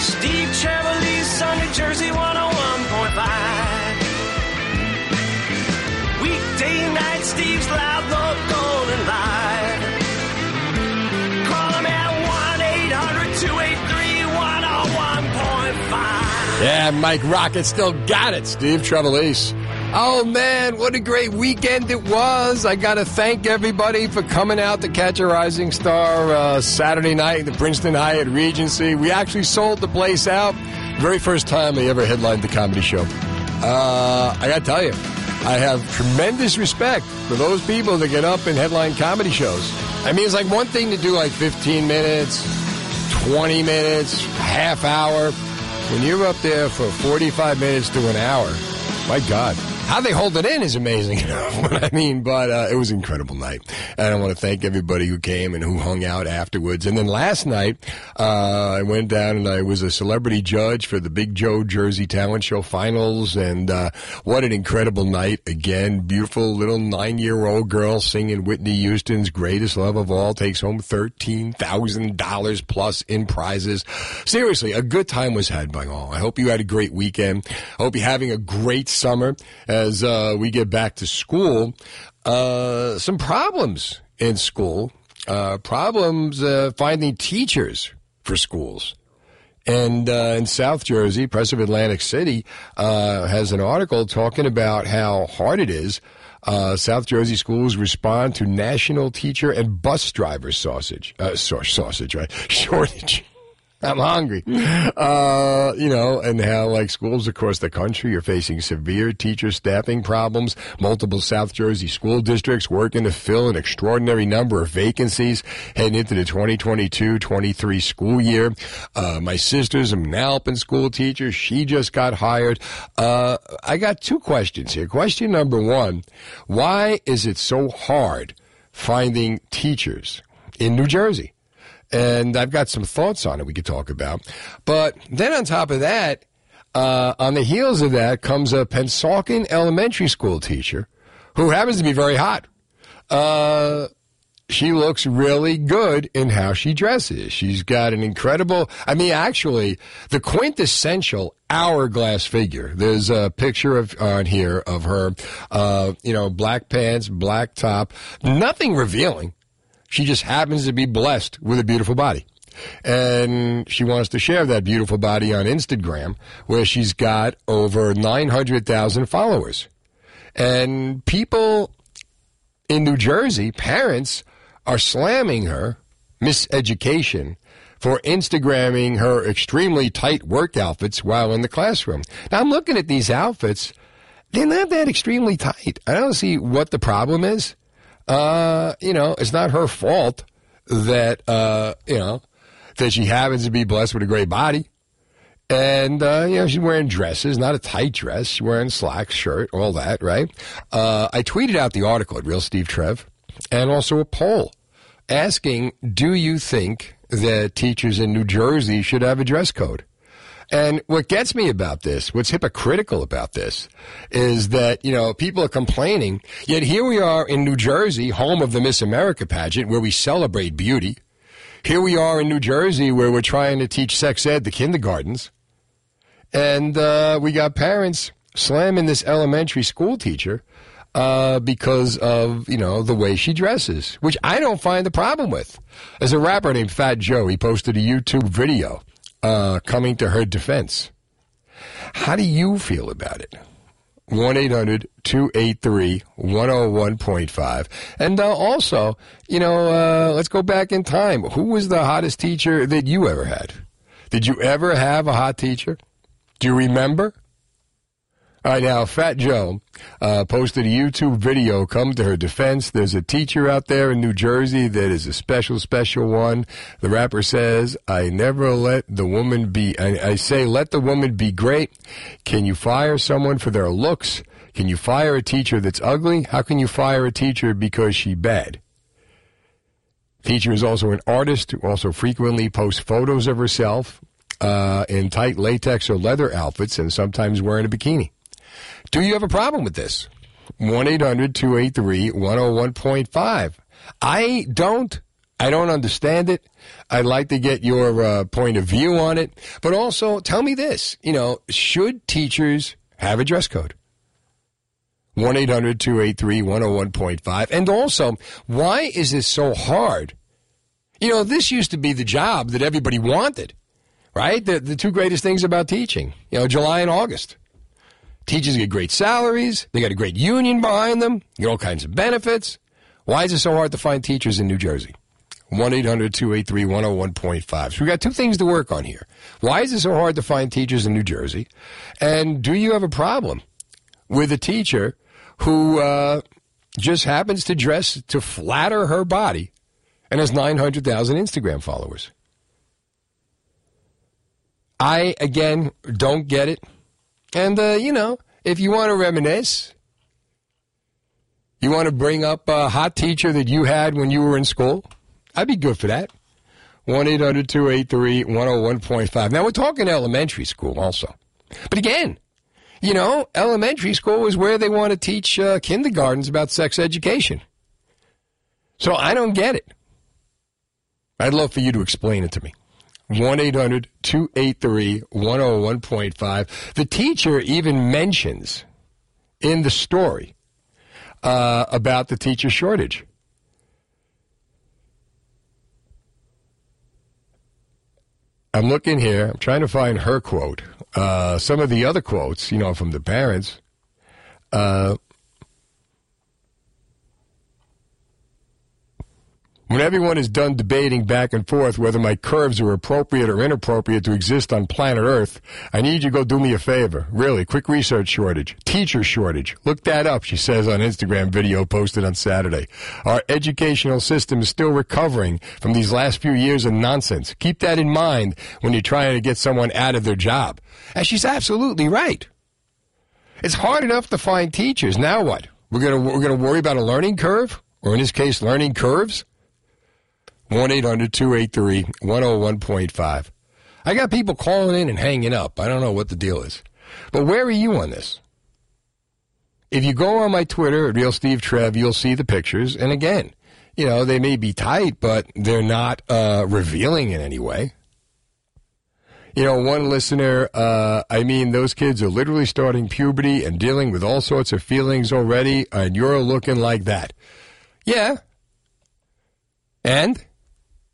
Steve Trevelise on New Jersey 101.5. Weekday night, Steve's live, local, and live. Call him at 1-800-283-101.5. Yeah, Mike Rocket still got it, Steve Trevelise. Oh man, what a great weekend it was. I got to thank everybody for coming out to catch a rising star uh, Saturday night at the Princeton Hyatt Regency. We actually sold the place out. Very first time I ever headlined the comedy show. Uh, I got to tell you, I have tremendous respect for those people that get up and headline comedy shows. I mean, it's like one thing to do like 15 minutes, 20 minutes, half hour. When you're up there for 45 minutes to an hour, my God. How they hold it in is amazing. What I mean? But uh, it was an incredible night. And I want to thank everybody who came and who hung out afterwards. And then last night, uh, I went down and I was a celebrity judge for the Big Joe Jersey Talent Show finals. And uh, what an incredible night. Again, beautiful little nine year old girl singing Whitney Houston's Greatest Love of All takes home $13,000 plus in prizes. Seriously, a good time was had by all. I hope you had a great weekend. I hope you're having a great summer as uh, we get back to school. Uh, some problems in school, uh, problems uh, finding teachers for schools. And uh, in South Jersey, Press of Atlantic City uh, has an article talking about how hard it is. South Jersey schools respond to national teacher and bus driver sausage, sausage, right? Shortage. I'm hungry. Uh, you know, and how like schools across the country are facing severe teacher staffing problems. Multiple South Jersey school districts working to fill an extraordinary number of vacancies heading into the 2022-23 school year. Uh, my sister's an Alpin school teacher. She just got hired. Uh, I got two questions here. Question number one, why is it so hard finding teachers in New Jersey? And I've got some thoughts on it we could talk about. But then on top of that, uh, on the heels of that comes a Pennsauken elementary school teacher who happens to be very hot. Uh, she looks really good in how she dresses. She's got an incredible, I mean, actually, the quintessential hourglass figure. There's a picture of on here of her, uh, you know, black pants, black top, nothing revealing. She just happens to be blessed with a beautiful body. And she wants to share that beautiful body on Instagram, where she's got over 900,000 followers. And people in New Jersey, parents, are slamming her, miseducation, for Instagramming her extremely tight work outfits while in the classroom. Now, I'm looking at these outfits. They're not that extremely tight. I don't see what the problem is uh, you know, it's not her fault that, uh, you know, that she happens to be blessed with a great body. And, uh, you know, she's wearing dresses, not a tight dress. She's wearing slacks, shirt, all that, right? Uh, I tweeted out the article at Real Steve Trev and also a poll asking, do you think that teachers in New Jersey should have a dress code? And what gets me about this, what's hypocritical about this, is that, you know, people are complaining, yet here we are in New Jersey, home of the Miss America pageant, where we celebrate beauty. Here we are in New Jersey, where we're trying to teach sex ed to kindergartens. And uh, we got parents slamming this elementary school teacher uh, because of you know the way she dresses, which I don't find the problem with. As a rapper named Fat Joe, he posted a YouTube video uh, coming to her defense. How do you feel about it? 1 800 283 101.5. And uh, also, you know, uh, let's go back in time. Who was the hottest teacher that you ever had? Did you ever have a hot teacher? Do you remember? All right, now, Fat Joe uh, posted a YouTube video. Come to her defense. There's a teacher out there in New Jersey that is a special, special one. The rapper says, I never let the woman be, I, I say, let the woman be great. Can you fire someone for their looks? Can you fire a teacher that's ugly? How can you fire a teacher because she bad? Teacher is also an artist who also frequently posts photos of herself uh, in tight latex or leather outfits and sometimes wearing a bikini. Do you have a problem with this? 1 800 283 101.5. I don't. I don't understand it. I'd like to get your uh, point of view on it. But also, tell me this you know, should teachers have a dress code? 1 800 283 101.5. And also, why is this so hard? You know, this used to be the job that everybody wanted, right? The, the two greatest things about teaching, you know, July and August. Teachers get great salaries. They got a great union behind them. You get all kinds of benefits. Why is it so hard to find teachers in New Jersey? 1 800 283 101.5. So we got two things to work on here. Why is it so hard to find teachers in New Jersey? And do you have a problem with a teacher who uh, just happens to dress to flatter her body and has 900,000 Instagram followers? I, again, don't get it. And, uh, you know, if you want to reminisce, you want to bring up a hot teacher that you had when you were in school, I'd be good for that. 1 800 283 101.5. Now, we're talking elementary school also. But again, you know, elementary school is where they want to teach uh, kindergartens about sex education. So I don't get it. I'd love for you to explain it to me. 1 800 283 101.5. The teacher even mentions in the story uh, about the teacher shortage. I'm looking here. I'm trying to find her quote. Uh, some of the other quotes, you know, from the parents. Uh, When everyone is done debating back and forth whether my curves are appropriate or inappropriate to exist on planet Earth, I need you to go do me a favor. Really, quick research shortage. Teacher shortage. Look that up, she says on Instagram video posted on Saturday. Our educational system is still recovering from these last few years of nonsense. Keep that in mind when you're trying to get someone out of their job. And she's absolutely right. It's hard enough to find teachers. Now what? We're gonna we're gonna worry about a learning curve, or in this case, learning curves. 1 800 283 101.5. I got people calling in and hanging up. I don't know what the deal is. But where are you on this? If you go on my Twitter Real Steve Trev, you'll see the pictures. And again, you know, they may be tight, but they're not uh, revealing in any way. You know, one listener, uh, I mean, those kids are literally starting puberty and dealing with all sorts of feelings already, and you're looking like that. Yeah. And?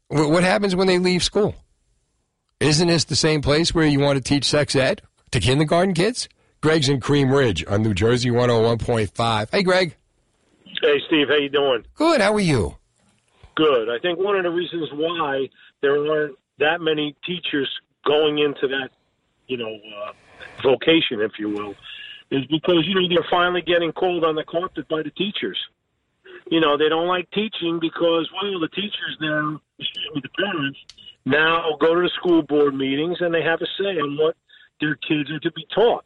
What happens when they leave school? Isn't this the same place where you want to teach sex ed to kindergarten kids? Greg's in Cream Ridge on New Jersey 101.5. Hey, Greg. Hey, Steve. How you doing? Good. How are you? Good. I think one of the reasons why there aren't that many teachers going into that, you know, uh, vocation, if you will, is because you know they're finally getting called on the carpet by the teachers you know, they don't like teaching because, well, the teachers now, me, the parents, now go to the school board meetings and they have a say on what their kids are to be taught.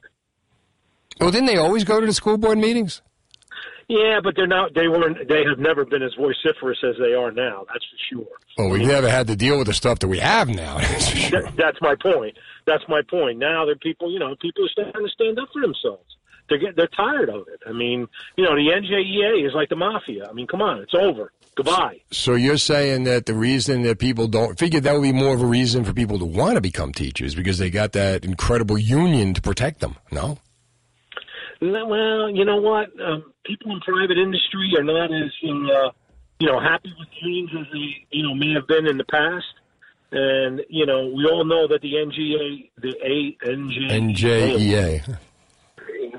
Well, didn't they always go to the school board meetings? Yeah, but they're not. They weren't. They have never been as vociferous as they are now. That's for sure. Well, we've never had to deal with the stuff that we have now. That's, sure. that, that's my point. That's my point. Now that people, you know, people are starting to stand up for themselves they're get, they're tired of it. I mean, you know, the NJEA is like the mafia. I mean, come on, it's over. Goodbye. So you're saying that the reason that people don't figure that would be more of a reason for people to want to become teachers because they got that incredible union to protect them. No. Well, you know what? Um, people in private industry are not as uh, you know happy with unions as they you know may have been in the past. And you know, we all know that the NGA, the A NJEA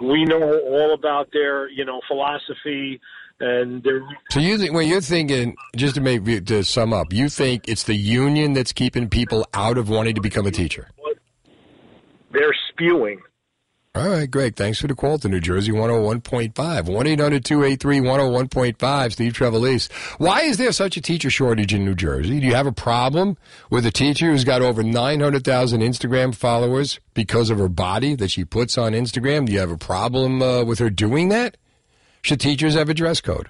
we know all about their you know philosophy and their. So you think when you're thinking, just to make to sum up, you think it's the union that's keeping people out of wanting to become a teacher? They're spewing All right, Greg. Thanks for the call to New Jersey 101.5. 1 800 283 101.5. Steve Trevelise. Why is there such a teacher shortage in New Jersey? Do you have a problem with a teacher who's got over 900,000 Instagram followers because of her body that she puts on Instagram? Do you have a problem uh, with her doing that? Should teachers have a dress code?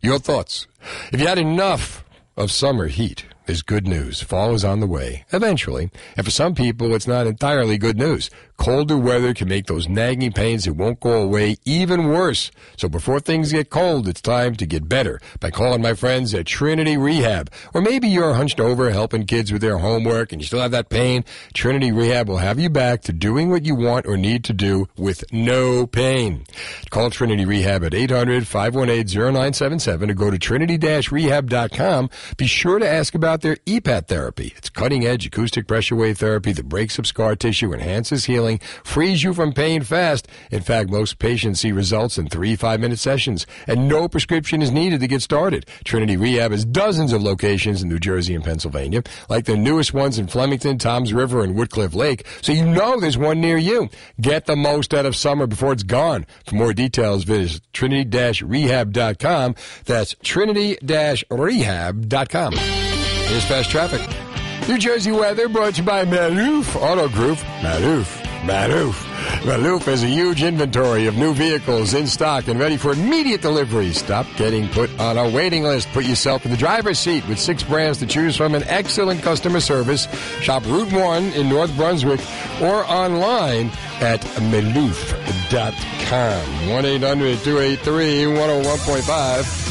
Your thoughts. If you had enough of summer heat, there's good news. Fall is on the way, eventually. And for some people, it's not entirely good news. Colder weather can make those nagging pains that won't go away even worse. So before things get cold, it's time to get better by calling my friends at Trinity Rehab. Or maybe you're hunched over helping kids with their homework and you still have that pain. Trinity Rehab will have you back to doing what you want or need to do with no pain. Call Trinity Rehab at 800-518-0977 or go to trinity-rehab.com. Be sure to ask about their EPAT therapy. It's cutting edge acoustic pressure wave therapy that breaks up scar tissue, enhances healing, frees you from pain fast. In fact, most patients see results in three five minute sessions, and no prescription is needed to get started. Trinity Rehab has dozens of locations in New Jersey and Pennsylvania, like the newest ones in Flemington, Toms River, and Woodcliff Lake, so you know there's one near you. Get the most out of summer before it's gone. For more details, visit trinity-rehab.com. That's trinity-rehab.com. Here's fast traffic. New Jersey weather brought to you by Malouf Auto Group. Malouf. Malouf. Malouf has a huge inventory of new vehicles in stock and ready for immediate delivery. Stop getting put on a waiting list. Put yourself in the driver's seat with six brands to choose from and excellent customer service. Shop Route 1 in North Brunswick or online at malouf.com. 1-800-283-101.5.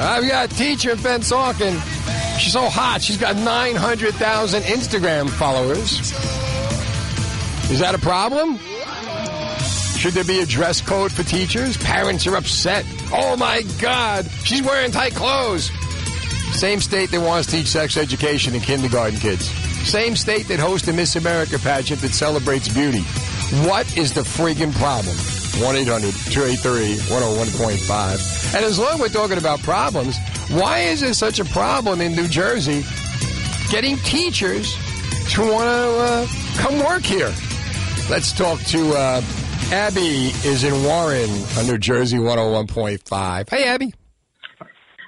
I've got teacher in Pennsauken. She's so hot. She's got 900,000 Instagram followers. Is that a problem? Should there be a dress code for teachers? Parents are upset. Oh my God, she's wearing tight clothes. Same state that wants to teach sex education in kindergarten kids. Same state that hosts a Miss America pageant that celebrates beauty. What is the friggin' problem? 1 800 283 101.5. And as long as we're talking about problems, why is there such a problem in New Jersey getting teachers to want to uh, come work here? Let's talk to uh, Abby, is in Warren on New Jersey 101.5. Hey, Abby.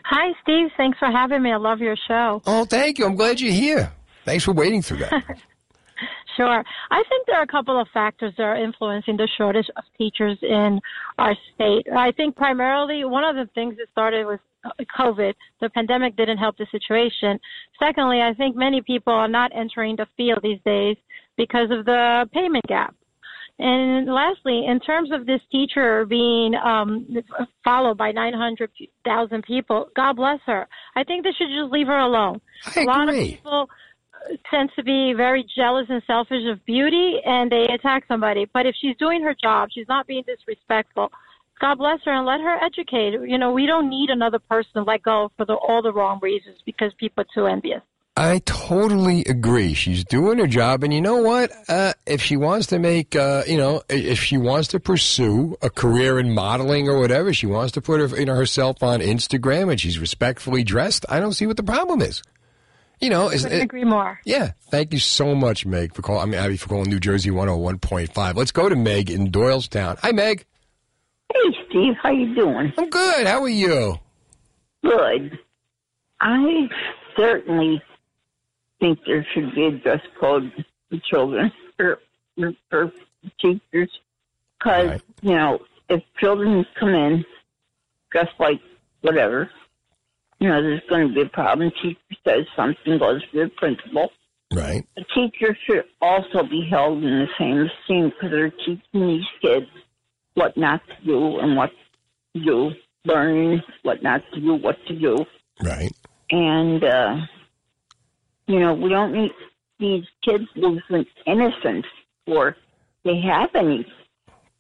Hi, Steve. Thanks for having me. I love your show. Oh, thank you. I'm glad you're here. Thanks for waiting through that. Sure. I think there are a couple of factors that are influencing the shortage of teachers in our state. I think primarily one of the things that started with COVID. The pandemic didn't help the situation. Secondly, I think many people are not entering the field these days because of the payment gap. And lastly, in terms of this teacher being um, followed by 900,000 people, God bless her. I think they should just leave her alone. I A lot of people tend to be very jealous and selfish of beauty and they attack somebody. But if she's doing her job, she's not being disrespectful. God bless her and let her educate. You know, we don't need another person to let go for the, all the wrong reasons because people are too envious. I totally agree. She's doing her job, and you know what? Uh, if she wants to make, uh, you know, if she wants to pursue a career in modeling or whatever, she wants to put her, you know, herself on Instagram, and she's respectfully dressed. I don't see what the problem is. You know, is it, agree more. yeah. Thank you so much, Meg, for calling. I mean, Abby, for calling New Jersey one hundred one point five. Let's go to Meg in Doylestown. Hi, Meg. Hey, Steve, how you doing? I'm good. How are you? Good. I certainly think there should be a dress code for children for for, teachers, because Right. you know if children come in dressed like whatever, you know there's going to be a problem. Teacher says something goes to the principal. Right. A teacher should also be held in the same esteem because they're teaching these kids what not to do and what to do, learning what not to do, what to do. Right. And, uh, you know, we don't need these kids losing innocence or they have any.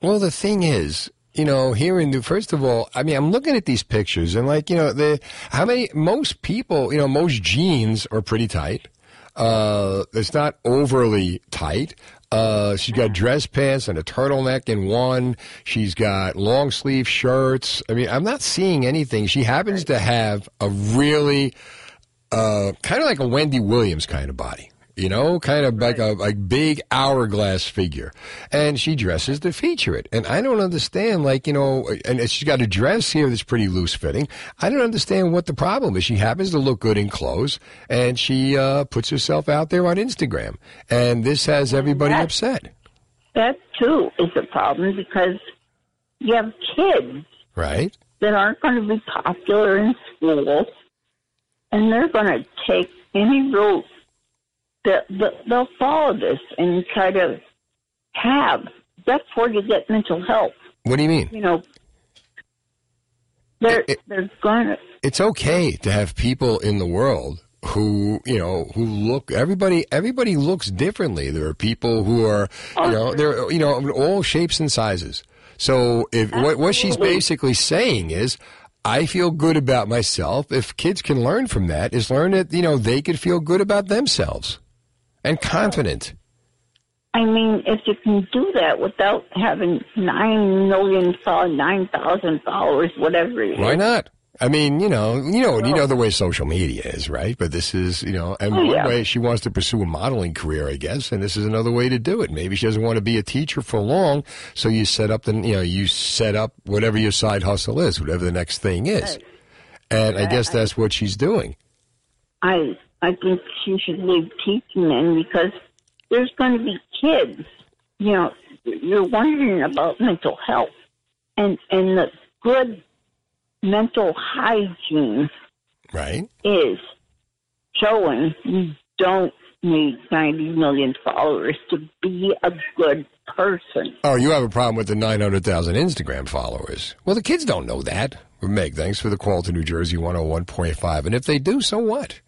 Well, the thing is, you know, here in New, first of all, I mean, I'm looking at these pictures and like, you know, the, how many, most people, you know, most jeans are pretty tight. Uh, it's not overly tight. Uh, she's got dress pants and a turtleneck in one. She's got long sleeve shirts. I mean, I'm not seeing anything. She happens to have a really, uh, kind of like a Wendy Williams kind of body. You know, kind of like a like big hourglass figure, and she dresses to feature it. And I don't understand, like you know, and she's got a dress here that's pretty loose fitting. I don't understand what the problem is. She happens to look good in clothes, and she uh, puts herself out there on Instagram, and this has everybody That- upset, That too is a problem because you have kids right? that aren't going to be popular in school, and they're going to take any route that, that they'll follow this and try to have. That's where you get mental health. What do you mean? You know, they're It- it- they're going to. it's okay to have people in the world who you know who look everybody everybody looks differently there are people who are you know they're you know all shapes and sizes so if what, what she's basically saying is I feel good about myself. If kids can learn from that, is learn that you know they could feel good about themselves and confident. I mean, if you can do that without having nine million followers, nine thousand followers, whatever it is, Why not? I mean, you know, you know, you know the way social media is, right? But this is, you know, and Oh, one yeah. way she wants to pursue a modeling career, I guess, and this is another way to do it. Maybe she doesn't want to be a teacher for long, so you set up the, you know, you set up whatever your side hustle is, whatever the next thing is, and I guess that's what she's doing. I I think she should leave teaching then because there's going to be kids. You know, you're wondering about mental health and and the good mental hygiene Right? is showing you don't need 90 million followers to be a good person. Oh, you have a problem with the 900,000 Instagram followers. Well, the kids don't know that. Meg, thanks for the call to New Jersey 101.5. And if they do, so what?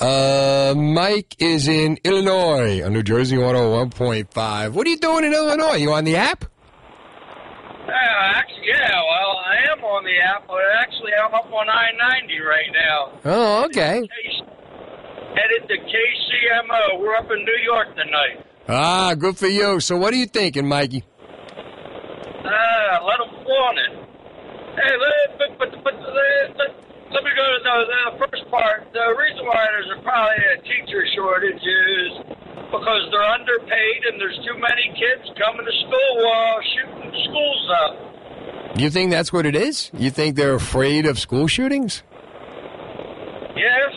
Uh, Mike is in Illinois on New Jersey 101.5. What are you doing in Illinois? You on the app? Yeah, actually, yeah. Well, I am on the app, but actually, I'm up on I-90 right now. Oh, okay. Case- Headed to KCMO. We're up in New York tonight. Ah, good for you. So what are you thinking, Mikey? Ah, let them flaunt it. Hey, let, but, but, but let, let, let me go to the, the first part. The reason why there's a, probably a teacher shortage is because they're underpaid and there's too many kids coming to school while shooting schools up. You think that's what it is? You think they're afraid of school shootings? Yes.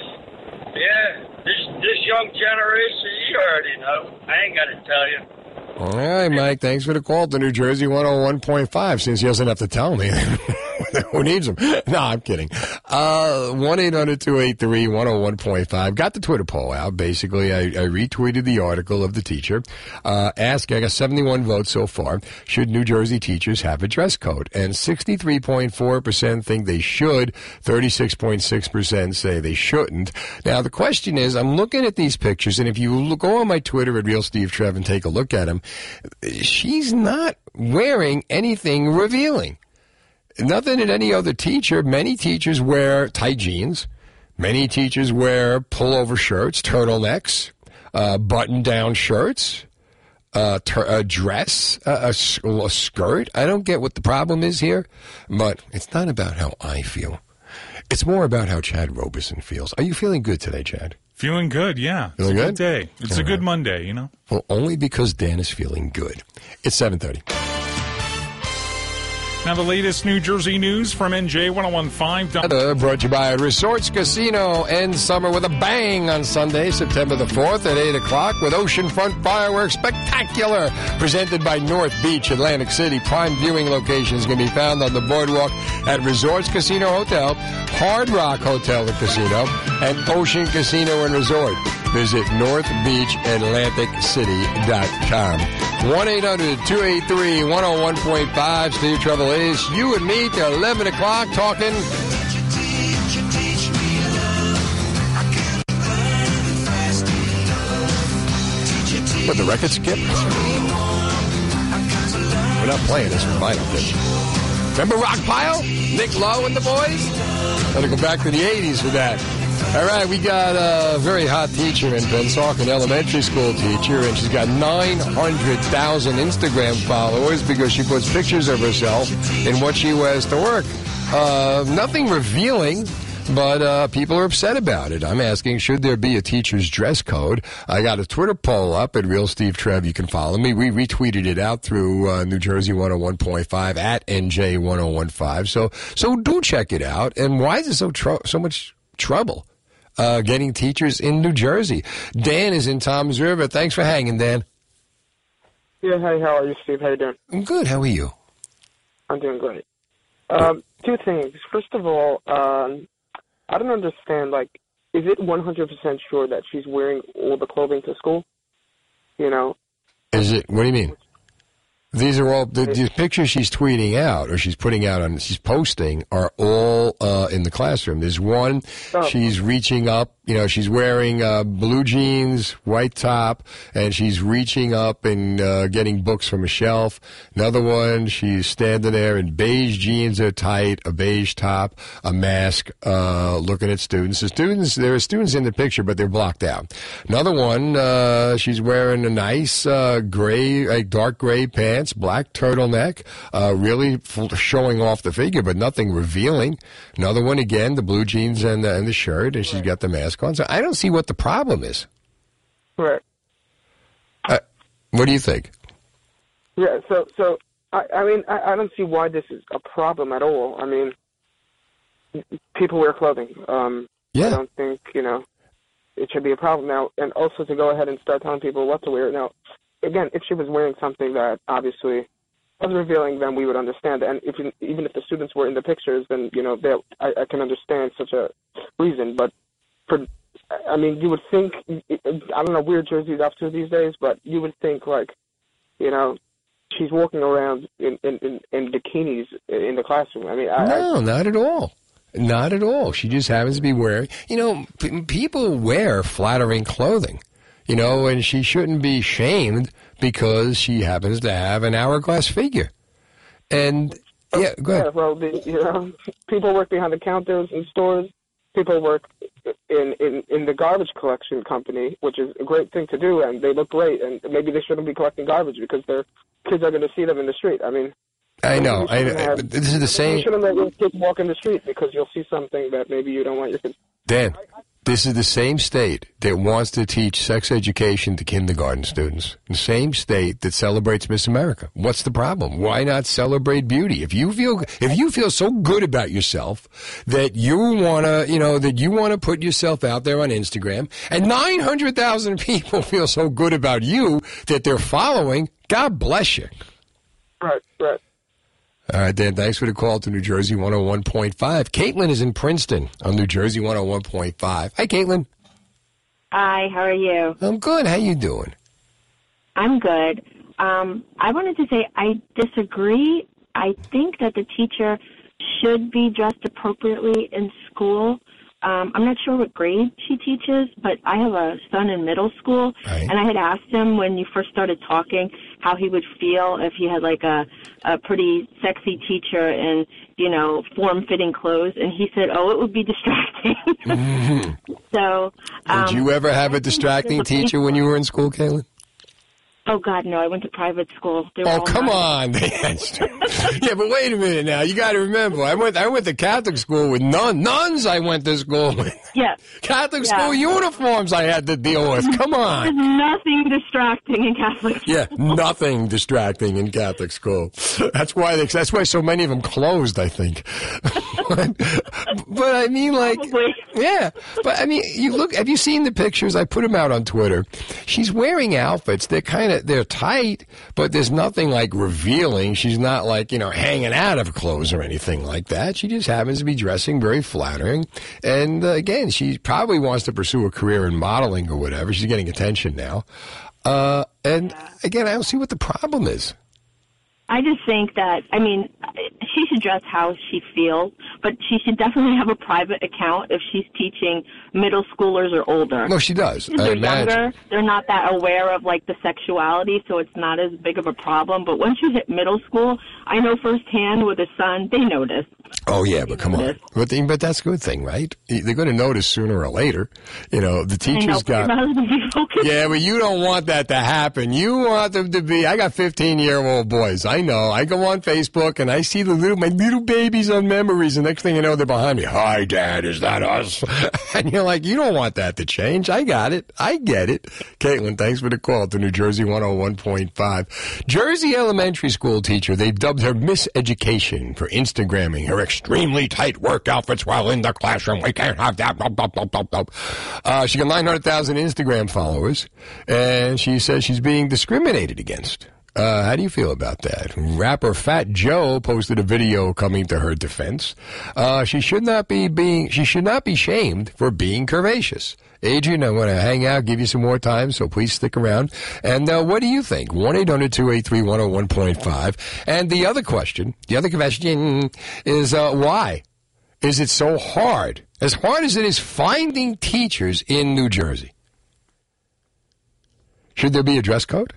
Yeah. This this young generation, you already know. I ain't got to tell you. All right, Mike. Thanks for the call to New Jersey 101.5 since he doesn't have to tell me. Who needs them? No, I'm kidding. Uh, 1-800-283-101.5. Got the Twitter poll out. Basically, I, I retweeted the article of the teacher, uh, I got 71 votes so far, should New Jersey teachers have a dress code? And 63.4% think they should, 36.6% say they shouldn't. Now, the question is, I'm looking at these pictures, and if you look, go on my Twitter at Real Steve Trev and take a look at them, she's not wearing anything revealing. Nothing that any other teacher. Many teachers wear tight jeans. Many teachers wear pullover shirts, turtlenecks, uh, button-down shirts, uh, tur- a dress, uh, a, a skirt. I don't get what the problem is here, but it's not about how I feel. It's more about how Chad Roberson feels. Are you feeling good today, Chad? Feeling good, yeah. It's Feeling a good? good day. It's a good Monday, you know. Well, only because Dan is feeling good. It's 7:30. Now the latest New Jersey news from NJ 1015. Uh, brought to you by Resorts Casino. End summer with a bang on Sunday, September the 4th at 8 o'clock with Oceanfront Fireworks Spectacular. Presented by North Beach, Atlantic City. Prime viewing locations can be found on the boardwalk at Resorts Casino Hotel, Hard Rock Hotel and Casino, and Ocean Casino and Resort. Visit NorthBeachAtlanticCity.com. 1-800-283-101.5. Steve Trevor Ace. You and me to 11 o'clock talking But the record skip? We're not playing this from vinyl? Remember Rockpile? Nick Lowe and the boys? Gotta go back to the 80s for that. All right, we got a very hot teacher in Pennsauken elementary school teacher, and she's got 900,000 Instagram followers because she puts pictures of herself in what she wears to work. Uh, nothing revealing. but uh, people are upset about it. I'm asking, should there be a teacher's dress code? I got a Twitter poll up at Real Steve Trev. You can follow me. We retweeted it out through uh, New Jersey 101.5 at NJ 1015. So, so do check it out. And why is it so so much trouble uh, getting teachers in New Jersey? Dan is in Toms River. Thanks for hanging, Dan. Yeah, hey, how are you, Steve? How you doing? I'm good. How are you? I'm doing great. Um, two things. First of all, um, I don't understand. Like, is it 100% sure that she's wearing all the clothing to school? You know, Is it? What do you mean? These are all the, the pictures she's tweeting out or she's putting out on she's posting are all uh, in the classroom. There's one Oh. she's reaching up, you know, she's wearing uh, blue jeans, white top, and she's reaching up and uh, getting books from a shelf. Another one, she's standing there in beige jeans that are tight, a beige top, a mask, uh, looking at students. The students, there are students in the picture, but they're blocked out. Another one, uh, she's wearing a nice uh, gray, like dark gray pants, black turtleneck, uh, really showing off the figure, but nothing revealing. Another one again, the blue jeans and the, and the shirt, and she's got the mask on. So I don't see what the problem is. right? Uh, what do you think? Yeah. So, so I, I mean, I, I don't see why this is a problem at all. I mean, people wear clothing. Um, Yeah. I don't think you know it should be a problem now. And also to go ahead and start telling people what to wear. Now, again, if she was wearing something that obviously was revealing, then we would understand. And if even if the students were in the pictures, then you know, they, I, I can understand such a reason. But for I mean, you would think I don't know where Jersey's up to these days, but you would think like, you know, she's walking around in in, in, in bikinis in the classroom. I mean, I, I, No, not at all. Not at all. She just happens to be wearing, you know, p- people wear flattering clothing, you know, and she shouldn't be shamed because she happens to have an hourglass figure. And, oh, yeah, go yeah, ahead. well, the, you know, people work behind the counters in stores. People work in, in in the garbage collection company, which is a great thing to do, and they look great. And maybe they shouldn't be collecting garbage because their kids are going to see them in the street. I mean, I know. I, shouldn't I, this is the same. You shouldn't let your kids walk in the street because you'll see something that maybe you don't want your kids. Dan, this is the same state that wants to teach sex education to kindergarten students. The same state that celebrates Miss America. What's the problem? Why not celebrate beauty? If you feel if you feel so good about yourself that you want to, you know, that you want to put yourself out there on Instagram and 900,000 people feel so good about you that they're following, God bless you. Right, right. All right, Dan, thanks for the call to New Jersey 101.5. Caitlin is in Princeton on New Jersey 101.5. Hi, Caitlin. Hi, how are you? I'm good. How you doing? I'm good. Um, I wanted to say I disagree. I think that the teacher should be dressed appropriately in school. Um, I'm not sure what grade she teaches, but I have a son in middle school, Right. and I had asked him when you first started talking how he would feel if he had like a a pretty sexy teacher in you know form fitting clothes, and he said, "Oh, it would be distracting." so, um, Did you ever have a distracting teacher when you were in school, Caitlin? Oh God, no! I went to private school. Oh, come nuns. on. yeah, but wait a minute now. You got to remember, I went I went to Catholic school with nun, nuns. I went to school with Yeah, Catholic Yeah. school uniforms. I had to deal with. Come on. there's nothing distracting in Catholic. school. Yeah, nothing distracting in Catholic school. That's why they, that's why so many of them closed. I think. but, but I mean, like, Probably. yeah. But I mean, you look. Have you seen the pictures? I put them out on Twitter. She's wearing outfits. They're kind of they're tight, but there's nothing like revealing. She's not like you know hanging out of clothes or anything like that. She just happens to be dressing very flattering. And uh, again, she probably wants to pursue a career in modeling or whatever. She's getting attention now. Uh, and again, I don't see what the problem is. I just think that I mean she should dress how she feels, but she should definitely have a private account if she's teaching middle schoolers or older. No, she does. If they're imagine. younger, they're not that aware of like the sexuality, so it's not as big of a problem. But once you hit middle school, I know firsthand with a son, they notice. Oh yeah, but come on. But, they- but that's a good thing, right? They're going to notice sooner or later. You know, the teachers got. my husband be focused. Yeah, but you don't want that to happen. You want them to be. I got 15 year old boys. I know. I go on Facebook and I see the little my little babies on memories. And next thing you know, they're behind me. Hi, Dad. Is that us? And you're like, you don't want that to change. I got it. I get it. Caitlin, thanks for the call to New Jersey 101.5. Jersey elementary school teacher. They dubbed her Miss Education for Instagramming her extremely tight work outfits while in the classroom. We can't have that. Uh, she got 900,000 Instagram followers, and she says she's being discriminated against. Uh, how do you feel about that? Rapper Fat Joe posted a video coming to her defense. Uh, she should not be being, she should not be shamed for being curvaceous. Adrian, I want to hang out, give you some more time, so please stick around. And uh, what do you think? 1-800-283-101.5. And the other question, the other question is uh, why is it so hard? As hard as it is finding teachers in New Jersey. Should there be a dress code?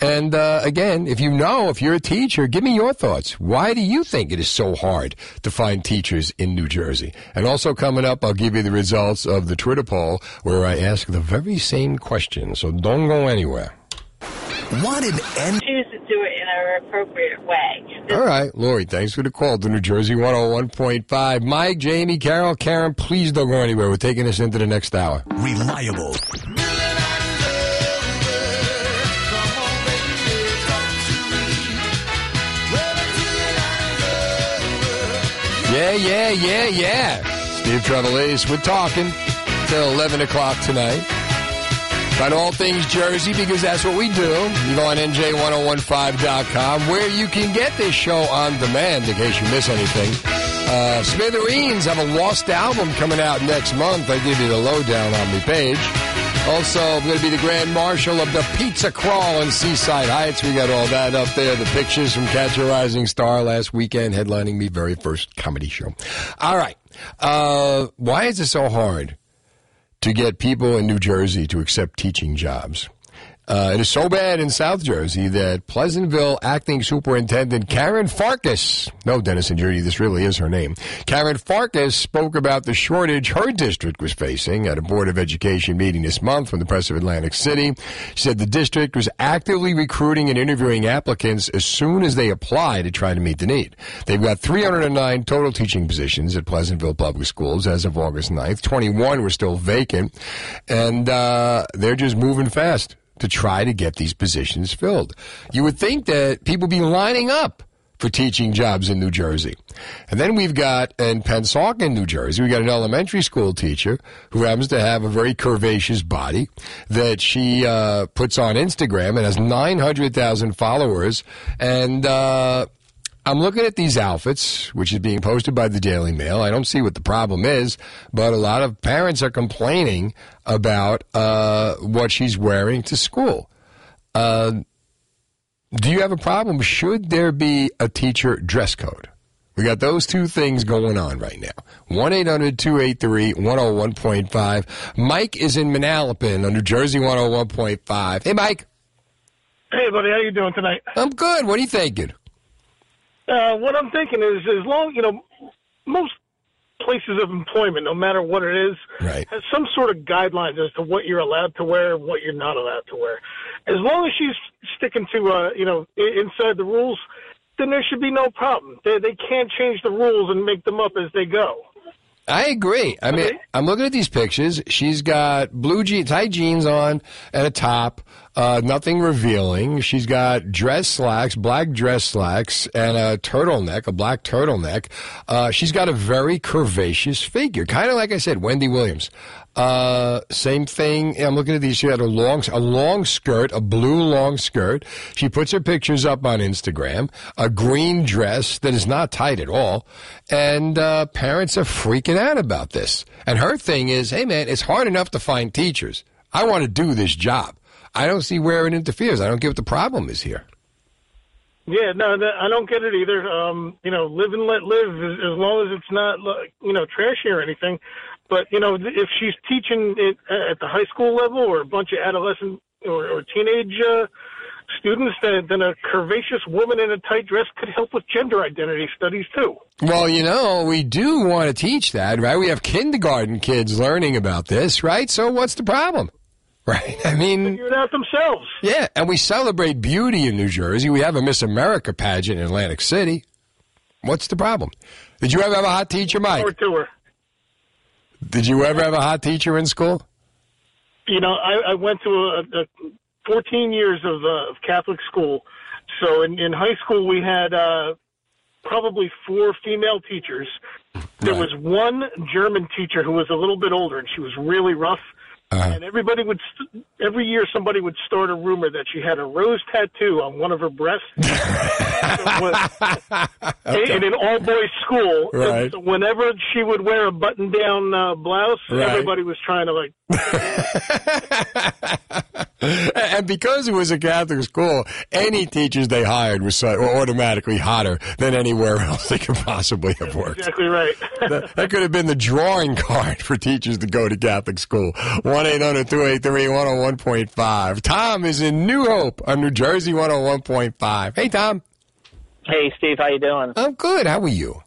And uh, again, if you know, if you're a teacher, give me your thoughts. Why do you think it is so hard to find teachers in New Jersey? And also coming up, I'll give you the results of the Twitter poll where I ask the very same question. So don't go anywhere. Want an end? choose to do it in an appropriate way. All right, Lori, thanks for the call to New Jersey 101.5. Mike, Jamie, Carol, Karen, please don't go anywhere. We're taking us into the next hour. Reliable. Yeah, yeah, yeah. Steve Trevelise, we're talking till 11 o'clock tonight. About all things Jersey, because that's what we do. You go on NJ1015.com, where you can get this show on demand in case you miss anything. Uh, Smithereens have a lost album coming out next month. I give you the lowdown on the page. Also, I'm going to be the Grand Marshal of the Pizza Crawl in Seaside Heights. We got all that up there. The pictures from Catch a Rising Star last weekend, headlining me very first comedy show. All right. Uh, why is it so hard to get people in New Jersey to accept teaching jobs? Uh, it is so bad in South Jersey that Pleasantville acting superintendent Karen Farkas, no, Dennis and Judy, this really is her name. Karen Farkas spoke about the shortage her district was facing at a Board of Education meeting this month from the Press of Atlantic City. She said the district was actively recruiting and interviewing applicants as soon as they apply to try to meet the need. They've got 309 total teaching positions at Pleasantville Public Schools as of August 9th. 21 were still vacant, and uh, they're just moving fast to try to get these positions filled. You would think that people be lining up for teaching jobs in New Jersey. And then we've got in Pennsauken, New Jersey, we've got an elementary school teacher who happens to have a very curvaceous body that she uh, puts on Instagram and has 900,000 followers. And uh, I'm looking at these outfits, which is being posted by the Daily Mail. I don't see what the problem is, but a lot of parents are complaining about uh, what she's wearing to school. Uh, do you have a problem? Should there be a teacher dress code? We got those two things going on right now. 1 800 283 101.5. Mike is in Manalapan on New Jersey 101.5. Hey, Mike. Hey, buddy, how you doing tonight? I'm good. What are you thinking? Uh, what I'm thinking is, as long you know, most places of employment, no matter what it is, right. has some sort of guidelines as to what you're allowed to wear and what you're not allowed to wear. As long as she's sticking to, uh, you know, inside the rules, then there should be no problem. They they can't change the rules and make them up as they go. I agree. I mean, I'm looking at these pictures. She's got blue jeans, tight jeans on, and a top, uh, nothing revealing. She's got dress slacks, black dress slacks, and a turtleneck, a black turtleneck. Uh, she's got a very curvaceous figure, kind of like I said, Wendy Williams. Uh, same thing. I'm looking at these. She had a long, a long skirt, a blue long skirt. She puts her pictures up on Instagram. A green dress that is not tight at all, and uh, parents are freaking out about this. And her thing is, hey man, it's hard enough to find teachers. I want to do this job. I don't see where it interferes. I don't get what the problem is here. Yeah, no, I don't get it either. Um, you know, live and let live as, as long as it's not, you know, trashy or anything. But, you know, if she's teaching it at the high school level or a bunch of adolescent or, or teenage uh, students, then, then a curvaceous woman in a tight dress could help with gender identity studies too. Well, you know, we do want to teach that, right? We have kindergarten kids learning about this, right? So what's the problem? Right? I mean, Figure it out themselves. yeah, and we celebrate beauty in New Jersey. We have a Miss America pageant in Atlantic City. What's the problem? Did you ever have a hot teacher, Mike? Or to her. Did you ever have a hot teacher in school? You know, I, I went to a, a 14 years of, uh, of Catholic school. So in, in high school, we had uh, probably four female teachers. There was one German teacher who was a little bit older, and she was really rough. And everybody would, st- every year, somebody would start a rumor that she had a rose tattoo on one of her breasts. And in an all boys school, Right. so whenever she would wear a button down uh, blouse, Right. everybody was trying to like and because it was a Catholic school, any teachers they hired were, so, were automatically hotter than anywhere else they could possibly have worked. exactly right. that, that could have been the drawing card for teachers to go to Catholic school. 1 800 283 101.5. Tom is in New Hope on New Jersey 101.5. Hey, Tom. Hey, Steve, how you doing? I'm good. How are you?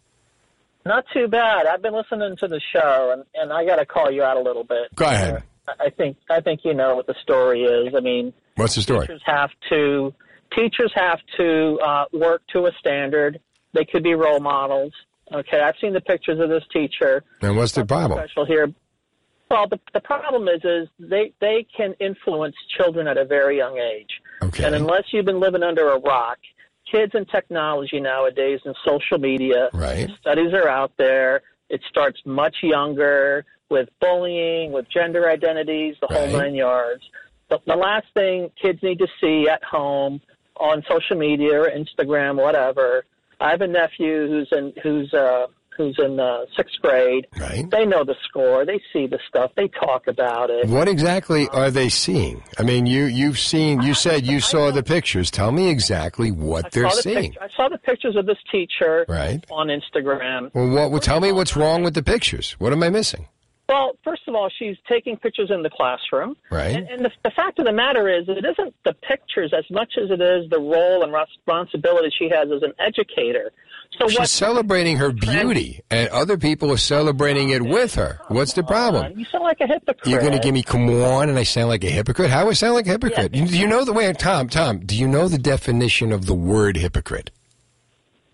Not too bad. I've been listening to the show, and, and I got to call you out a little bit. Go ahead. Uh, I think I think you know what the story is. I mean, What's the story? teachers have to teachers have to uh, work to a standard. They could be role models. Okay, I've seen the pictures of this teacher. And what's the problem? Special here. Well, the, the problem is, is they they can influence children at a very young age. Okay. And unless you've been living under a rock, kids and technology nowadays and social media, Right. studies are out there. It starts much younger with bullying, with gender identities, the whole Right. nine yards. The, the last thing kids need to see at home on social media or Instagram, whatever. I have a nephew who's in who's uh, who's in uh, sixth grade. Right. They know the score. They see the stuff. They talk about it. What exactly are they seeing? I mean, you you've seen. You said you saw the pictures. Tell me exactly what they're the seeing. pict- I saw the pictures of this teacher Right. on Instagram. Well, what? Well, tell me what's wrong with the pictures. What am I missing? Well, first of all, she's taking pictures in the classroom. Right. And, and the, the fact of the matter is, it isn't the pictures as much as it is the role and responsibility she has as an educator. So She's what? celebrating her beauty, and other people are celebrating it with her. What's the problem? You sound like a hypocrite. You're going to give me come on, and I sound like a hypocrite. How do I sound like a hypocrite? You, do you know the way, Tom? Tom, do you know the definition of the word hypocrite?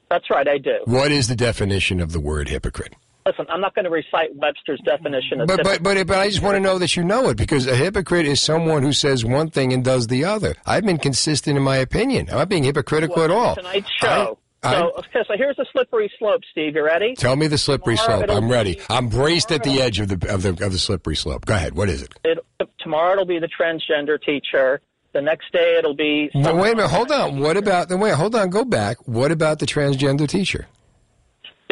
That's right, I do. What is the definition of the word hypocrite? Listen, I'm not going to recite Webster's definition of But but but but I just want to know that you know it because a hypocrite is someone who says one thing and does the other. I've been consistent in my opinion. I'm not being hypocritical at all. Tonight's show. I- so, okay, so here's the slippery slope, Steve. You ready? Tell me the slippery Tomorrow slope. I'm ready. I'm braced at the edge of the of the of the slippery slope. Go ahead. What is it? It, tomorrow it'll be the transgender teacher. The next day it'll be. Wait a minute. Hold on. What about the wait? Hold on. Go back. What about the transgender teacher?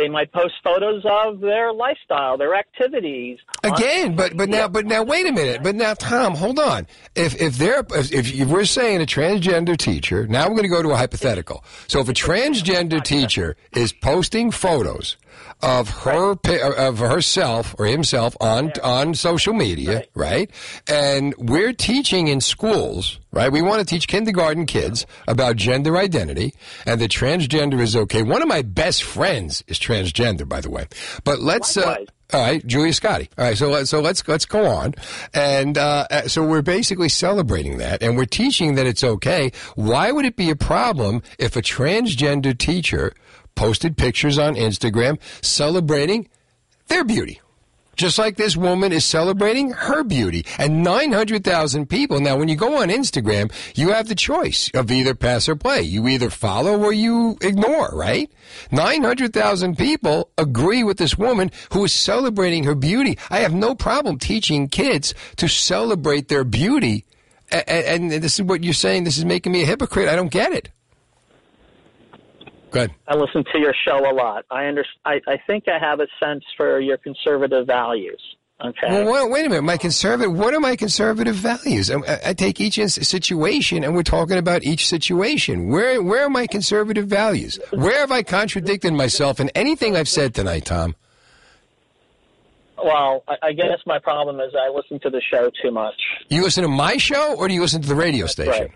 They might post photos of their lifestyle, their activities. Again, but but now but now wait a minute. But now Tom, hold on. If if they're if, if we're saying a transgender teacher, now we're going to go to a hypothetical. So if a transgender teacher is posting photos of her pi- of herself or himself on on social media, right? And we're teaching in schools, right? We want to teach kindergarten kids about gender identity and that transgender is okay. One of my best friends is transgender, by the way. But let's uh, all right, Julia Scotti. All right, so let's so let's let's go on, and uh, uh, so we're basically celebrating that, and we're teaching that it's okay. Why would it be a problem if a transgender teacher posted pictures on Instagram celebrating their beauty? Just like this woman is celebrating her beauty. And 900,000 people. Now, when you go on Instagram, you have the choice of either pass or play. You either follow or you ignore, right? 900,000 people agree with this woman who is celebrating her beauty. I have no problem teaching kids to celebrate their beauty. And this is what you're saying. This is making me a hypocrite. I don't get it. Go ahead. I listen to your show a lot. I under, I, I think I have a sense for your conservative values. Okay. Well, wait, wait a minute. My conservative. What are my conservative values? I, I- I take each situation, and we're talking about each situation. Where, where are my conservative values? Where have I contradicted myself in anything I've said tonight, Tom? Well, I, I guess my problem is I listen to the show too much. You listen to my show, or do you listen to the radio station? right.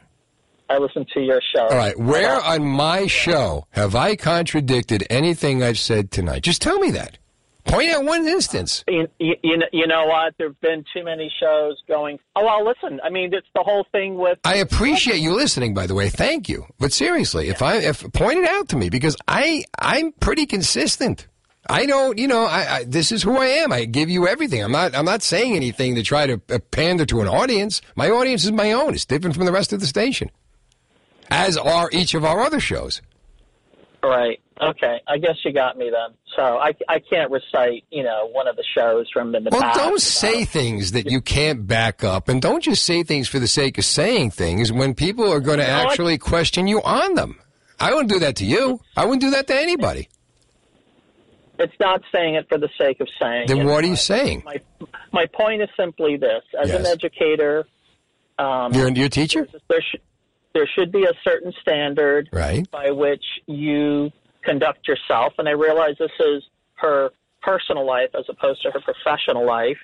I listen to your show. All right, where on my show have I contradicted anything I've said tonight? Just tell me that. Point out one instance. You, you, you know- you know what? There have been too many shows going. Oh well, listen. I mean, it's the whole thing with. I appreciate you listening, by the way. Thank you. But seriously, if I if point it out to me because I I'm pretty consistent. I don't, you know, I, I this is who I am. I give you everything. I'm not I'm not saying anything to try to uh, pander to an audience. My audience is my own. It's different from the rest of the station, as are each of our other shows. Right. Okay. I guess you got me then. So I, I can't recite, you know, one of the shows from the Well, past. don't say things that you can't back up, and don't just say things for the sake of saying things when people are going to You know actually question you on them. I wouldn't do that to you. I wouldn't do that to anybody. It's not saying it for the sake of saying. Then it. what are you saying? My my point is simply this: as an educator, um, You're, you're a teacher? there there should be a certain standard Right. by which you conduct yourself. And I realize this is her personal life as opposed to her professional life,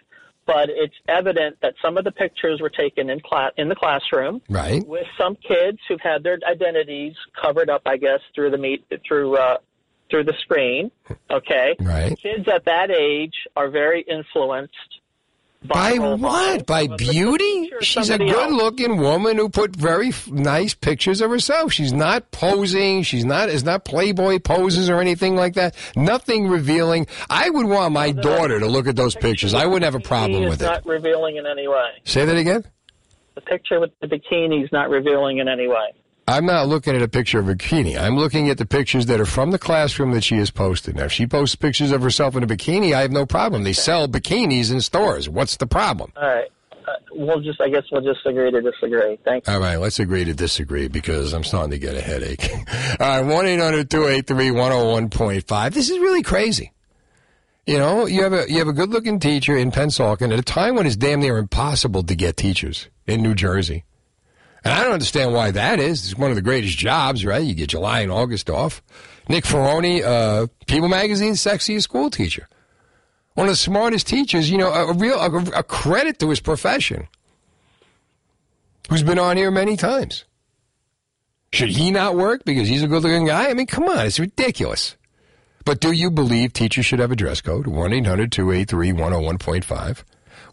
but it's evident that some of the pictures were taken in class in the classroom Right. with some kids who've had their identities covered up, I guess, through the meet through uh, through the screen. Okay, Right. Kids at that age are very influenced By what? By beauty? She's a good looking woman who put very f- nice pictures of herself. She's not posing. She's not, is not Playboy poses or anything like that. Nothing revealing. I would want my daughter to look at those pictures. I wouldn't have a problem with it. not revealing in any way. Say that again? The picture with the bikini is not revealing in any way. I'm not looking at a picture of a bikini. I'm looking at the pictures that are from the classroom that she has posted. Now, if she posts pictures of herself in a bikini, I have no problem. They sell bikinis in stores. What's the problem? All right. Uh, we'll just, I guess we'll just agree to disagree. Thank you. All right, let's agree to disagree because I'm starting to get a headache. All right, 1 800 283 101.5. This is really crazy. You know, you have a you have a good looking teacher in Pennsauken at a time when it's damn near impossible to get teachers in New Jersey. And I don't understand why that is. It's one of the greatest jobs, right? You get July and August off. Nick Ferroni, uh, People Magazine's sexiest school teacher. One of the smartest teachers, you know, a, real a, a credit to his profession. Who's been on here many times. Should he not work because he's a good looking guy? I mean, come on, it's ridiculous. But do you believe teachers should have a dress code? 1 800 283 101.5.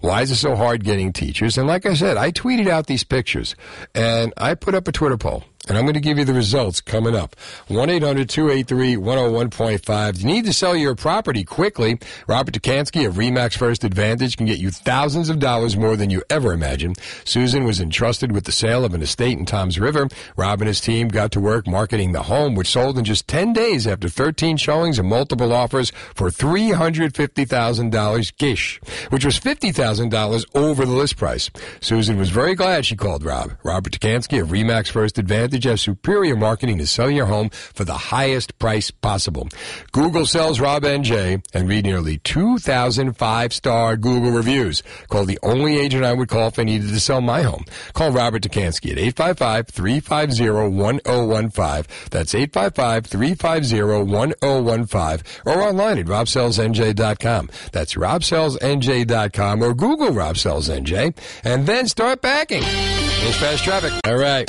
Why is it so hard getting teachers? And like I said, I tweeted out these pictures and I put up a Twitter poll. And I'm going to give you the results coming up. 1 800 283 101.5. You need to sell your property quickly. Robert Dekanski of Remax First Advantage can get you thousands of dollars more than you ever imagined. Susan was entrusted with the sale of an estate in Toms River. Rob and his team got to work marketing the home, which sold in just 10 days after 13 showings and multiple offers for $350,000 gish, which was $50,000 over the list price. Susan was very glad she called Rob. Robert Dekanski of Remax First Advantage has superior marketing to sell your home for the highest price possible. Google sells Rob NJ and read nearly 2,000 five-star Google reviews. Call the only agent I would call if I needed to sell my home. Call Robert Dekanski at 855-350-1015. That's 855-350-1015 or online at robsellsnj.com. That's robsellsnj.com or Google Rob NJ and then start backing. There's fast traffic. All right.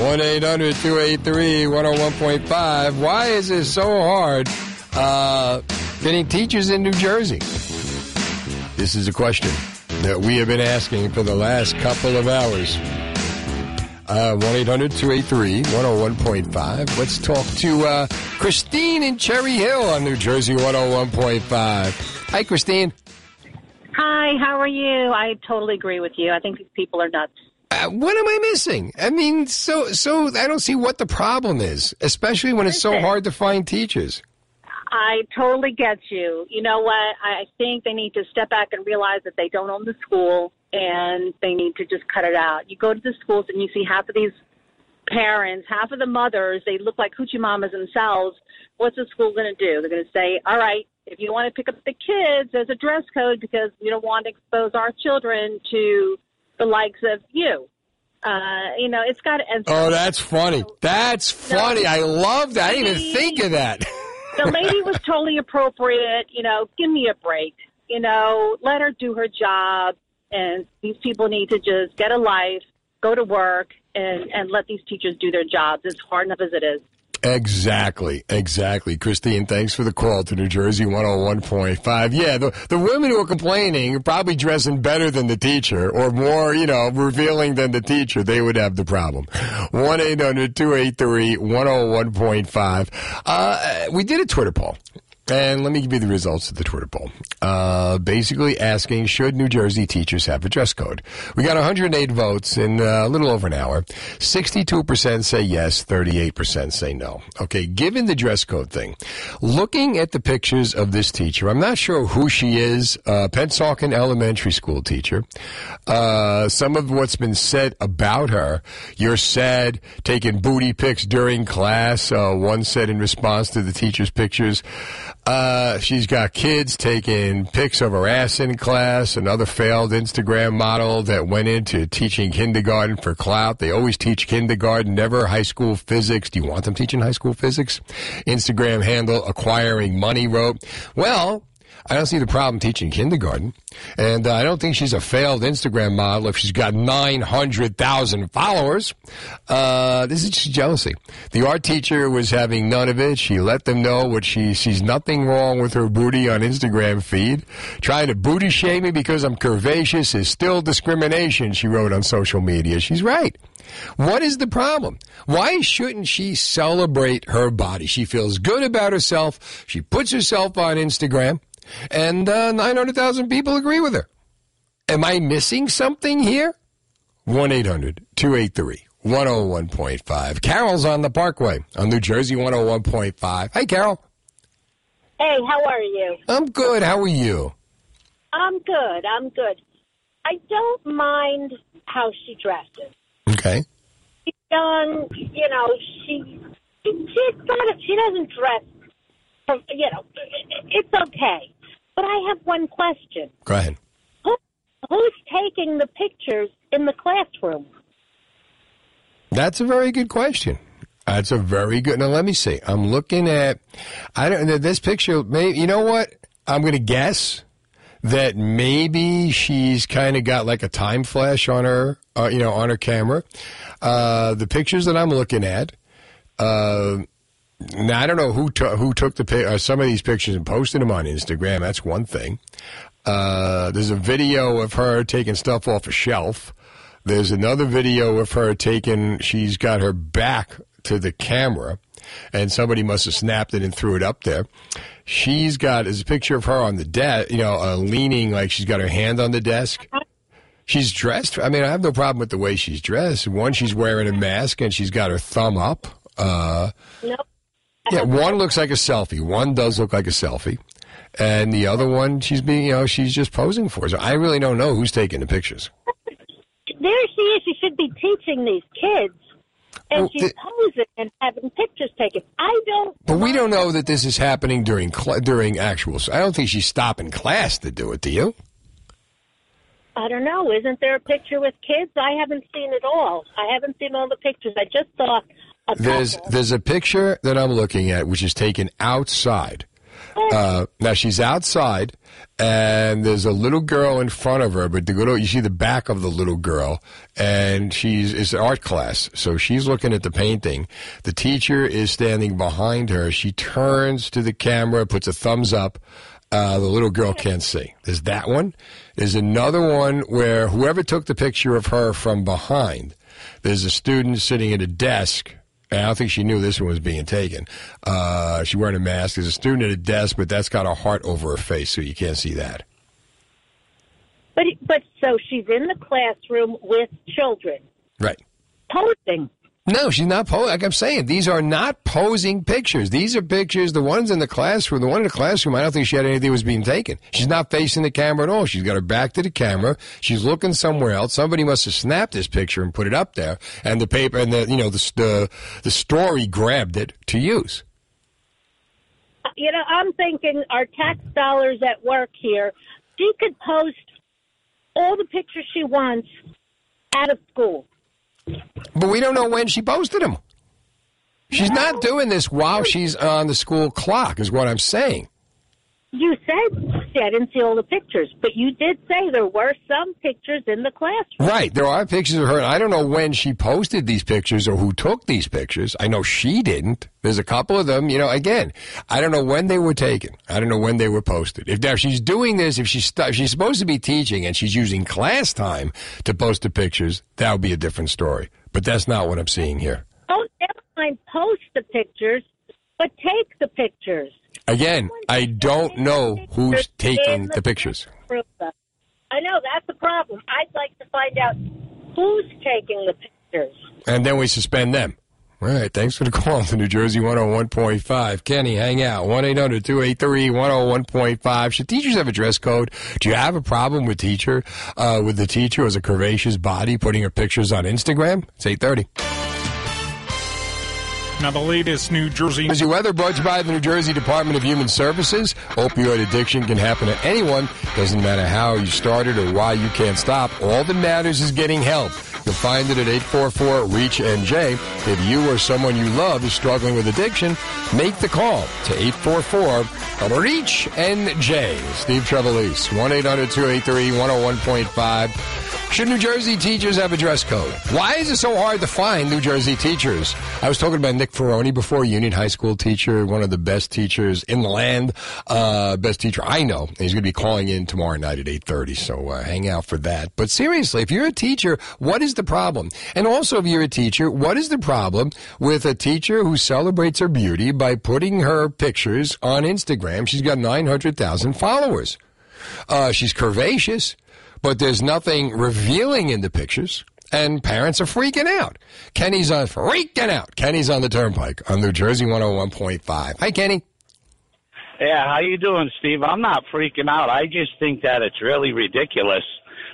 1 800 283 101.5. Why is it so hard uh, getting teachers in New Jersey? This is a question that we have been asking for the last couple of hours. Uh, 1 800 283 101.5. Let's talk to uh, Christine in Cherry Hill on New Jersey 101.5. Hi, Christine. Hi, how are you? I totally agree with you. I think these people are nuts. Uh, what am I missing? I mean, so so I don't see what the problem is, especially when it's so hard to find teachers. I totally get you. You know what? I think they need to step back and realize that they don't own the school and they need to just cut it out. You go to the schools and you see half of these parents, half of the mothers, they look like hoochie mamas themselves. What's the school going to do? They're going to say, all right, if you want to pick up the kids, there's a dress code because we don't want to expose our children to the likes of you. Uh, you know, it's got to. and Oh, that's funny. That's funny. I love that. I didn't even think of that. the lady was totally appropriate. You know, give me a break. You know, let her do her job. And these people need to just get a life, go to work, and and let these teachers do their jobs. It's hard enough as it is. Exactly, exactly. Christine, thanks for the call to New Jersey 101.5. Yeah, the, the women who are complaining are probably dressing better than the teacher or more, you know, revealing than the teacher. They would have the problem. 1-800-283-101.5. Uh, we did a Twitter poll. And let me give you the results of the Twitter poll. Uh, basically asking, should New Jersey teachers have a dress code? We got 108 votes in uh, a little over an hour. 62% say yes, 38% say no. Okay, given the dress code thing, looking at the pictures of this teacher, I'm not sure who she is, uh, Pennsauken Elementary School teacher. Uh, some of what's been said about her, you're sad, taking booty pics during class. Uh, one said in response to the teacher's pictures, uh, she's got kids taking pics of her ass in class. Another failed Instagram model that went into teaching kindergarten for clout. They always teach kindergarten, never high school physics. Do you want them teaching high school physics? Instagram handle acquiring money wrote, well, I don't see the problem teaching kindergarten. And uh, I don't think she's a failed Instagram model if she's got 900,000 followers. Uh, this is just jealousy. The art teacher was having none of it. She let them know what she sees nothing wrong with her booty on Instagram feed. Trying to booty shame me because I'm curvaceous is still discrimination, she wrote on social media. She's right. What is the problem? Why shouldn't she celebrate her body? She feels good about herself. She puts herself on Instagram and uh, 900,000 people agree with her. Am I missing something here? 1 800 283 101.5. Carol's on the Parkway on New Jersey 101.5. Hey, Carol. Hey, how are you? I'm good. How are you? I'm good. I'm good. I don't mind how she dresses. Okay. She's young, you know. She she, she's not. She doesn't dress. You know, it's okay. But I have one question. Go ahead. Who, who's taking the pictures in the classroom? That's a very good question. That's a very good. Now let me see. I'm looking at. I don't know this picture. Maybe you know what? I'm going to guess that maybe she's kind of got like a time flash on her, uh, you know, on her camera. Uh, the pictures that I'm looking at. Uh, now I don't know who to, who took the uh, some of these pictures and posted them on Instagram. That's one thing. Uh, there's a video of her taking stuff off a shelf. There's another video of her taking. She's got her back to the camera, and somebody must have snapped it and threw it up there. She's got there's a picture of her on the desk, you know, uh, leaning like she's got her hand on the desk. She's dressed. I mean, I have no problem with the way she's dressed. One, she's wearing a mask and she's got her thumb up. Uh, Nope. Yeah, one looks like a selfie. One does look like a selfie. And the other one, she's being, you know, she's just posing for. So I really don't know who's taking the pictures. There she is. She should be teaching these kids, and Well, she's the- posing and having pictures taken. I don't. But we don't know that this is happening during cl- during actual. I don't think she's stopping class to do it. Do you? I don't know. Isn't there a picture with kids? I haven't seen it all. I haven't seen all the pictures. I just saw There's there's a picture that I'm looking at which is taken outside. Uh, now she's outside, and there's a little girl in front of her, but the little you see the back of the little girl, and she's it's an art class, so she's looking at the painting. The teacher is standing behind her. She turns to the camera, puts a thumbs up. Uh, the little girl can't see. There's that one. There's another one where whoever took the picture of her from behind, there's a student sitting at a desk. I don't think she knew this one was being taken. Uh, she's wearing a mask. There's a student at a desk, but that's got a heart over her face, so you can't see that. But but so she's in the classroom with children Right. posing. No, she's not posing. Like I'm saying, these are not posing pictures. These are pictures. The ones in the classroom, the one in the classroom, I don't think she had anything that was being taken. She's not facing the camera at all. She's got her back to the camera. She's looking somewhere else. Somebody must have snapped this picture and put it up there. And the paper and the you know the the, the story grabbed it to use. You know, I'm thinking our tax dollars at work here. She could post all the pictures she wants out of school. But we don't know when she posted them. She's not doing this while she's on the school clock, is what I'm saying. You said see. I didn't see all the pictures, but you did say there were some pictures in the classroom. Right. There are pictures of her. I don't know when she posted these pictures or who took these pictures. I know she didn't. There's a couple of them. You know, again, I don't know when they were taken. I don't know when they were posted. If now she's doing this, if she's st- she's supposed to be teaching and she's using class time to post the pictures, that would be a different story. But that's not what I'm seeing here. Oh, never mind. Post the pictures, but take the pictures. Again, I don't know who's taking the pictures. I know that's the problem. I'd like to find out who's taking the pictures. And then we suspend them. All right, thanks for the call to New Jersey 101.5. Kenny, hang out. 1 800 283 101.5. Should teachers have a dress code? Do you have a problem with teacher, uh, with the teacher as a curvaceous body putting her pictures on Instagram? It's 830. Now, the latest New Jersey. Jersey weather brought by the New Jersey Department of Human Services. Opioid addiction can happen to anyone. Doesn't matter how you started or why you can't stop. All that matters is getting help. You'll find it at 844-REACH-NJ. If you or someone you love is struggling with addiction, make the call to 844-REACH-NJ. Steve Trevelise, 1-800-283-101.5. Should New Jersey teachers have a dress code? Why is it so hard to find New Jersey teachers? I was talking about Nick Ferroni before, Union High School teacher, one of the best teachers in the land, uh, best teacher I know. He's going to be calling in tomorrow night at 8.30, so uh, hang out for that. But seriously, if you're a teacher, what is the problem? And also, if you're a teacher, what is the problem with a teacher who celebrates her beauty by putting her pictures on Instagram? She's got 900,000 followers. Uh, she's curvaceous, but there's nothing revealing in the pictures. And parents are freaking out. Kenny's on freaking out. Kenny's on the turnpike on New Jersey 101.5. Hi, Kenny. Yeah, how you doing, Steve? I'm not freaking out. I just think that it's really ridiculous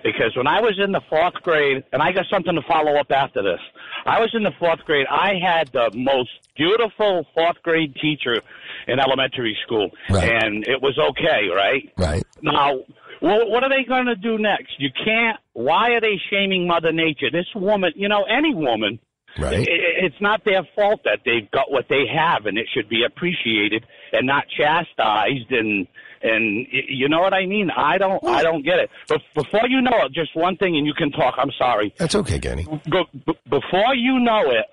because when I was in the fourth grade, and I got something to follow up after this. I was in the fourth grade. I had the most beautiful fourth grade teacher in elementary school, and it was okay, right? Right. Now, well, what are they going to do next? You can't. Why are they shaming Mother Nature? This woman, you know, any woman. Right. It's not their fault that they've got what they have, and it should be appreciated and not chastised. And and y- you know what I mean? I don't. I don't get it. But before you know it, just one thing, and you can talk. I'm sorry. That's okay, Kenny. Go, b- before you know it,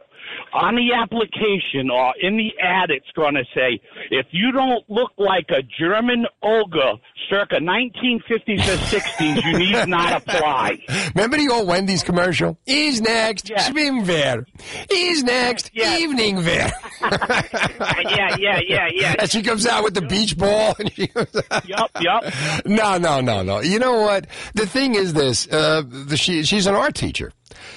on the application or in the ad, it's going to say, if you don't look like a German ogre circa 1950s or 60s, you need not apply. Remember the old Wendy's commercial? He's next. Schwimmwehr. He's next. Evening wear. yeah, yeah, yeah, yeah. And she comes out with the beach ball. And she goes, yup, yup. No, no, no, no. You know what? The thing is this: uh, the, she she's an art teacher,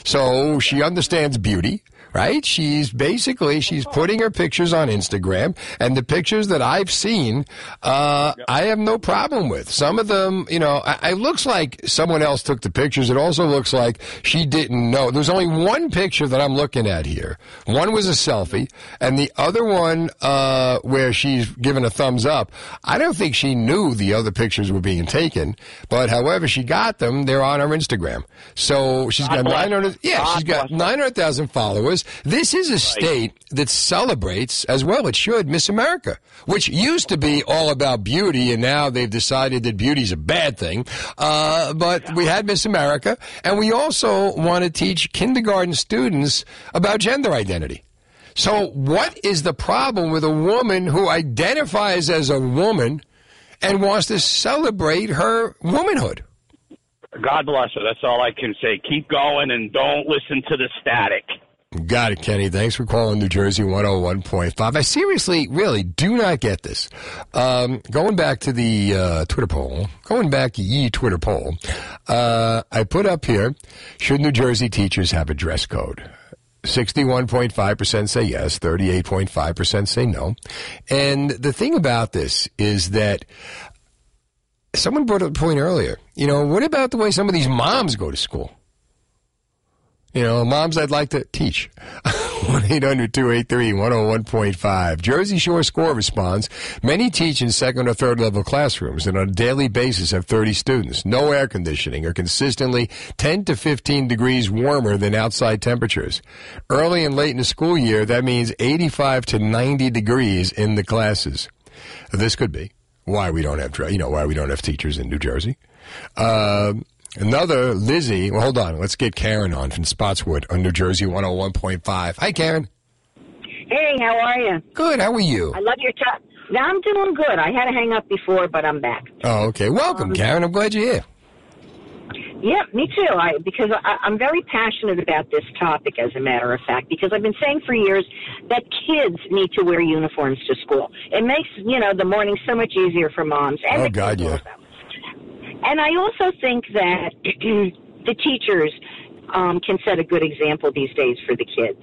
so she understands beauty. Right? She's basically she's putting her pictures on Instagram, and the pictures that I've seen, uh, I have no problem with. Some of them, you know, I, it looks like someone else took the pictures. It also looks like she didn't know. There's only one picture that I'm looking at here. One was a selfie, and the other one uh, where she's given a thumbs up. I don't think she knew the other pictures were being taken, but however she got them, they're on her Instagram. So she's got 900. Yeah, she's got 900,000 followers. This is a state that celebrates, as well it should, Miss America, which used to be all about beauty, and now they've decided that beauty's a bad thing. Uh, but we had Miss America, and we also want to teach kindergarten students about gender identity. So, what is the problem with a woman who identifies as a woman and wants to celebrate her womanhood? God bless her. That's all I can say. Keep going and don't listen to the static. Got it, Kenny. Thanks for calling New Jersey 101.5. I seriously, really do not get this. Um, going back to the uh, Twitter poll, going back to ye Twitter poll, uh, I put up here, should New Jersey teachers have a dress code? 61.5% say yes, 38.5% say no. And the thing about this is that someone brought up a point earlier. You know, what about the way some of these moms go to school? You know, moms I'd like to teach. 1-800-283-101.5. Jersey Shore Score responds, many teach in second or third level classrooms and on a daily basis have 30 students. No air conditioning are consistently 10 to 15 degrees warmer than outside temperatures. Early and late in the school year, that means 85 to 90 degrees in the classes. This could be why we don't have you know why we don't have teachers in New Jersey. Um, another Lizzie. Well, hold on. Let's get Karen on from Spotswood on New Jersey 101.5. Hi, Karen. Hey, how are you? Good. How are you? I love your chat. Now I'm doing good. I had to hang up before, but I'm back. Oh, okay. Welcome, um, Karen. I'm glad you're here. Yeah, me too. I because I, I'm very passionate about this topic, as a matter of fact, because I've been saying for years that kids need to wear uniforms to school. It makes you know the morning so much easier for moms. And Oh God, yeah. also. And I also think that the teachers um, can set a good example these days for the kids.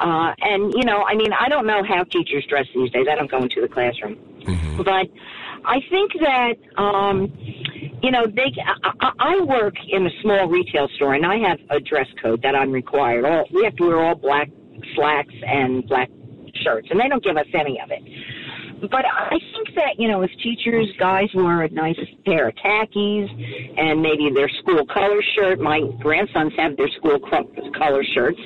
Uh, and you know, I mean, I don't know how teachers dress these days. I don't go into the classroom, but I think that um, you know they. I, I I work in a small retail store, and I have a dress code that I'm required. All we have to wear all black slacks and black shirts, and they don't give us any of it. But I think that, you know, as teachers, guys wear a nice pair of khakis and maybe their school color shirt. My grandsons have their school color shirts.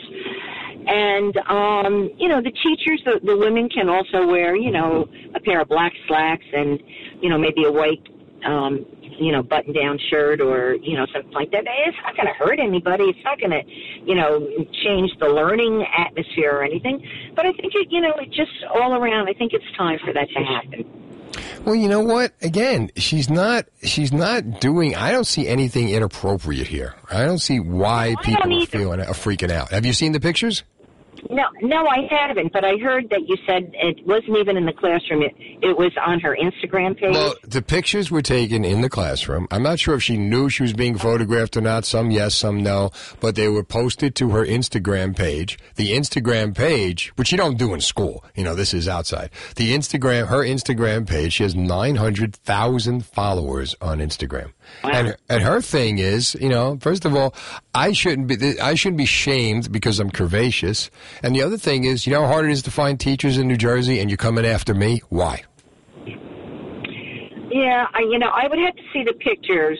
And, um, you know, the teachers, the, the women can also wear, you know, a pair of black slacks and, you know, maybe a white, um, you know, button down shirt or, you know, something like that. It's not going to hurt anybody. It's not going to, you know, change the learning atmosphere or anything. But I think, it, you know, it just all around, I think it's time for that to happen. Well, you know what? Again, she's not. She's not doing. I don't see anything inappropriate here. I don't see why people are feeling are freaking out. Have you seen the pictures? No, no, I haven't. But I heard that you said it wasn't even in the classroom. It, it was on her Instagram page. Well, the pictures were taken in the classroom. I'm not sure if she knew she was being photographed or not. Some yes, some no. But they were posted to her Instagram page. The Instagram page, which you don't do in school. You know, this is outside. The Instagram, her Instagram page, she has 900,000 followers on Instagram. And, and her thing is, you know, first of all, I shouldn't be, I shouldn't be shamed because I'm curvaceous. And the other thing is, you know how hard it is to find teachers in New Jersey and you're coming after me? Why? Yeah, I, you know, I would have to see the pictures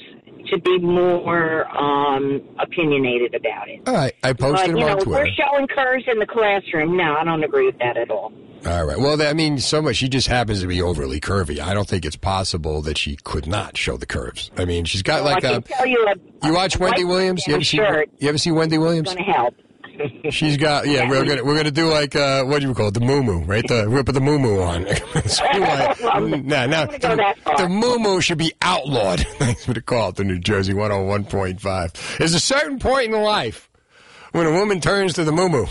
to be more um, opinionated about it. All right, I posted but, them you know, on Twitter. we're showing curves in the classroom. No, I don't agree with that at all. All right. Well, I mean, so much. She just happens to be overly curvy. I don't think it's possible that she could not show the curves. I mean, she's got Well, like I a. can tell you, a, You watch Wendy Williams? You ever see? You ever see Wendy Williams? Going to help. She's got yeah. We're gonna we're gonna do like uh, what do you call it? The moo right? The we put the moo on. So anyway, nah, nah, the, the moo should be outlawed. That's what it. The New Jersey one hundred one point five. There's a certain point in life when a woman turns to the moo She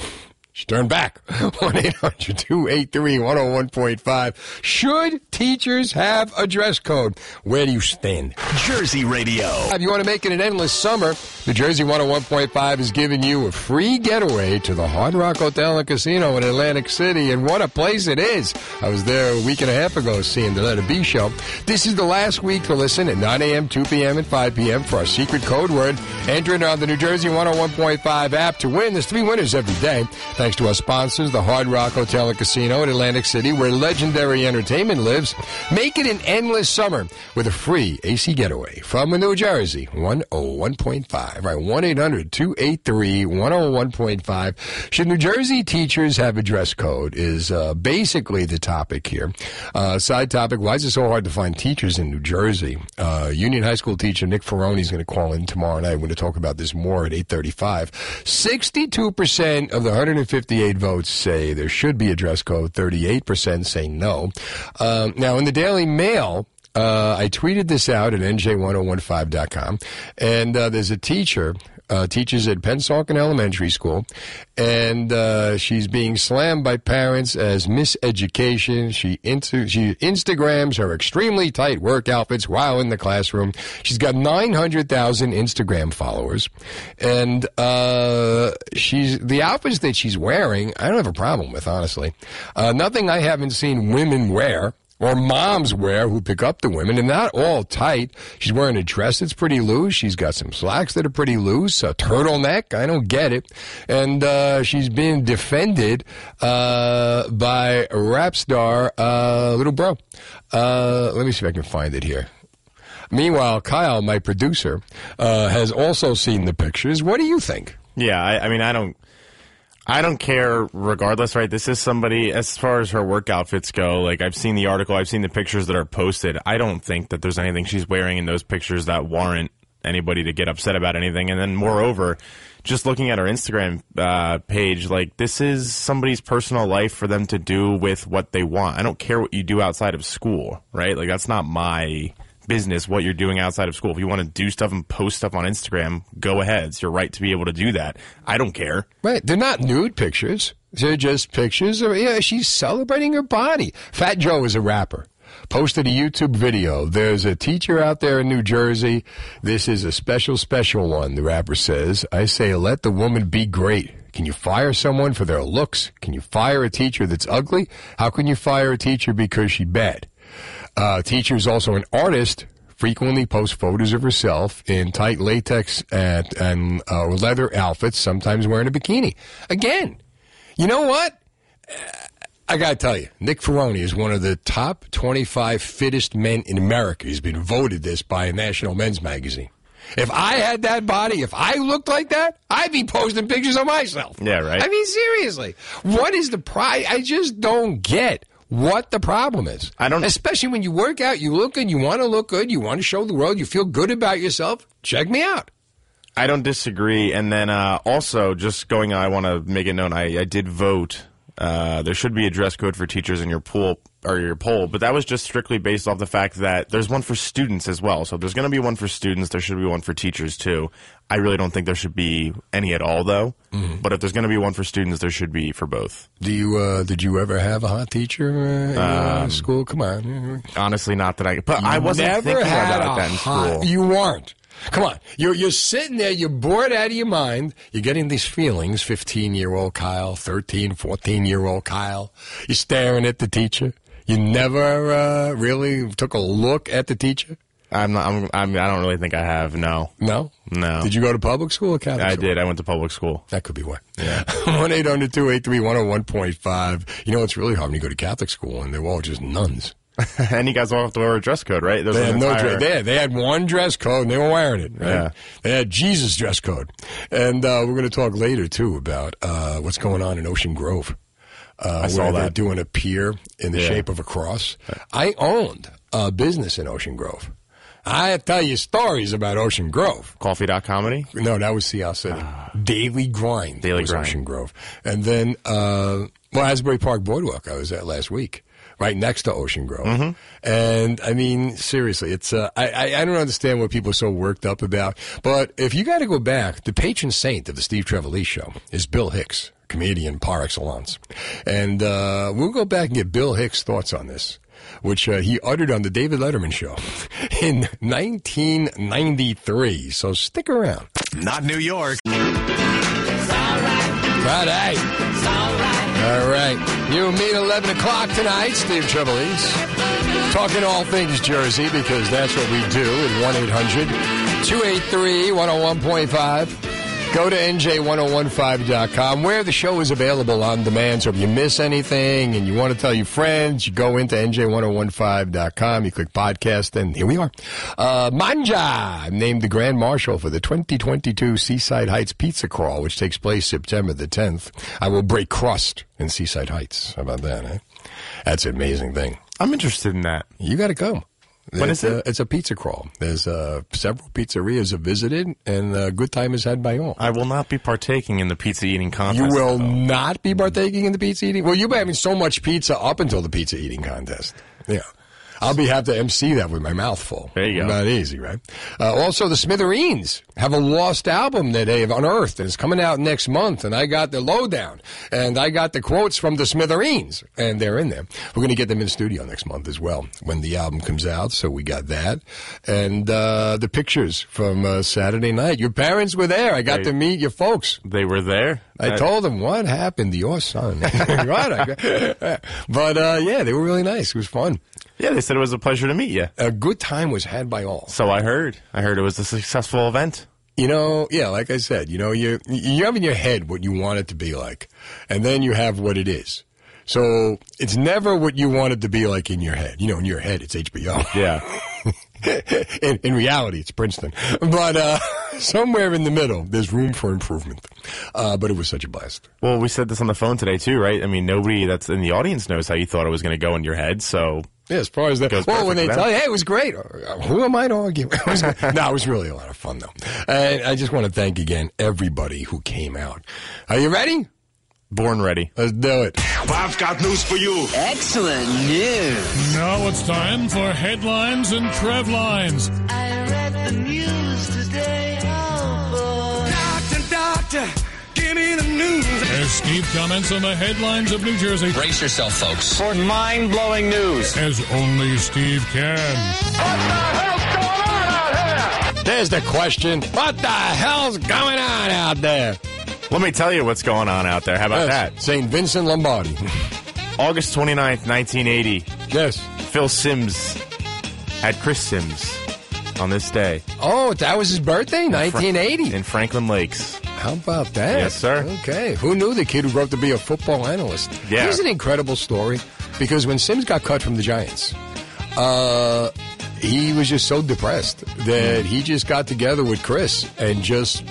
turned back. 1 800 283 101.5. Should teachers have a dress code? Where do you stand? Jersey Radio. If you want to make it an endless summer, the Jersey 101.5 is giving you a free getaway to the Hard Rock Hotel and Casino in Atlantic City. And what a place it is. I was there a week and a half ago seeing the Letter B show. This is the last week to listen at 9 a.m., 2 p.m., and 5 p.m. for our secret code word. Enter it on the New Jersey 101.5 app to win. There's three winners every day. Thanks to our sponsors, the Hard Rock Hotel and Casino in Atlantic City, where legendary entertainment lives. Make it an endless summer with a free AC getaway from New Jersey 101.5. Right, 1 800 283 101.5. Should New Jersey teachers have a dress code? Is uh, basically the topic here. Uh, side topic why is it so hard to find teachers in New Jersey? Uh, Union High School teacher Nick Ferroni is going to call in tomorrow night. We're going to talk about this more at 835. 62% of the 158 votes say there should be a dress code. 38% say no. Um, now, in the Daily Mail, uh, I tweeted this out at nj1015.com, and uh, there's a teacher. Uh, teaches at Pennsauken Elementary School, and uh, she's being slammed by parents as miseducation. She inter- she Instagrams her extremely tight work outfits while in the classroom. She's got nine hundred thousand Instagram followers, and uh, she's the outfits that she's wearing. I don't have a problem with honestly. Uh, nothing I haven't seen women wear or moms wear who pick up the women and not all tight. She's wearing a dress that's pretty loose. She's got some slacks that are pretty loose, a turtleneck. I don't get it. And, uh, she's being defended, uh, by rap star, uh, Little Bro. Uh, let me see if I can find it here. Meanwhile, Kyle, my producer, uh, has also seen the pictures. What do you think? Yeah, I, I mean, I don't. I don't care regardless, right? This is somebody, as far as her work outfits go, like I've seen the article, I've seen the pictures that are posted. I don't think that there's anything she's wearing in those pictures that warrant anybody to get upset about anything. And then moreover, just looking at her Instagram uh, page, like this is somebody's personal life for them to do with what they want. I don't care what you do outside of school, right? Like that's not my business what you're doing outside of school. If you want to do stuff and post stuff on Instagram, go ahead. It's your right to be able to do that. I don't care. Right. They're not nude pictures. They're just pictures of, yeah, she's celebrating her body. Fat Joe is a rapper. Posted a YouTube video. There's a teacher out there in New Jersey. This is a special, special one, the rapper says. I say, let the woman be great. Can you fire someone for their looks? Can you fire a teacher that's ugly? How can you fire a teacher because she bad? Uh, teacher is also an artist. Frequently posts photos of herself in tight latex and, and uh, leather outfits, sometimes wearing a bikini. Again, you know what? I got to tell you, Nick Ferroni is one of the top 25 fittest men in America. He's been voted this by a national men's magazine. If I had that body, if I looked like that, I'd be posting pictures of myself. Yeah, right. I mean, seriously, what is the pride? I just don't get what the problem is. I don't, especially when you work out, you look good, you want to look good, you want to show the world, you feel good about yourself. Check me out. I don't disagree. And then uh, also, just going, I want to make it known, I, I did vote. Uh, there should be a dress code for teachers in your pool or your poll, but that was just strictly based off the fact that there's one for students as well. So there's going to be one for students. There should be one for teachers too. I really don't think there should be any at all, though. Mm-hmm. But if there's going to be one for students, there should be for both. Do you uh, did you ever have a hot teacher uh, in uh, Um, school? Come on. Honestly, not that I. But You I wasn't never thinking had about a that in school. You weren't. Come on. You're, you're sitting there, you're bored out of your mind. You're getting these feelings 15 year old Kyle, 13, 14 year old Kyle. You're staring at the teacher. You never uh, really took a look at the teacher? I'm not. I'm, I'm. I don't really think I have. No. No. No. Did you go to public school or Catholic I school? did. I went to public school. That could be why. Yeah. 1 800 283 101.5. You know, it's really hard when you go to Catholic school and they're all just nuns. and you guys all have to wear a dress code, right? There's They had no entire- dress. They had, they had one dress code and they were wearing it. Right? Yeah. They had Jesus dress code. And uh, we're going to talk later, too, about uh, what's going on in Ocean Grove. Uh, I saw where they're doing a pier in the Yeah. shape of a cross. I owned a business in Ocean Grove. I tell you stories about Ocean Grove. Coffee dot comedy? No, that was Sea City. Daily Grind. Daily Grind. Ocean Grove. And then, uh, well, Asbury Park Boardwalk I was at last week. Right next to Ocean Grove, Mm-hmm. and I mean, seriously, it's uh, I, I I don't understand what people are so worked up about. But if you got to go back, the patron saint of the Steve Trevelise show is Bill Hicks, comedian par excellence, and uh, we'll go back and get Bill Hicks' thoughts on this, which uh, he uttered on the David Letterman show in 1993. So stick around. Not New York. Friday. All right. You and me at 11 o'clock tonight, Steve Trevelise. Talking all things Jersey because that's what we do at 1 800 283 101.5. Go to NJ1015.com where the show is available on demand. So if you miss anything and you want to tell your friends, you go into NJ1015.com, you click podcast, and here we are. Uh, Manja, I'm named the Grand Marshal for the 2022 Seaside Heights Pizza Crawl, which takes place September the 10th. I will break crust in Seaside Heights. How about that, eh? That's an amazing thing. I'm interested in that. You got to come. When it's is it? A, it's a pizza crawl. There's uh, several pizzerias have visited, and a good time is had by all. I will not be partaking in the pizza eating contest. You will though. not be partaking in the pizza eating. Well, you've been having so much pizza up until the pizza eating contest. Yeah. I'll be have to MC that with my mouth full. There you go. Not easy, right? Uh, also, the Smithereens have a lost album that they have unearthed, and it's coming out next month. And I got the lowdown, and I got the quotes from the Smithereens, and they're in there. We're going to get them in studio next month as well when the album comes out. So we got that, and uh, the pictures from uh, Saturday night. Your parents were there. I got Right. to meet your folks. They were there. I Uh, told them what happened to your son. what? but uh, yeah, they were really nice. It was fun. Yeah, they said it was a pleasure to meet you. A good time was had by all. So I heard. I heard it was a successful event. You know, yeah, like I said, you know, you you have in your head what you want it to be like, and then you have what it is. So it's never what you want it to be like in your head. You know, in your head, it's HBO. Yeah. in, in reality, it's Princeton. But uh, somewhere in the middle, there's room for improvement. Uh, but it was such a blast. Well, we said this on the phone today too, right? I mean, nobody that's in the audience knows how you thought it was going to go in your head. So Yeah, as far as that. Goes Well, when they tell you, hey, it was great. uh, Who am I to argue? It was good. no, it was really a lot of fun, though. And I just want to thank again everybody who came out. Are you ready? Born ready. Let's do it. Bob's got news for you. Excellent news. Now it's time for headlines and Trev lines. I read the news today. Oh, boy. Doctor, doctor, give me the news. As Steve comments on the headlines of New Jersey. Brace yourself, folks, for mind-blowing news. As only Steve can. What the hell's going on out here? There's the question. What the hell's going on out there? let me tell you what's going on out there. How about that? St. Vincent Lombardi. August 29th, 1980. Yes. Phil Simms had Chris Simms on this day. Oh, that was his birthday, 1980. In Franklin Lakes. How about that? Yes, sir. Okay. Who knew the kid who grew up to be a football analyst? Yeah. Here's an incredible story because when Simms got cut from the Giants, uh, he was just so depressed that he just got together with Chris and just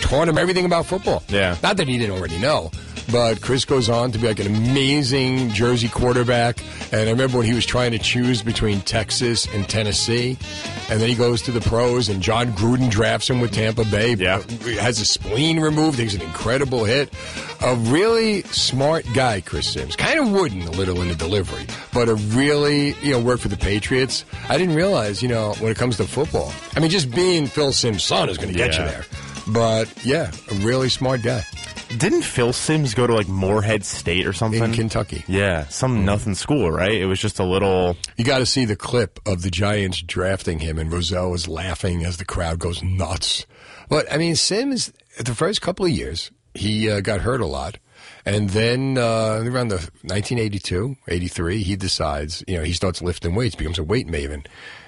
taught him everything about football. Yeah. Not that he didn't already know, but Chris goes on to be like an amazing Jersey quarterback. And I remember when he was trying to choose between Texas and Tennessee, and then he goes to the pros, and Jon Gruden drafts him with Tampa Bay. Yeah. Has a spleen removed. He's an incredible hit. A really smart guy, Chris Simms. Kind of wooden a little in the delivery, but a really, you know, worked for the Patriots. I didn't realize, you know, when it comes to football, I mean, just being Phil Simms' son is going to get you there. But yeah, a really smart guy. Didn't Phil Simms go to like Morehead State or something? In Kentucky. Yeah, some nothing school, right? It was just a little. You got to see the clip of the Giants drafting him, and Rozelle is laughing as the crowd goes nuts. But I mean, Simms, the first couple of years, he uh, got hurt a lot. And then uh, around the 1982, 83, he decides, you know, he starts lifting weights, becomes a weight maven.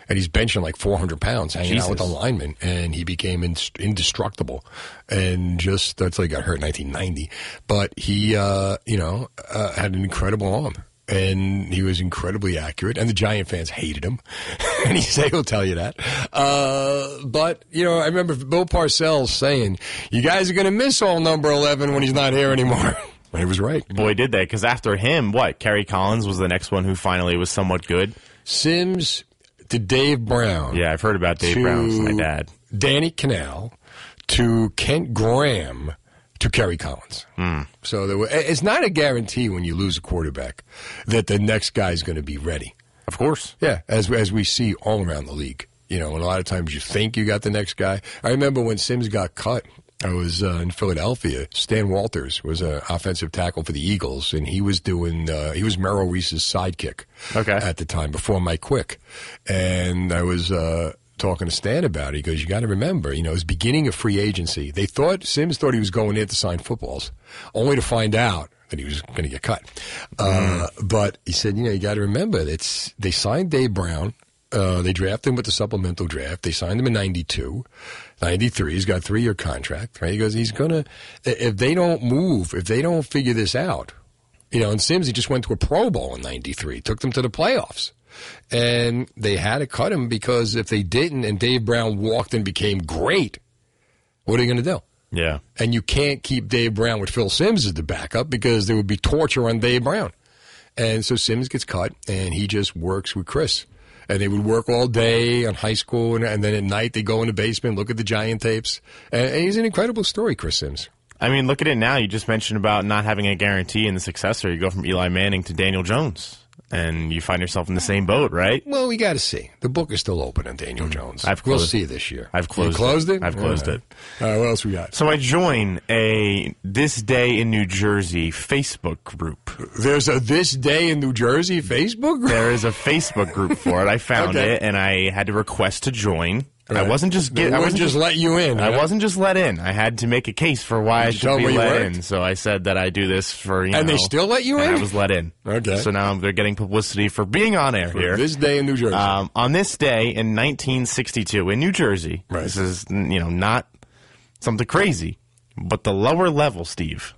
And he's benching like 400 pounds, hanging out with the Jesus. linemen. And he became indestructible. And just, that's like got hurt in 1990. But he, uh, you know, uh, had an incredible arm. And he was incredibly accurate. And the Giant fans hated him. and he say he'll tell you that. Uh, but, you know, I remember Bill Parcells saying, you guys are going to miss all number 11 when he's not here anymore. he was right. Boy, did they. Because after him, what? Kerry Collins was the next one who finally was somewhat good. Simms to Dave Brown. Yeah, I've heard about Dave Brown. It's my dad. Danny Kanell to Kent Graham to Kerry Collins. Hmm. So there were, it's not a guarantee when you lose a quarterback that the next guy is going to be ready. Of course. Yeah, as as we see all around the league. You know, and a lot of times you think you got the next guy. I remember when Simms got cut. I was uh, in Philadelphia. Stan Walters was an offensive tackle for the Eagles, and he was doing uh, he was Merrill Reese's sidekick Okay. at the time before Mike Quick. And I was uh, talking to Stan about it. He goes, "You got to remember, you know, it was beginning of free agency. They thought Simms thought he was going in to sign footballs, only to find out." That he was going to get cut, uh, but he said, "You know, you got to remember, it's they signed Dave Brown, uh, they drafted him with the supplemental draft. They signed him in 92. 93. He's got a three year contract, right? He goes, he's going to, if they don't move, if they don't figure this out, you know, and Simms, he just went to a Pro Bowl in 93, took them to the playoffs. And they had to cut him because if they didn't and Dave Brown walked and became great, what are you going to do? Yeah. And you can't keep Dave Brown with Phil Simms as the backup because there would be torture on Dave Brown. And so Simms gets cut and he just works with Chris. And they would work all day on high school and, and then at night they go in the basement, look at the giant tapes. And, and he's an incredible story, Chris Simms. I mean, look at it now. You just mentioned about not having a guarantee in the successor. You go from Eli Manning to Daniel Jones, and you find yourself in the same boat, right? Well, we got to see. The book is still open on Daniel Jones. I've we'll closed- see this year. I've closed You closed it. it. I've closed it. All right, what else we got? So I join a This Day in New Jersey Facebook group. There's a This Day in New Jersey Facebook group? There is a Facebook group for it. I found Okay. it, and I had to request to join. Right. I wasn't just get, I wasn't just let you in, I wasn't just let in. I had to make a case for why I you tell should be let worked? in. So I said that I do this for you And know, they still let you in? I was let in. Okay. So now they're getting publicity for being on air For here. This Day in New Jersey. Um, on this day in 1962 in New Jersey, this is you know not something crazy, but the lower level, Steve,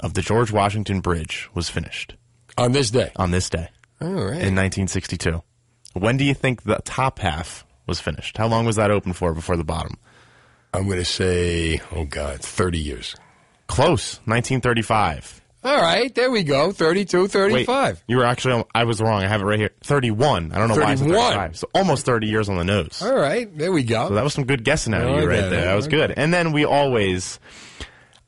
of the George Washington Bridge was finished on this day. On this day, All right. in 1962. When do you think the top half was finished? How long was that open for before the bottom? I'm going to say, oh God, 30 years. Close. 1935. All right, there we go. 32, 35. Wait, you were actually, I was wrong. I have it right here. 31. I don't know why I said 31. 35. So almost 30 years on the nose. All right, there we go. So that was some good guessing out of you right that. there. That was good. And then we always,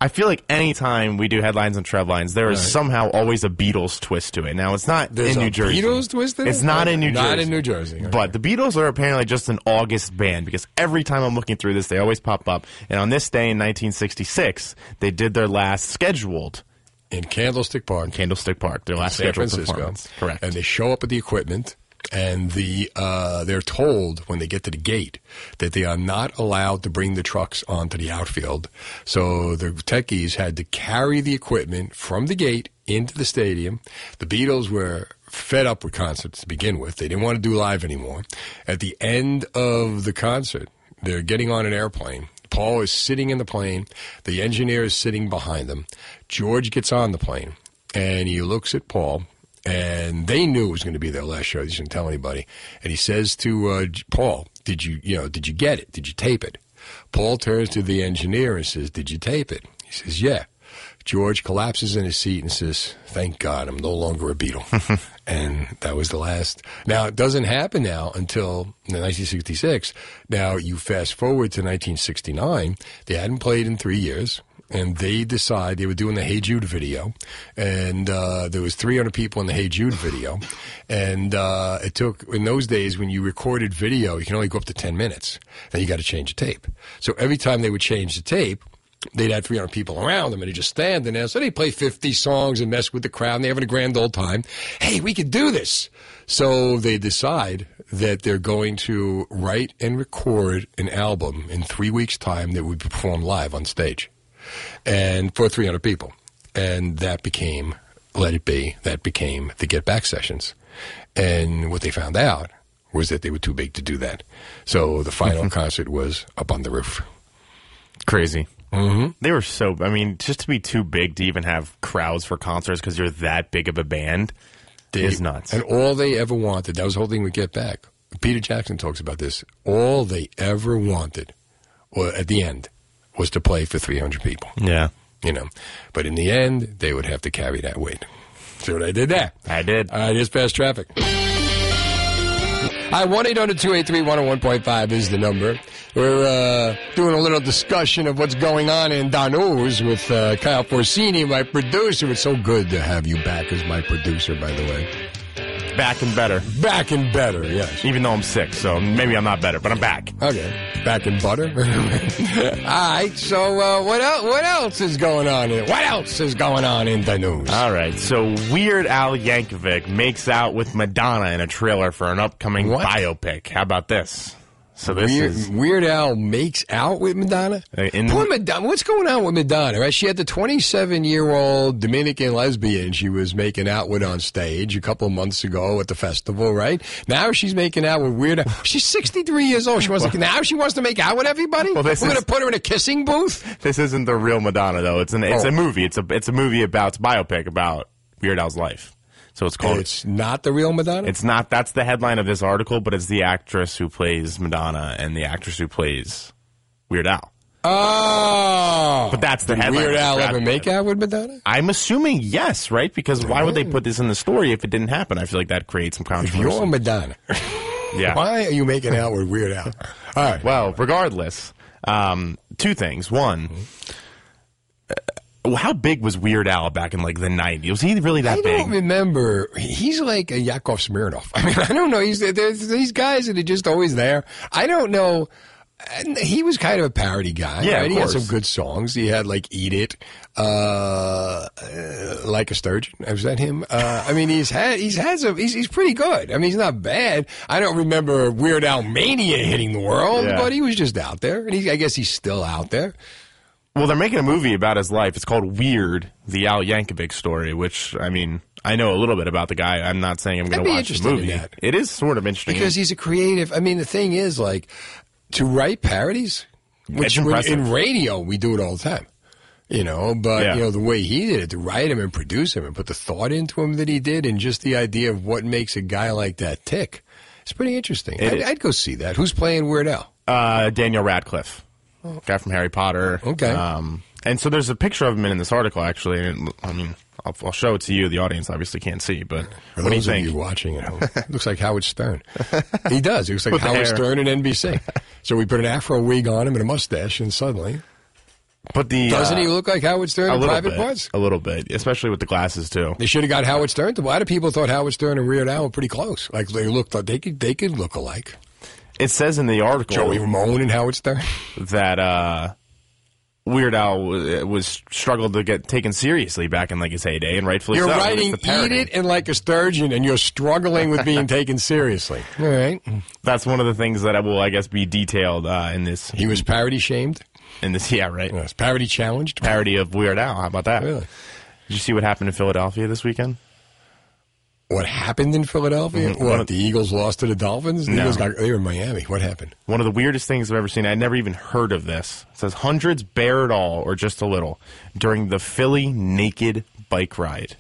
I feel like anytime we do headlines and tread lines, there is Right. somehow always a Beatles twist to it. Now it's not There's in a New Jersey. Beatles twist in it? It's not in New Jersey. Not in New Jersey, okay. But the Beatles are apparently just an August band because every time I'm looking through this, they always pop up. And on this day in 1966, they did their last scheduled in Candlestick Park. Candlestick Park, their last San scheduled Francisco. performance. Correct. And they show up with the equipment, and the uh, they're told when they get to the gate that they are not allowed to bring the trucks onto the outfield. So the techies had to carry the equipment from the gate into the stadium. The Beatles were fed up with concerts to begin with. They didn't want to do live anymore. At the end of the concert, they're getting on an airplane. Paul is sitting in the plane. The engineer is sitting behind them. George gets on the plane and he looks at Paul. And they knew it was going to be their last show. They didn't tell anybody. And he says to uh, Paul, "Did you, you know, did you get it? Did you tape it?" Paul turns to the engineer and says, "Did you tape it?" He says, "Yeah." George collapses in his seat and says, "Thank God, I'm no longer a Beatle." and that was the last. Now it doesn't happen now until 1966. Now you fast forward to 1969. They hadn't played in three years. And they decide they were doing the Hey Jude video, and uh, there was 300 people in the Hey Jude video, and uh, it took in those days when you recorded video, you can only go up to 10 minutes. Then you got to change the tape. So every time they would change the tape, they'd have 300 people around them and they'd just stand there. So they play 50 songs and mess with the crowd and they're having a grand old time. Hey, we could do this. So they decide that they're going to write and record an album in three weeks' time that would be performed live on stage and for 300 people. And that became Let It Be. That became the Get Back sessions. And what they found out was that they were too big to do that. So the final concert was up on the roof. Crazy. Mm-hmm. They were so. I mean, just to be too big to even have crowds for concerts because you're that big of a band They- is nuts. And all they ever wanted, that was the whole thing with Get Back. Peter Jackson talks about this. All they ever wanted, or at the end, was to play for 300 people. Yeah. You know, but in the end, they would have to carry that weight. See what I did there? I did. I just passed traffic. Hi, 1 800 283 101.5 is the number. We're uh, doing a little discussion of what's going on in Danos with uh, Kyle Forsini, my producer. It's so good to have you back as my producer, by the way. Back and better. Back and better, yes. Even though I'm sick, so maybe I'm not better, but I'm back. Okay. Back in butter. All right. So uh, what else? What else is going on? In, what else is going on in the news? All right. So Weird Al Yankovic makes out with Madonna in a trailer for an upcoming What? biopic. How about this? So this Weird, is Weird Al makes out with Madonna. in Poor Madonna. What's going on with Madonna? Right? She had the 27 year old Dominican lesbian she was making out with on stage a couple of months ago at the festival. Right now she's making out with Weird. Al. She's 63 years old. She wants to, now she wants to make out with everybody. Well, this We're going to put her in a kissing booth. this isn't the real Madonna though. It's an it's Oh. a movie. It's a it's a movie about it's a biopic about Weird Al's life. So it's called. It's not the real Madonna. It's not. That's the headline of this article, but it's the actress who plays Madonna and the actress who plays Weird Al. Oh, But that's the Did headline. Weird Al ever make out with Madonna? I'm assuming yes, right? Because why would they put this in the story if it didn't happen? I feel like that creates some If controversy. you're Madonna, yeah. why are you making out with Weird Al? All right. Well, regardless, um, two things. One, uh, how big was Weird Al back in like the 90s? Was he really that I big? I don't remember. He's like a Yakov Smirnoff. I mean, I don't know. He's there's these guys that are just always there. I don't know. He was kind of a parody guy. Yeah, right? he had some good songs. He had like "Eat It," uh, uh, like a sturgeon. Was that him? Uh, I mean, he's had he's had some. He's, he's pretty good. I mean, he's not bad. I don't remember Weird Al mania hitting the world, Yeah. but he was just out there, and he, I guess he's still out there. Well, they're making a movie about his life. It's called Weird, the Al Yankovic story, which, I mean, I know a little bit about the guy. I'm not saying I'm going to watch the movie. It is sort of interesting. because he's a creative. I mean, the thing is, like, to write parodies, which in radio we do it all the time. You know, but Yeah. you know the way he did it, to write him and produce him and put the thought into him that he did, and just the idea of what makes a guy like that tick, it's pretty interesting. It I'd. I'd go see that. Who's playing Weird Al? uh, Daniel Radcliffe. Guy from Harry Potter. Okay. Um, and so there's a picture of him in this article, actually. And it- I mean, I'll, I'll show it to you. The audience obviously can't see, but For what do you think? you watching at home, looks like Howard Stern. He does. He looks like With Howard. Stern at NBC. so we put an afro wig on him and a mustache, and suddenly, But the doesn't uh, he look like Howard Stern a in little private bit, parts? A little bit, especially with the glasses too. They should have got Howard Stern. A lot of people thought Howard Stern and Weird Al were pretty close. Like they looked like they could they could look alike. It says in the article Joey Ramone and Howard Stern. that uh, Weird Al was, was struggled to get taken seriously back in like his heyday, and rightfully You're so. Writing "Eat. It" and like a sturgeon, and you're struggling with being taken seriously. All right. That's one of the things that will, I guess, be detailed uh, in this. He was parody shamed. In this, yeah, right. Yes, parody challenged. Parody of Weird Al. How about that? Really? Did you see what happened in Philadelphia this weekend? What happened in Philadelphia? Mhm. What the Eagles lost to the Dolphins? The No. Eagles got, they were in Miami. What happened? One of the weirdest things I've ever seen. I'd never even heard of this. It says hundreds bear it all or just a little during the Philly naked bike ride.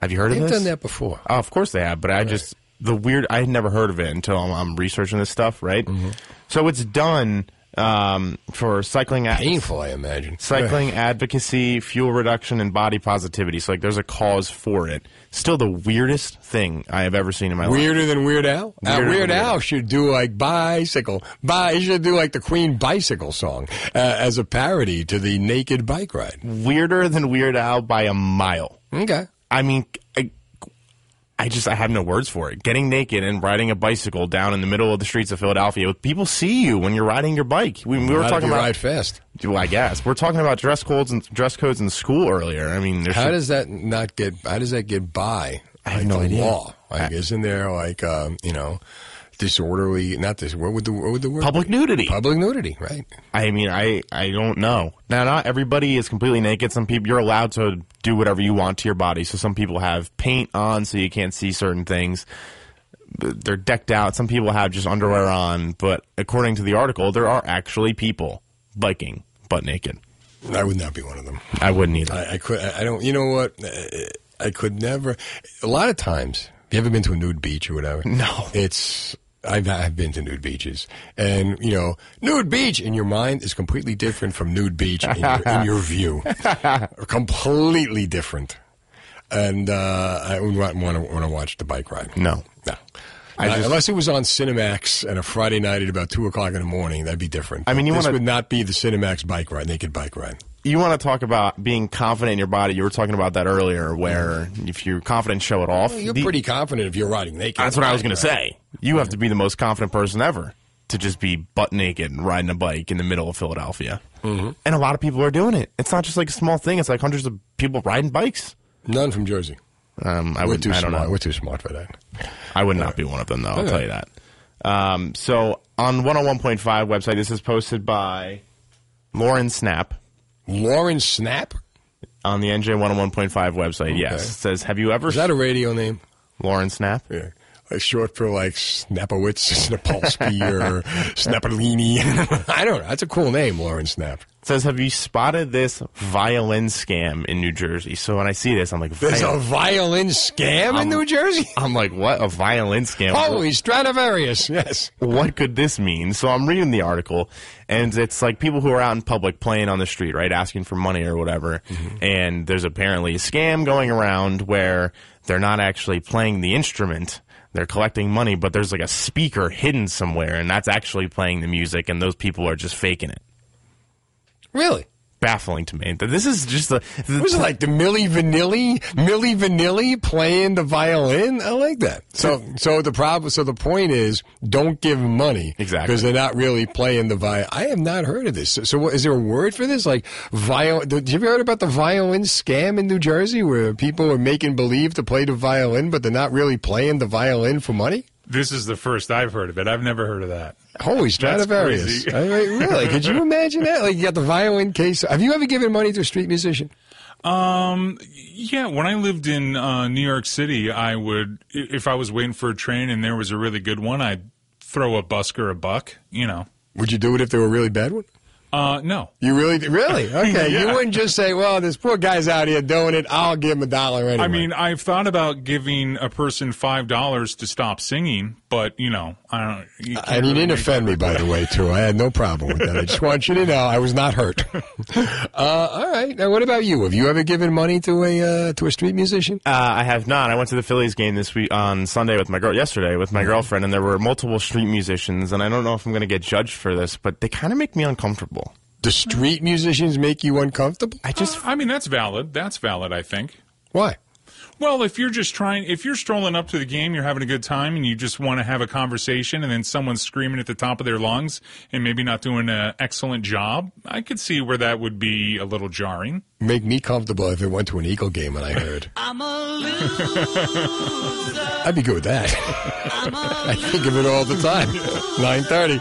Have you heard of They've this? done that before. Oh, of course they have, but I just the weird. I had never heard of it until I'm, I'm researching this stuff. Right. Mm-hmm. So it's done um, for cycling. Ad- Painful, I imagine. Cycling advocacy, fuel reduction, and body positivity. So like, there's a cause for it. Still, the weirdest thing I have ever seen in my life. Weirder than Weird Al? Uh, Weirder than Weird Weird Al Al. should do like bicycle. Bi- he should do like the Queen bicycle song uh, as a parody to the naked bike ride. Weirder than Weird Al by a mile. Okay. I mean, I, I just I have no words for it. Getting naked and riding a bicycle down in the middle of the streets of Philadelphia. People see you when you're riding your bike. We, we were talking you about ride fast. Well, I guess we're talking about dress codes and dress codes in school earlier. I mean, How does that not get? How does that get by? I have like no the idea. Law, like, isn't there like um, you know, disorderly? Not this. What would the what would the word? public be? nudity? Public nudity, right? I mean, I I don't know. Now, not everybody is completely naked. Some people you're allowed to do whatever you want to your body. So some people have paint on, so you can't see certain things. They're decked out. Some people have just underwear on. But according to the article, there are actually people biking butt naked. I would not be one of them. I wouldn't either. I, I could. I don't. You know what? I could never. A lot of times, have you ever been to a nude beach or whatever? No. It's. I've, I've been to nude beaches, and you know, nude beach in your mind is completely different from nude beach in your, in your view. completely different. And uh, I wouldn't want to want to watch the bike ride. No, no. I Uh, just- unless it was on Cinemax and a Friday night at about two o'clock in the morning, that'd be different. I mean, you this wanna- would not be the Cinemax bike ride, naked bike ride. You want to talk about being confident in your body? You were talking about that earlier, where if you're confident, show it off. Well, you're The- pretty confident if you're riding naked. That's what I was going to say. You have to be the most confident person ever to just be butt naked and riding a bike in the middle of Philadelphia. Mm-hmm. And a lot of people are doing it. It's not just like a small thing. It's like hundreds of people riding bikes. None from Jersey. Um, I We're would. too I don't smart. know. We're too smart for that. I would not be one of them, though. I'll tell you that. Um, so on 101.5 website, this is posted by Lauren Snap. Lauren Snap? On the NJ 101.5 website, yes. It says, Have you ever. Is that a radio name? Lauren Snap? Yeah. Like short for like Snapowitz, Snapolsky, or Snapolini. I don't know. That's a cool name, Lauren Snap. Says, Have you spotted this violin scam in New Jersey? So when I see this, I'm like, There's a violin scam in I'm- New Jersey? I'm like, what? A violin scam? Holy Stradivarius, yes. what could this mean? So I'm reading the article, and it's like people who are out in public playing on the street, right, asking for money or whatever. Mm-hmm. And there's apparently a scam going around where they're not actually playing the instrument. They're collecting money, but there's like a speaker hidden somewhere, and that's actually playing the music, and those people are just faking it. Really? Baffling to me. This is just the. the Was it like the Milli Vanilli, Milli Vanilli playing the violin? I like that. So, so the problem, so the point is, don't give them money Exactly. because they're not really playing the violin. I have not heard of this. So, so what, is there a word for this? Like violin? Did you ever heard about the violin scam in New Jersey, where people are making believe to play the violin, but they're not really playing the violin for money? This is the first I've heard of it. I've never heard of that. Holy Stradivarius! I mean, really? Could you imagine that? Like you got the violin case. Have you ever given money to a street musician? Um, yeah, when I lived in uh, New York City, I would, if I was waiting for a train and there was a really good one, I'd throw a busker a buck, you know. Would you do it if they were a really bad one? Uh, no. You really, really? Okay, you wouldn't just say, "Well, this poor guy's out here doing it. I'll give him a dollar anyway." I mean, I've thought about giving a person $5 to stop singing, but you know, I don't. You And he really didn't offend me, by the way, too. I had no problem with that. I just want you to know I was not hurt. uh, all right. Now, what about you? Have you ever given money to a uh, to a street musician? Uh, I have not. I went to the Phillies game this week on Sunday with my girl. Yesterday with my girlfriend, and there were multiple street musicians. And I don't know if I'm going to get judged for this, but they kind of make me uncomfortable. The street musicians make you uncomfortable? I just. I mean, that's valid. That's valid. I think. Why? Well, if you're just trying, if you're strolling up to the game, you're having a good time, and you just want to have a conversation, and then someone's screaming at the top of their lungs and maybe not doing an excellent job, I could see where that would be a little jarring. Make me comfortable if it went to an Eagle game and I heard. I'm a loser. I'd be good with that. I think of it all the time. Nine thirty.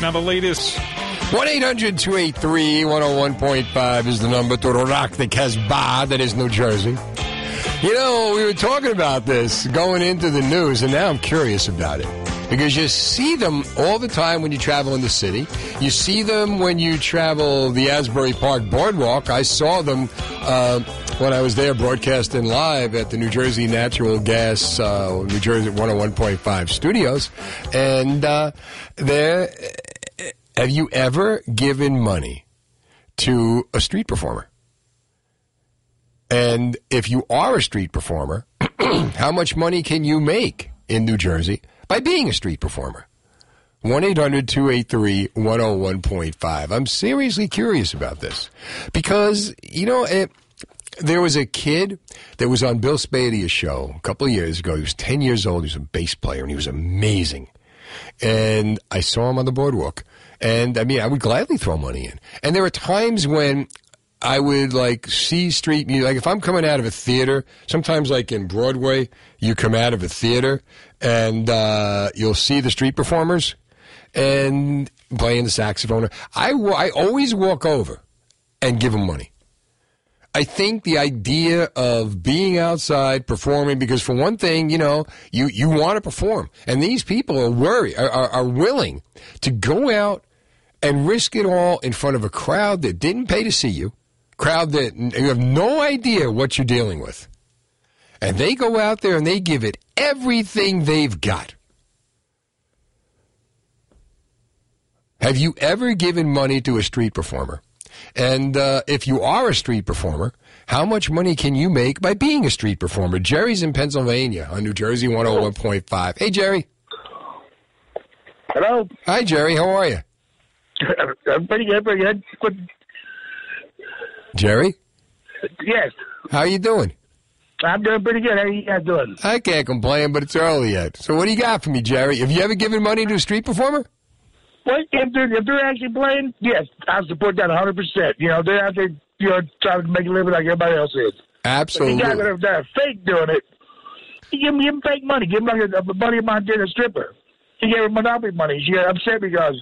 Now the latest. 1 800 283 101.5 is the number to rock the Casbah that is New Jersey. You know, we were talking about this going into the news, and now I'm curious about it. Because you see them all the time when you travel in the city. You see them when you travel the Asbury Park Boardwalk. I saw them uh, when I was there broadcasting live at the New Jersey Natural Gas, uh, New Jersey 101.5 studios. And uh, there, have you ever given money to a street performer? And if you are a street performer, how much money can you make in New Jersey by being a street performer? 1 800 283 101.5. I'm seriously curious about this because, you know, it, there was a kid that was on Bill Spadea's show a couple of years ago. He was 10 years old. He was a bass player and he was amazing. And I saw him on the boardwalk. And I mean, I would gladly throw money in. And there are times when I would like see street music. Like if I'm coming out of a theater, sometimes like in Broadway, you come out of a theater and uh, you'll see the street performers and playing the saxophone. I, I always walk over and give them money. I think the idea of being outside performing, because for one thing, you know, you, you want to perform. And these people are worried, are, are, are willing to go out and risk it all in front of a crowd that didn't pay to see you, crowd that you have no idea what you're dealing with. And they go out there and they give it everything they've got. Have you ever given money to a street performer? And uh, if you are a street performer, how much money can you make by being a street performer? Jerry's in Pennsylvania on New Jersey 101.5. Hey, Jerry. Hello. Hi, Jerry. How are you? I'm pretty good, pretty good. Jerry? Yes, How are you doing? I'm doing pretty good. How are you guys doing? I can't complain, but it's early yet. So what do you got for me, Jerry? Have you ever given money to a street performer? Well, if they're if they're actually playing, yes, I support that 100. percent You know, they're out there, you know, trying to make a living like everybody else is. Absolutely. But the guys that are, that are fake doing it, give give them fake money. Give them like a, a buddy of mine did a stripper. He gave her monopoly money. She got upset because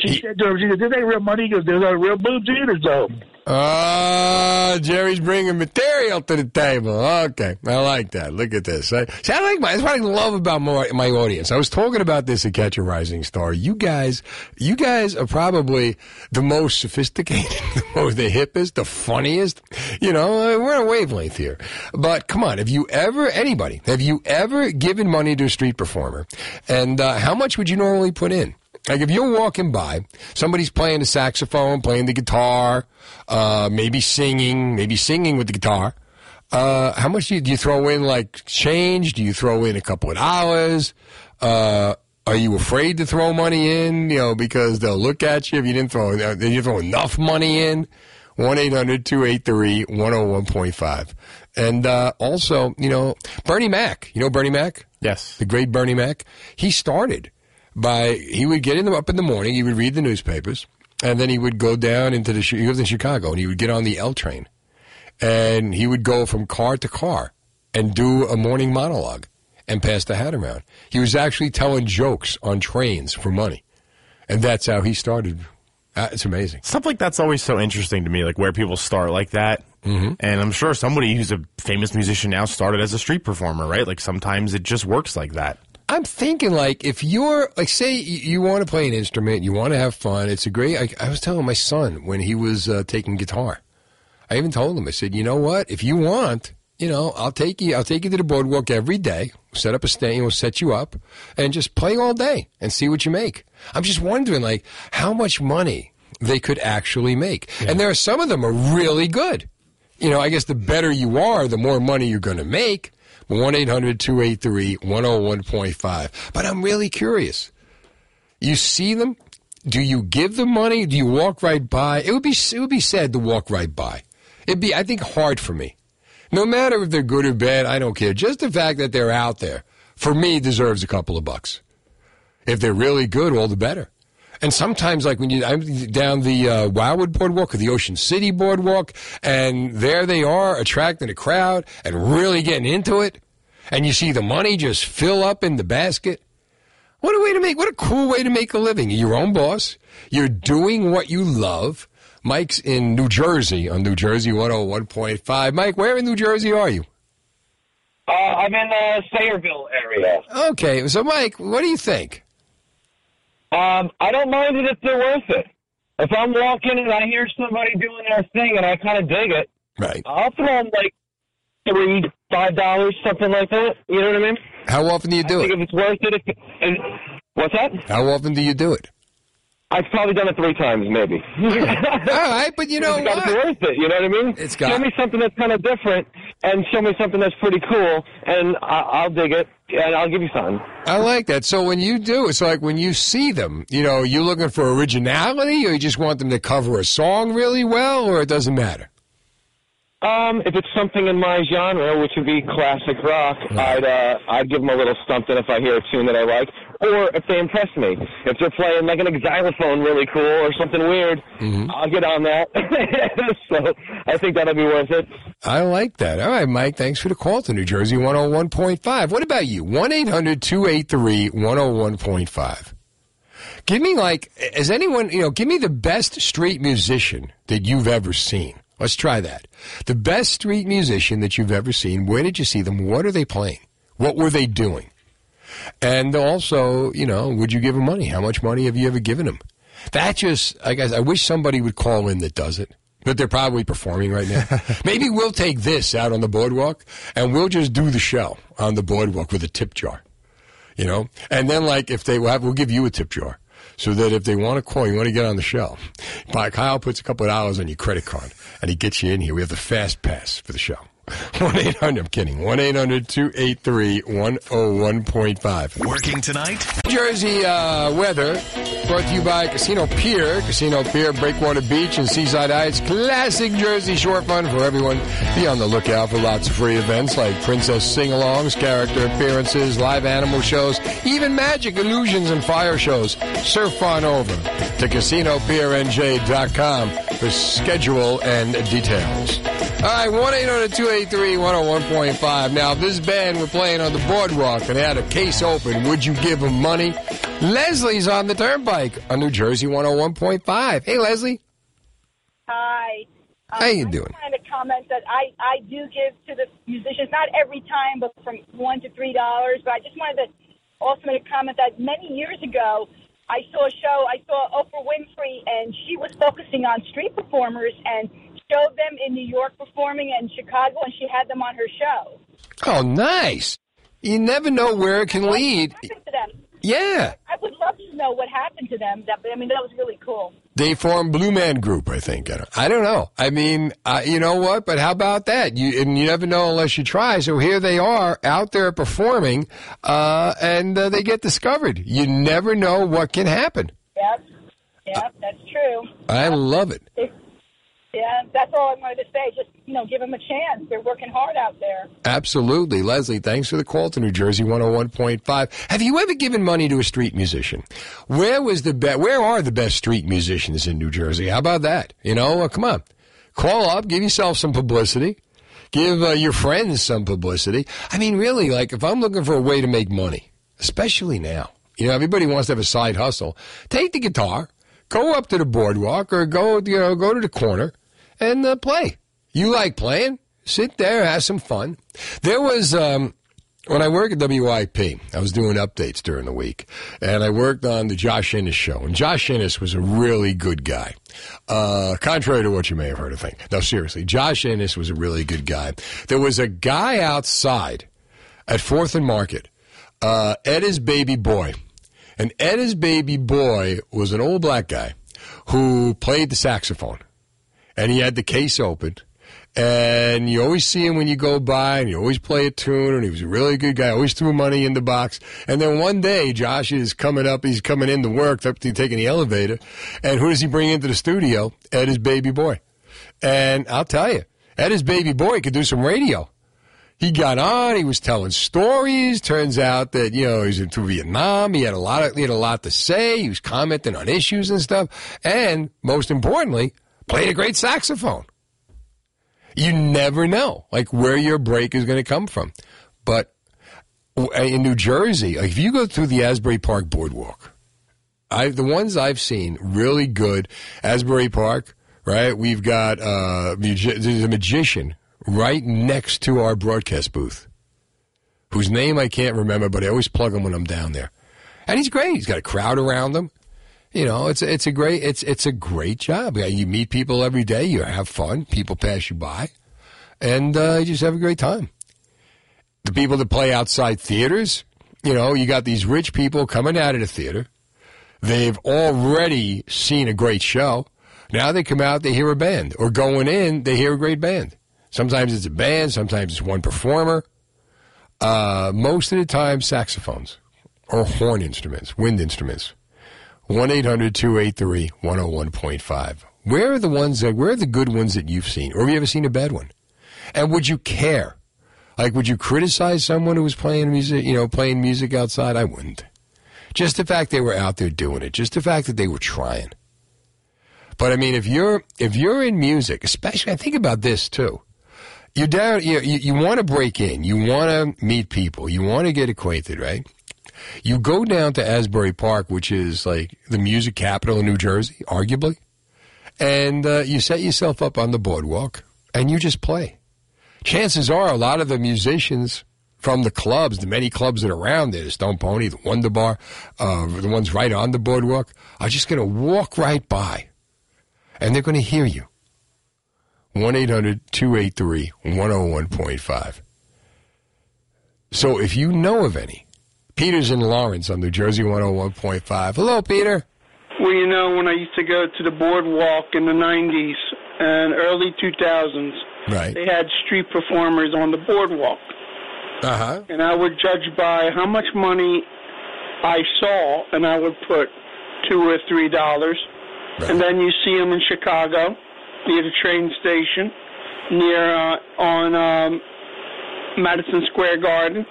she said to him, she said, "This ain't real money because there's no real boobs in it." So Ah, Jerry's bringing material to the table. Okay, I like that. Look at this. I, see, I like my. That's what I love about my, my audience. I was talking about this at Catch a Rising Star. You guys, you guys are probably the most sophisticated, the most the hippest, the funniest. You know, uh, we're on a wavelength here. But come on, have you ever anybody have you ever given money to a street performer? And uh, how much would you normally put in? Like if you're walking by, somebody's playing the saxophone, playing the guitar, uh, maybe singing, maybe singing with the guitar. Uh, how much do you, do you throw in? Like change? Do you throw in a couple of dollars? Uh, are you afraid to throw money in? You know, because they'll look at you if you didn't throw. uh, Did you throw enough money in? One 1-800-283-101.5. And uh, also, you know, Bernie Mac. You know Bernie Mac? Yes. The great Bernie Mac. He started by he would get in the, up in the morning. He would read the newspapers, and then he would go down into the. He lives in Chicago, and he would get on the L train, and he would go from car to car and do a morning monologue and pass the hat around. He was actually telling jokes on trains for money, and that's how he started. Uh, it's amazing. Stuff like that's always so interesting to me, like where people start like that. Mm-hmm. And I'm sure somebody who's a famous musician now started as a street performer, right? Like sometimes it just works like that. I'm thinking like if you're like say you, want to play an instrument, you want to have fun. It's a great. I, I was telling my son when he was uh, taking guitar. I even told him. I said, you know what? If you want, you know, I'll take you. I'll take you to the boardwalk every day. set up a stand, we'll set you up, and just play all day and see what you make. I'm just wondering, like, how much money they could actually make. And there are some of them are really good. You know, I guess the better you are, the more money you're going to make. 1 800 283 101.5. But I'm really curious. You see them? Do you give them money? Do you walk right by? It would be it would be sad to walk right by. It'd be I think hard for me. No matter if they're good or bad, I don't care. Just the fact that they're out there for me deserves a couple of bucks. If they're really good, all the better. And sometimes, like when you, I'm down the uh, Wildwood Boardwalk or the Ocean City Boardwalk, and there they are attracting a crowd and really getting into it, and you see the money just fill up in the basket. What a way to make, what a cool way to make a living. You're your own boss. You're doing what you love. Mike's in New Jersey on New Jersey 101.5. Mike, where in New Jersey are you? Uh, I'm in the Sayreville area. Okay, so Mike, what do you think? Um, I don't mind it if they're worth it. If I'm walking and I hear somebody doing their thing and I kind of dig it, right? I'll throw them like three, five dollars, something like that. You know what I mean? How often do you do I think it? if it's worth it, if, and, what's that? How often do you do it? I've probably done it three times, maybe. All right, but you know it's got to be worth it. You know what I mean? It's got- show me something that's kind of different, and show me something that's pretty cool, and I, I'll dig it, and I'll give you something. I like that. So when you do, it's like when you see them, you know, you looking for originality, or you just want them to cover a song really well, or it doesn't matter. Um, if it's something in my genre, which would be classic rock, I'd uh, I'd give them a little something if I hear a tune that I like, or if they impress me. If they're playing like an xylophone really cool or something weird, mm-hmm. I'll get on that. so I think that'll be worth it. I like that. All right, Mike, thanks for the call to New Jersey 101.5. What about you? 1 800 283 101.5. Give me, like, is anyone, you know, give me the best street musician that you've ever seen. Let's try that. The best street musician that you've ever seen. Where did you see them? What are they playing? What were they doing? And also, you know, would you give him money? How much money have you ever given him? That just, I guess, I wish somebody would call in that does it. But they're probably performing right now. Maybe we'll take this out on the boardwalk and we'll just do the show on the boardwalk with a tip jar. You know? And then, like, if they will have, we'll give you a tip jar. So that if they want to call, you want to get on the show. Kyle puts a couple of dollars on your credit card and he gets you in here. We have the fast pass for the show. 1 800, I'm kidding. 1 800 283 101.5. Working tonight? Jersey uh, weather brought to you by Casino Pier. Casino Pier, Breakwater Beach, and Seaside Heights. Classic Jersey short fun for everyone. Be on the lookout for lots of free events like princess sing alongs, character appearances, live animal shows, even magic illusions and fire shows. Surf on over to CasinoPierNJ.com for schedule and details. All right, 1 800 283 101.5. Now, if this band were playing on the boardwalk and they had a case open, would you give them money? Leslie's on the turnpike on New Jersey 101.5. Hey, Leslie. Hi. Um, How you doing? just wanted to comment that I, I do give to the musicians, not every time, but from one to three dollars. But I just wanted to also make a comment that many years ago, I saw a show. I saw Oprah Winfrey, and she was focusing on street performers and showed them in New York performing and Chicago, and she had them on her show. Oh, nice. You never know where it can lead. What happened to them? Yeah. I would love to know what happened to them. That I mean, that was really cool. They formed Blue Man Group, I think. I don't, I don't know. I mean, uh, you know what? But how about that? You and you never know unless you try. So here they are out there performing, uh, and uh, they get discovered. You never know what can happen. Yep. Yep, that's true. I love it. It- yeah, that's all I wanted to say. Just you know, give them a chance. They're working hard out there. Absolutely. Leslie, thanks for the call to New Jersey 101.5. Have you ever given money to a street musician? Where was the be- where are the best street musicians in New Jersey? How about that? You know, uh, come on. Call up, give yourself some publicity. Give uh, your friends some publicity. I mean, really, like if I'm looking for a way to make money, especially now, you know, everybody wants to have a side hustle. Take the guitar, go up to the boardwalk or go, you know, go to the corner and uh, play. You like playing? Sit there, have some fun. There was, um, when I worked at WIP, I was doing updates during the week, and I worked on the Josh Innes show. And Josh Innes was a really good guy, uh, contrary to what you may have heard of things. No, seriously, Josh Innes was a really good guy. There was a guy outside at Fourth and Market. Uh, Edda's baby boy. And Edda's baby boy was an old black guy who played the saxophone. And he had the case open. And you always see him when you go by, and you always play a tune, and he was a really good guy, always threw money in the box. And then one day, Josh is coming up, he's coming in to work, up to taking the elevator, and who does he bring into the studio? Edda's baby boy. And I'll tell you, Edda's baby boy could do some radio. He got on. He was telling stories. Turns out that you know he was into Vietnam. He had a lot of he had a lot to say. He was commenting on issues and stuff. And most importantly, played a great saxophone. You never know, like where your break is going to come from. But in New Jersey, if you go through the Asbury Park Boardwalk, I the ones I've seen really good. Asbury Park, right? We've got uh, there's a magician right next to our broadcast booth, whose name I can't remember, but I always plug him when I'm down there, and he's great. He's got a crowd around him. You know, it's it's a great it's it's a great job. You meet people every day. You have fun. People pass you by, and uh, you just have a great time. The people that play outside theaters, you know, you got these rich people coming out of the theater. They've already seen a great show. Now they come out, they hear a band, or going in, they hear a great band. Sometimes it's a band, sometimes it's one performer. Uh, most of the time, saxophones or horn instruments, wind instruments. 1 800 283 101.5. Where are the ones that, where are the good ones that you've seen? Or have you ever seen a bad one? And would you care? Like, would you criticize someone who was playing music, you know, playing music outside? I wouldn't. Just the fact they were out there doing it, just the fact that they were trying. But I mean, if you're if you're in music, especially, I think about this too. You're down. You you, you want to break in. You want to meet people. You want to get acquainted, right? You go down to Asbury Park, which is like the music capital of New Jersey, arguably, and uh, you set yourself up on the boardwalk and you just play. Chances are, a lot of the musicians from the clubs, the many clubs that are around there, the Stone Pony, the Wonder Bar, uh, the ones right on the boardwalk, are just going to walk right by and they're going to hear you. 1 800 283 101.5. So if you know of any, Peter's in Lawrence on New Jersey 101.5. Hello, Peter. Well, you know, when I used to go to the boardwalk in the 90s and early 2000s, Right. they had street performers on the boardwalk. Uh huh. And I would judge by how much money I saw, and I would put two or three dollars. And then you see them in Chicago, near the train station, near uh, on um, Madison Square Garden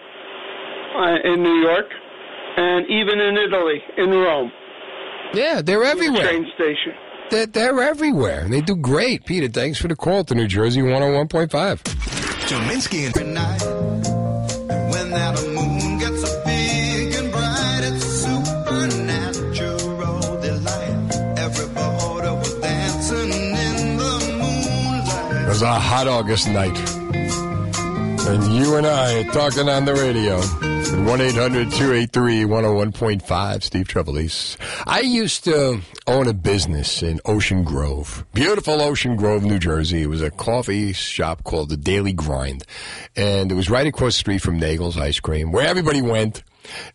uh, in New York, and even in Italy, in Rome. Yeah, they're everywhere. Train station. They're, they're everywhere, they do great. Peter, thanks for the call to New Jersey 101.5. Dominsky and When that moon gets so big and bright, it's supernatural delight. Everybody was dancing in the moonlight. It was a hot August night. And you and I are talking on the radio. At 1 800 283 101.5, Steve Trevelise. I used to own a business in Ocean Grove, beautiful Ocean Grove, New Jersey. It was a coffee shop called the Daily Grind. And it was right across the street from Nagle's Ice Cream, where everybody went.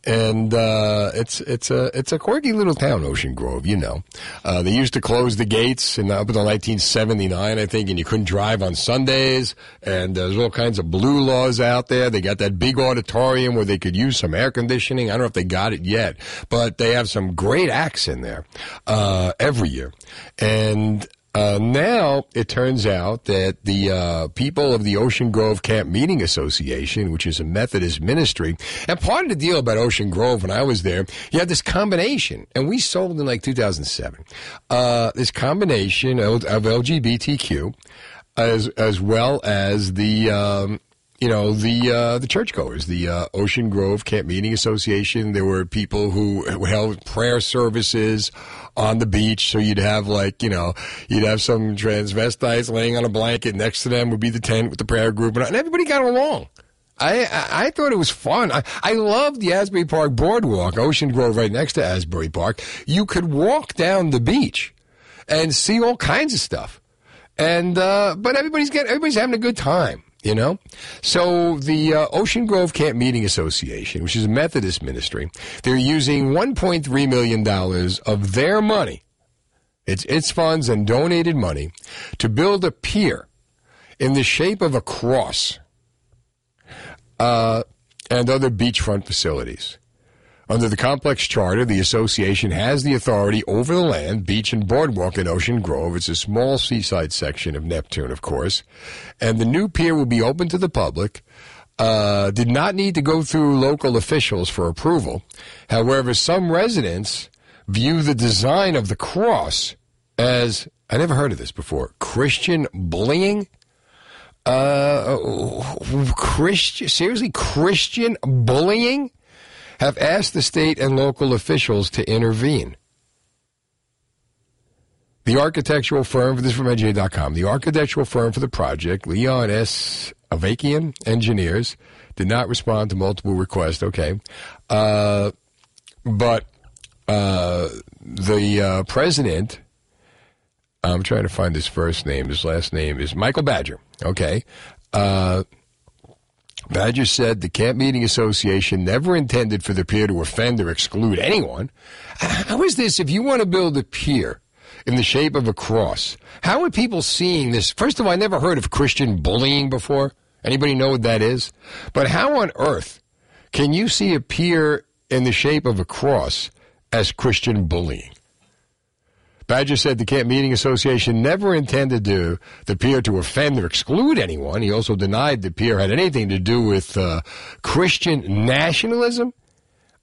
And uh, it's it's a it's a quirky little town, Ocean Grove. You know, uh, they used to close the gates in up until 1979, I think, and you couldn't drive on Sundays. And there's all kinds of blue laws out there. They got that big auditorium where they could use some air conditioning. I don't know if they got it yet, but they have some great acts in there uh, every year. And uh, now it turns out that the uh, people of the Ocean Grove Camp Meeting Association, which is a Methodist ministry, and part of the deal about Ocean Grove when I was there, you had this combination, and we sold in like 2007, uh, this combination of, of LGBTQ as as well as the um, you know the uh, the churchgoers, the uh, Ocean Grove Camp Meeting Association. There were people who held prayer services on the beach, so you'd have like you know you'd have some transvestites laying on a blanket next to them would be the tent with the prayer group, and everybody got along. I, I thought it was fun. I, I loved the Asbury Park Boardwalk, Ocean Grove, right next to Asbury Park. You could walk down the beach and see all kinds of stuff, and uh, but everybody's getting everybody's having a good time. You know? So the uh, Ocean Grove Camp Meeting Association, which is a Methodist ministry, they're using $1.3 million of their money, it's its funds and donated money, to build a pier in the shape of a cross uh, and other beachfront facilities. Under the complex charter, the association has the authority over the land, beach, and boardwalk in Ocean Grove. It's a small seaside section of Neptune, of course. And the new pier will be open to the public. Uh, did not need to go through local officials for approval. However, some residents view the design of the cross as, I never heard of this before, Christian bullying? Uh, Christian, seriously, Christian bullying? Have asked the state and local officials to intervene. The architectural firm, for this is from NJ.com, the architectural firm for the project, Leon S. Avakian Engineers, did not respond to multiple requests. Okay. Uh, but uh, the uh, president, I'm trying to find his first name. His last name is Michael Badger. Okay. Uh, Badger said the Camp Meeting Association never intended for the pier to offend or exclude anyone. How is this if you want to build a pier in the shape of a cross? How are people seeing this? First of all, I never heard of Christian bullying before. Anybody know what that is? But how on earth can you see a pier in the shape of a cross as Christian bullying? Badger said the Camp Meeting Association never intended to, the pier to offend or exclude anyone. He also denied the pier had anything to do with uh, Christian nationalism,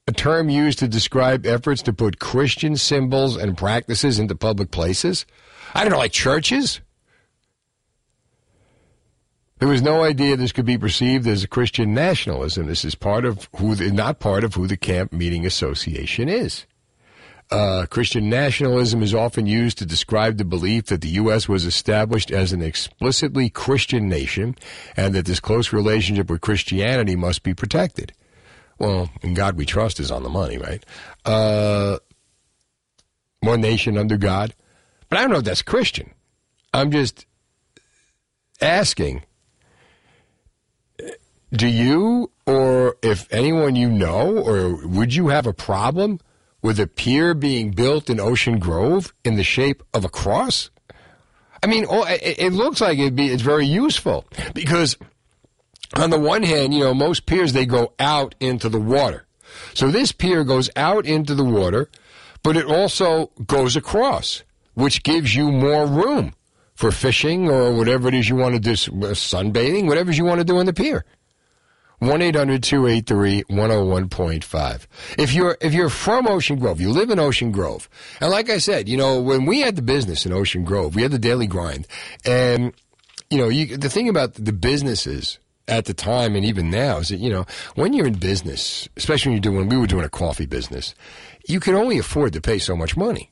a term used to describe efforts to put Christian symbols and practices into public places. I don't know, like churches. There was no idea this could be perceived as a Christian nationalism. This is part of who, the, not part of who the Camp Meeting Association is. Uh, Christian nationalism is often used to describe the belief that the U.S. was established as an explicitly Christian nation and that this close relationship with Christianity must be protected. Well, in God we trust is on the money, right? Uh, one nation under God. But I don't know if that's Christian. I'm just asking do you or if anyone you know or would you have a problem with a pier being built in Ocean Grove in the shape of a cross? I mean, oh, it, looks like it'd be, it's very useful because on the one hand, you know, most piers, they go out into the water. So this pier goes out into the water, but it also goes across, which gives you more room for fishing or whatever it is you want to do, sunbathing, whatever you want to do on the pier. 1-800-283-101.5. If you're, if you're from Ocean Grove, you live in Ocean Grove. And like I said, you know, when we had the business in Ocean Grove, we had the daily grind. And, you know, you, the thing about the businesses at the time and even now is that, you know, when you're in business, especially when you're doing, we were doing a coffee business, you can only afford to pay so much money.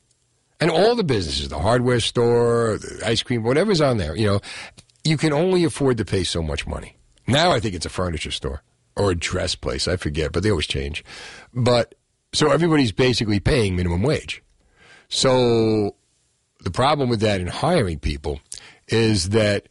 And all the businesses, the hardware store, the ice cream, whatever's on there, you know, you can only afford to pay so much money. Now I think it's a furniture store or a dress place. I forget, but they always change. But so everybody's basically paying minimum wage. So the problem with that in hiring people is that,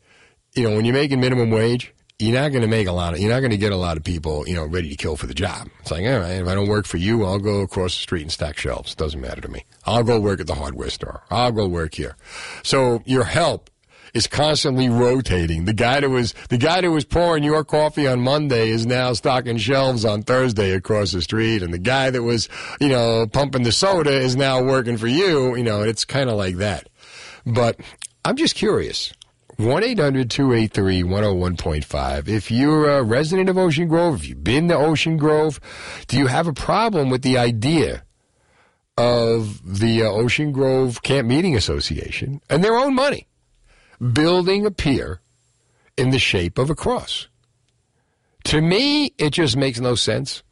you know, when you're making minimum wage, you're not going to make a lot of, you're not going to get a lot of people, you know, ready to kill for the job. It's like, all right, if I don't work for you, I'll go across the street and stack shelves. Doesn't matter to me. I'll go work at the hardware store. I'll go work here. So your help is constantly rotating. The guy that was the guy that was pouring your coffee on Monday is now stocking shelves on Thursday across the street, and the guy that was you know pumping the soda is now working for you. You know, it's kind of like that. But I'm just curious. 1 800 283 101.5. If you're a resident of Ocean Grove, if you've been to Ocean Grove, do you have a problem with the idea of the uh, Ocean Grove Camp Meeting Association and their own money building a pier in the shape of a cross? To me, it just makes no sense.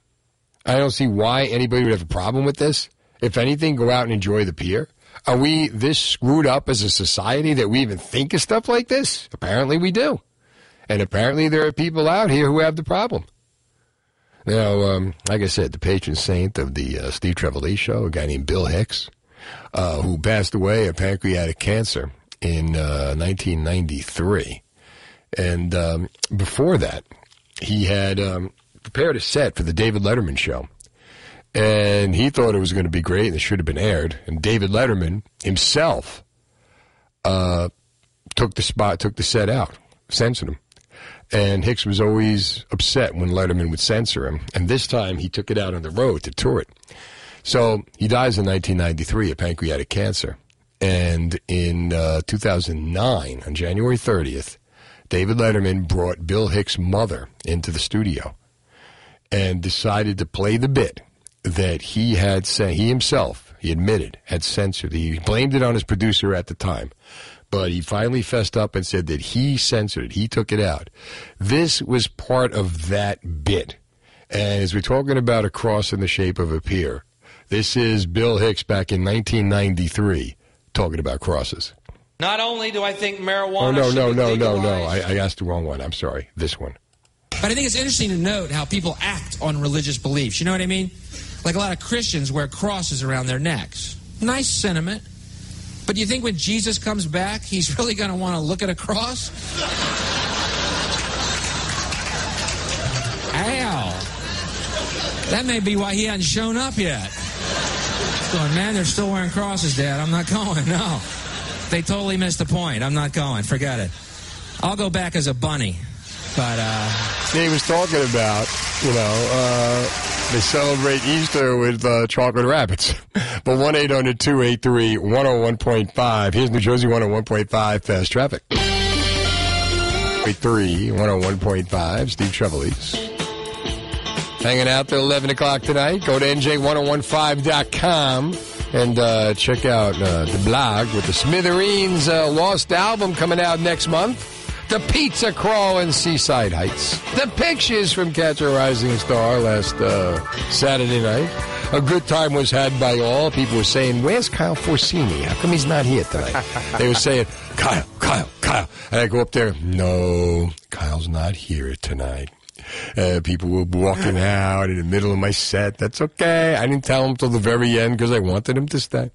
I don't see why anybody would have a problem with this. If anything, go out and enjoy the pier. Are we this screwed up as a society that we even think of stuff like this? Apparently we do. And apparently there are people out here who have the problem. Now, um, like I said, the patron saint of the uh, Steve Trevelise show, a guy named Bill Hicks, uh, who passed away of pancreatic cancer in uh, 1993. And um, before that, he had um, prepared a set for the David Letterman show. And he thought it was going to be great and it should have been aired. And David Letterman himself uh, took the spot, took the set out, censored him. And Hicks was always upset when Letterman would censor him. And this time he took it out on the road to tour it. So he dies in 1993 of pancreatic cancer. And in uh, 2009, on January 30th, David Letterman brought Bill Hicks' mother into the studio and decided to play the bit that he had said, he himself, he admitted, had censored. He blamed it on his producer at the time. But he finally fessed up and said that he censored it. He took it out. This was part of that bit. And as we're talking about a cross in the shape of a pier, this is Bill Hicks back in 1993 talking about crosses. Not only do I think marijuana. Oh, no, no, no, no, no. I, I asked the wrong one. I'm sorry. This one. But I think it's interesting to note how people act on religious beliefs. You know what I mean? Like a lot of Christians wear crosses around their necks. Nice sentiment. But do you think when Jesus comes back, he's really going to want to look at a cross? Ow. That may be why he hasn't shown up yet. Going, man, they're still wearing crosses, Dad. I'm not going. No. They totally missed the point. I'm not going. Forget it. I'll go back as a bunny. But, uh, He was talking about, you know, uh, they celebrate Easter with uh, chocolate rabbits. But 1 800 283 101.5. Here's New Jersey 101.5 fast traffic. 83 101.5. Steve Trevelise. Hanging out till 11 o'clock tonight. Go to NJ1015.com and uh, check out uh, the blog with the Smithereens uh, Lost album coming out next month. The Pizza Crawl in Seaside Heights. The pictures from Catch a Rising Star last uh, Saturday night. A good time was had by all. People were saying, Where's Kyle Forcini? How come he's not here tonight? they were saying, Kyle, Kyle, Kyle. And I go up there, No, Kyle's not here tonight. Uh, people were walking out in the middle of my set. That's okay. I didn't tell them till the very end because I wanted them to stay.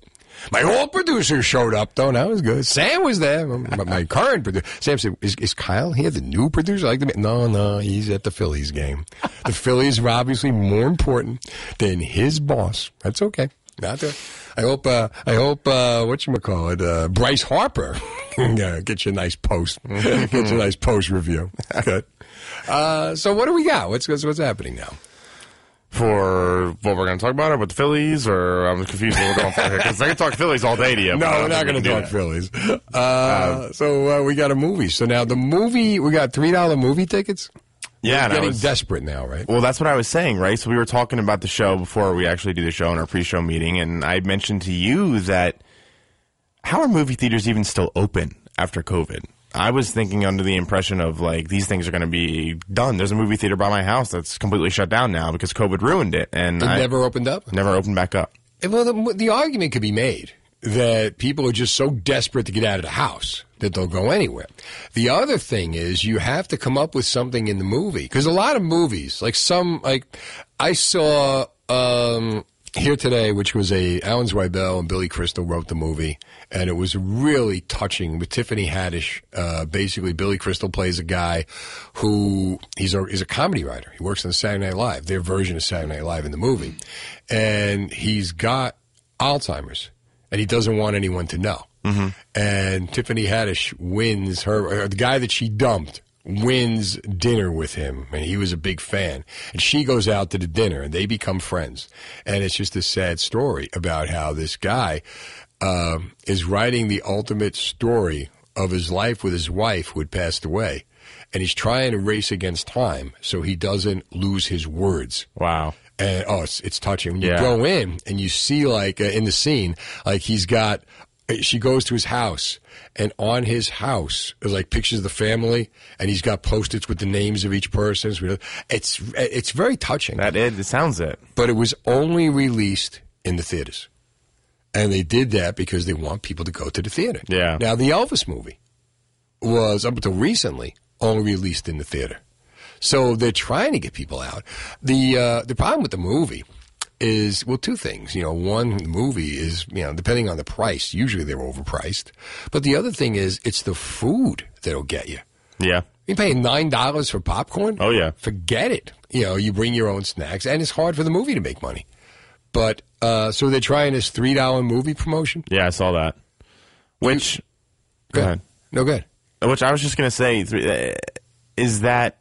My old producer showed up though. and That was good. Sam was there. But my current producer, Sam said, "Is, is Kyle here? The new producer? I like the no, no. He's at the Phillies game. The Phillies are obviously more important than his boss. That's okay. Not there. I hope. Uh, I hope. Uh, what you call it? Uh, Bryce Harper. yeah, get you a nice post. get you a nice post review. Good. Uh, so what do we got? What's what's, what's happening now? For what we're going to talk about, or with the Phillies, or I'm confused what we're going for here because I can talk Phillies all day to you. No, but I don't we're not going to talk. Phillies. Uh, so uh, we got a movie. So now the movie, we got three dollar movie tickets. Yeah, We're getting was- desperate now, right? Well, that's what I was saying, right? So we were talking about the show before we actually do the show in our pre-show meeting, and I mentioned to you that how are movie theaters even still open after COVID? I was thinking under the impression of like these things are going to be done. There's a movie theater by my house that's completely shut down now because COVID ruined it, and It I- never opened up. Never opened back up. Well, the, the argument could be made that people are just so desperate to get out of the house that they'll go anywhere. The other thing is you have to come up with something in the movie because a lot of movies, like some, like I saw um, here today, which was a Alan Zweibel and Billy Crystal wrote the movie, and it was really touching with Tiffany Haddish. Uh, basically, Billy Crystal plays a guy who he's a he's a comedy writer. He works on Saturday Night Live, their version of Saturday Night Live in the movie, and he's got Alzheimer's, and he doesn't want anyone to know. And Tiffany Haddish wins her, uh, the guy that she dumped wins dinner with him, and he was a big fan. And she goes out to the dinner, and they become friends. And it's just a sad story about how this guy um, is writing the ultimate story of his life with his wife who had passed away. And he's trying to race against time so he doesn't lose his words. Wow. And oh, it's, it's touching. When you Yeah. go in and you see like uh, in the scene, like he's got, uh, she goes to his house and on his house is like pictures of the family and he's got post-its with the names of each person. It's, it's very touching. That it, it sounds it. But it was only released in the theaters. And they did that because they want people to go to the theater. Yeah. Now, the Elvis movie was, up until recently, only released in the theater. So they're trying to get people out. The, uh, the problem with the movie is, well, two things. You know, one, movie is, you know, depending on the price, usually they're overpriced. But the other thing is, it's the food that'll get you. Yeah. You paying nine dollars for popcorn? Oh yeah. Forget it. You know, you bring your own snacks, and it's hard for the movie to make money. But uh, so they're trying this three dollar movie promotion. Yeah, I saw that. Which, go ahead. No good. Which I was just gonna say, uh, is that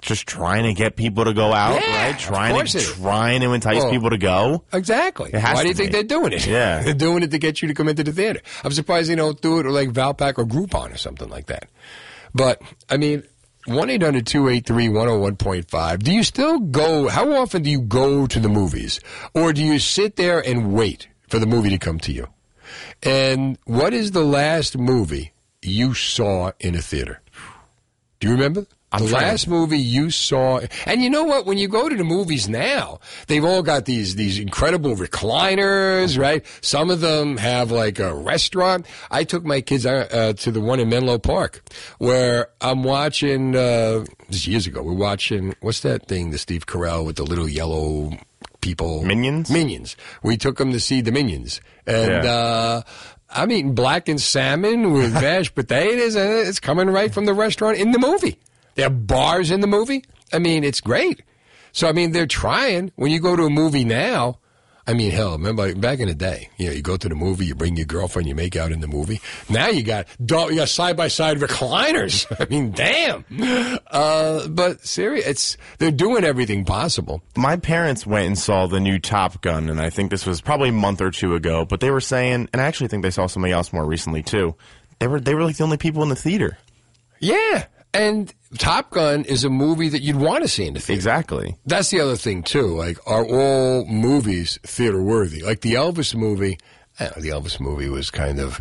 just trying to get people to go out, Yeah, right? Trying to trying to entice Well, people to go. Exactly. Why do you think they're doing it? Yeah. they're doing it to get you to come into the theater. I'm surprised they don't do it or like Valpak or Groupon or something like that. But I mean, one 1-800-283-101.5. Do you still go? How often do you go to the movies, or do you sit there and wait for the movie to come to you? And what is the last movie you saw in a theater? Do you remember? I'm the trying to- last movie you saw, and you know what? When you go to the movies now, they've all got these these incredible recliners, right? Some of them have like a restaurant. I took my kids uh, uh, to the one in Menlo Park, where I'm watching. Uh, this years ago, we're watching what's that thing? The Steve Carell with the little yellow people, Minions. Minions. We took them to see the Minions, and. Yeah. uh I'm eating blackened salmon with mashed potatoes, and it's coming right from the restaurant in the movie. There are bars in the movie. I mean, it's great. So, I mean, they're trying. When you go to a movie now, I mean, hell, remember back in the day, you know, you go to the movie, you bring your girlfriend, you make out in the movie. Now you got you got side by side recliners. I mean, damn. Uh, but serious, it's they're doing everything possible. My parents went and saw the new Top Gun, and I think this was probably a month or two ago. But they were saying, and I actually think they saw somebody else more recently too. They were they were like the only people in the theater. Yeah, and Top Gun is a movie that you'd want to see in the theater. Exactly. That's the other thing too. Like, are all movies theater worthy? Like the Elvis movie. Know, the Elvis movie was kind of.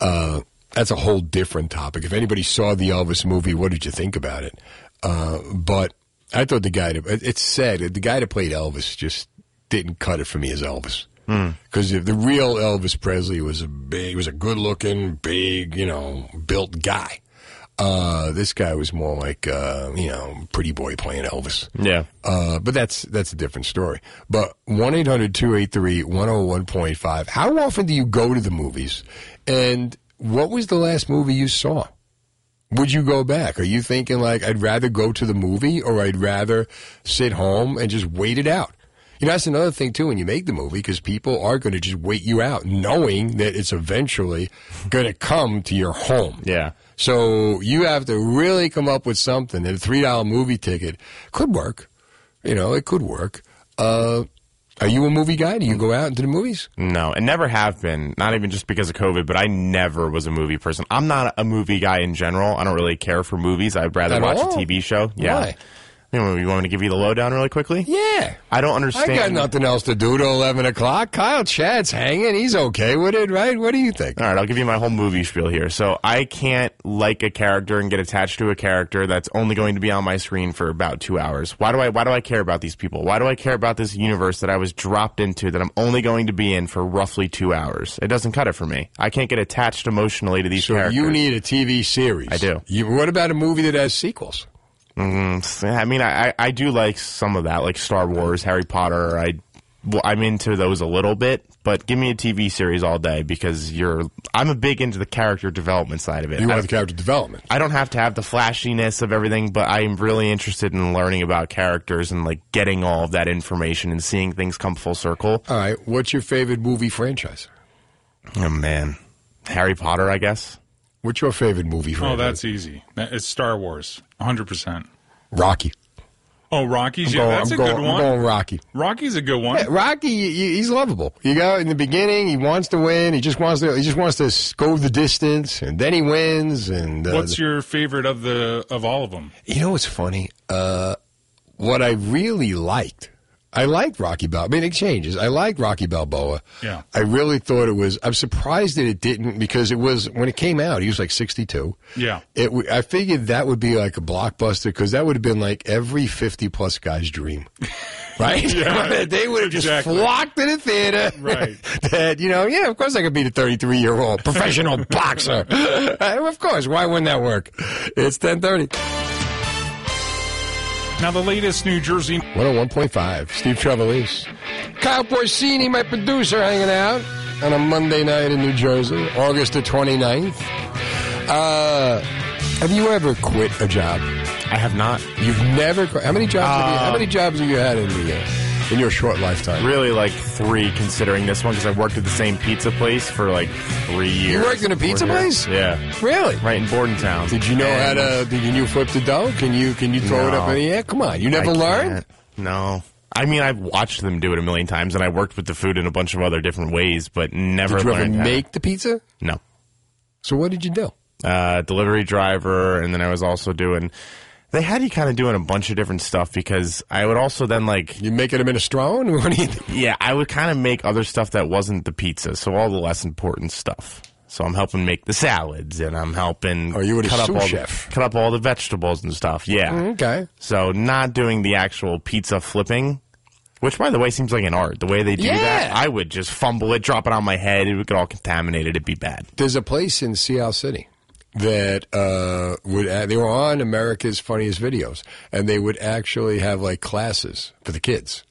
Uh, that's a whole different topic. If anybody saw the Elvis movie, what did you think about it? Uh, but I thought the guy that it- it's said the guy that played Elvis just didn't cut it for me as Elvis. Because the real Elvis Presley was a big, was a good-looking, big, you know, built guy. Uh, this guy was more like, uh, you know, pretty boy playing Elvis. Yeah. Uh, but that's that's a different story. But 1 800 283 101.5. How often do you go to the movies? And what was the last movie you saw? Would you go back? Are you thinking like, I'd rather go to the movie or I'd rather sit home and just wait it out? You know, that's another thing too when you make the movie because people are going to just wait you out knowing that it's eventually going to come to your home. Yeah. So you have to really come up with something. And a three dollar movie ticket could work. You know, it could work. Uh, are you a movie guy? Do you go out into the movies? No, and never have been. Not even just because of COVID, but I never was a movie person. I'm not a movie guy in general. I don't really care for movies. I'd rather At watch all? a TV show. Yeah. Why? You, know, you want me to give you the lowdown really quickly? Yeah. I don't understand. I got nothing else to do till eleven o'clock. Kyle Chad's hanging. He's okay with it, right? What do you think? All right, I'll give you my whole movie spiel here. So I can't like a character and get attached to a character that's only going to be on my screen for about two hours. Why do I? Why do I care about these people? Why do I care about this universe that I was dropped into that I'm only going to be in for roughly two hours? It doesn't cut it for me. I can't get attached emotionally to these So characters. you need a TV series. I do. You, what about a movie that has sequels? Mm, I mean, I, I do like some of that, like Star Wars, Harry Potter. I well, I'm into those a little bit, but give me a TV series all day because you're. I'm a big into the character development side of it. You want the character development. I don't have to have the flashiness of everything, but I'm really interested in learning about characters and like getting all of that information and seeing things come full circle. All right. What's your favorite movie franchise? Oh man, Harry Potter, I guess. What's your favorite movie Oh, that's easy. It's Star Wars, 100%. Rocky. Oh, Rocky's, I'm yeah, going- that's I'm a going- good I'm one. going Rocky. Rocky's a good one. Yeah, Rocky, he's lovable. You go in the beginning, he wants to win. He just wants to. He just wants to go the distance, and then he wins. And uh, What's your favorite of the of all of them? You know what's funny? Uh, what I really liked, I liked Rocky Balboa. I mean, it changes. I liked Rocky Balboa. Yeah. I really thought it was. I'm surprised that it didn't because it was when it came out. He was like 62. Yeah. It. I figured that would be like a blockbuster because that would have been like every 50 plus guy's dream. Right? Yeah. they would have just Exactly. flocked to the theater. Right. that, you know, yeah, of course I could beat a 33 year old professional boxer. Of course. Why wouldn't that work? It's 1030. Now, the latest New Jersey 101.5, Steve Trevelise. Kyle Porcini, my producer, hanging out on a Monday night in New Jersey, August the 29th. Uh, Have you ever quit a job? I have not. You've never. Quit. How many jobs? have you, how Uh, many jobs have you had in the uh, in your short lifetime? Really, like three, considering this one, because I worked at the same pizza place for like three years. You worked in a pizza place? Yeah. Really? Right in Bordentown. Did you know And- how to? Did you flip the dough? Can you can you throw it up in the air? Come on, you never I learned. can't. No. I mean, I've watched them do it a million times, and I worked with the food in a bunch of other different ways, but never Did you ever learned how to- make the pizza? No. So what did you do? Uh, delivery driver, and then I was also doing. They had you kind of doing a bunch of different stuff because I would also then like you making a minestrone. What do you? Yeah, I would kind of make other stuff that wasn't the pizza, so all the less important stuff. So I'm helping make the salads, and I'm helping. Oh, you the cut up all chef. The, cut up all the vegetables and stuff. Yeah. Mm, okay. So not doing the actual pizza flipping, which by the way seems like an art. The way they do Yeah. that, I would just fumble it, drop it on my head, it would get all contaminated. It'd be bad. There's a place in Sea Isle City that uh, would they were on America's Funniest Videos, and they would actually have like classes for the kids.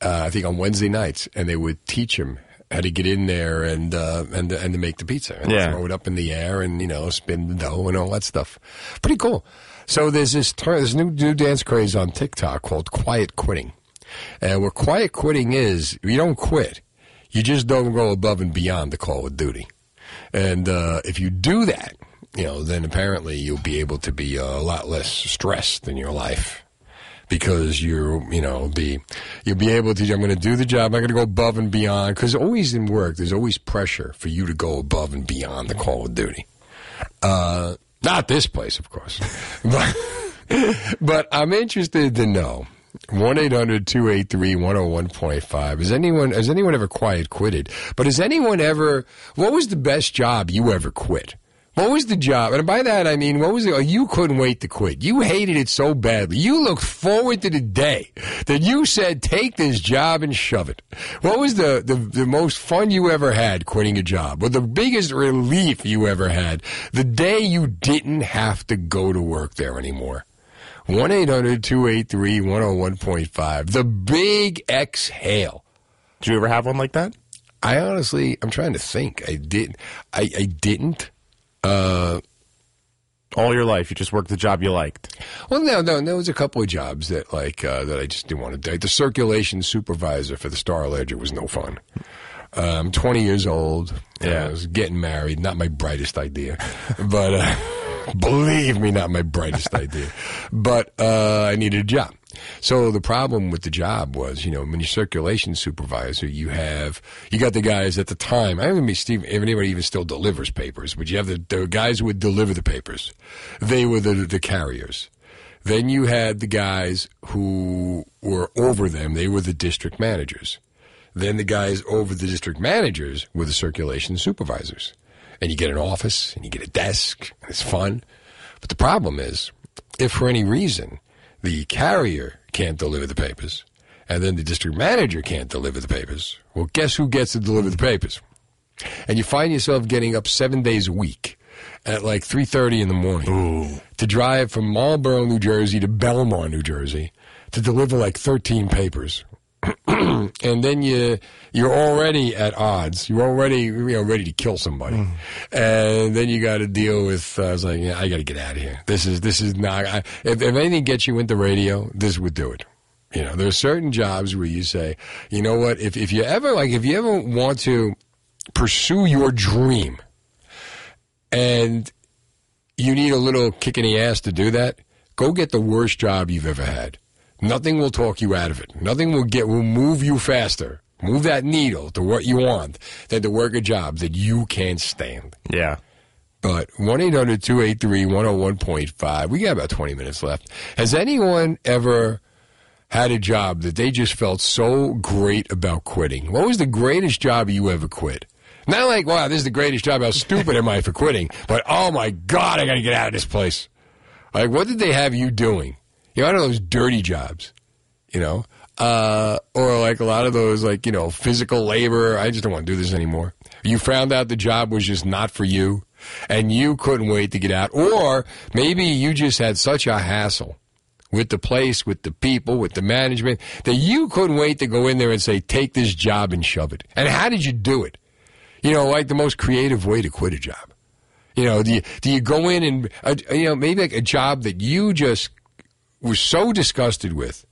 Uh, I think on Wednesday nights, and they would teach them how to get in there and uh, and and to make the pizza and Yeah. throw it up in the air and you know spin the dough and all that stuff. Pretty cool. So there's this ter- this new new dance craze on TikTok called quiet quitting, and what quiet quitting is, you don't quit, you just don't go above and beyond the call of duty. And uh, if you do that, you know, then apparently you'll be able to be a lot less stressed in your life because you're, you know, be you'll be able to. I'm going to do the job. I'm going to go above and beyond because always in work, there's always pressure for you to go above and beyond the call of duty. Uh, not this place, of course, but but I'm interested to know. 1 800 283 101.5. Has anyone, has anyone ever quiet quitted? But has anyone ever, what was the best job you ever quit? What was the job? And by that, I mean, what was it? Oh, you couldn't wait to quit. You hated it so badly. You looked forward to the day that you said, take this job and shove it. What was the, the, the most fun you ever had quitting a job? Or the biggest relief you ever had? The day you didn't have to go to work there anymore. 1 800 283 101.5. The big exhale. Did you ever have one like that? I honestly, I'm trying to think. I did. I, I didn't. Uh, All your life, you just worked the job you liked. well, no, no, there was a couple of jobs that like uh, that I just didn't want to do. The circulation supervisor for the Star Ledger was no fun. I'm 20 years old. Yeah, I was getting married. Not my brightest idea, but uh, believe me, not my brightest idea. But uh, I needed a job. So the problem with the job was, you know, when you're circulation supervisor, you have you got the guys at the time. I don't even Steve, if anybody even still delivers papers, but you have the, the guys who would deliver the papers. They were the the carriers. Then you had the guys who were over them. They were the district managers. Then the guys over the district managers were the circulation supervisors. And you get an office and you get a desk and it's fun. But the problem is, if for any reason the carrier can't deliver the papers and then the district manager can't deliver the papers, well, guess who gets to deliver the papers? And you find yourself getting up seven days a week at like 3.30 in the morning to drive from Marlboro, New Jersey to Belmar, New Jersey to deliver like 13 papers. and then you you're already at odds. You're already you know ready to kill somebody, and then you got to deal with. Uh, I was like, yeah, I got to get out of here. This is this is not. I, if, if anything gets you into radio, this would do it. You know, there are certain jobs where you say, you know what? If if you ever like, if you ever want to pursue your dream, and you need a little kick in the ass to do that, go get the worst job you've ever had. Nothing will talk you out of it. Nothing will get will move you faster. Move that needle to what you want than to work a job that you can't stand. Yeah. But 1 800 283 101.5, we got about 20 minutes left. Has anyone ever had a job that they just felt so great about quitting? What was the greatest job you ever quit? Not like, wow, this is the greatest job. How stupid am I for quitting? But oh my God, I got to get out of this place. Like, what did they have you doing? You know, I know those dirty jobs, you know, uh, or like a lot of those, like, you know, physical labor. I just don't want to do this anymore. You found out the job was just not for you and you couldn't wait to get out. Or maybe you just had such a hassle with the place, with the people, with the management that you couldn't wait to go in there and say, take this job and shove it. And how did you do it? You know, like the most creative way to quit a job. You know, do you, do you go in and, uh, you know, maybe like a job that you just were so disgusted with?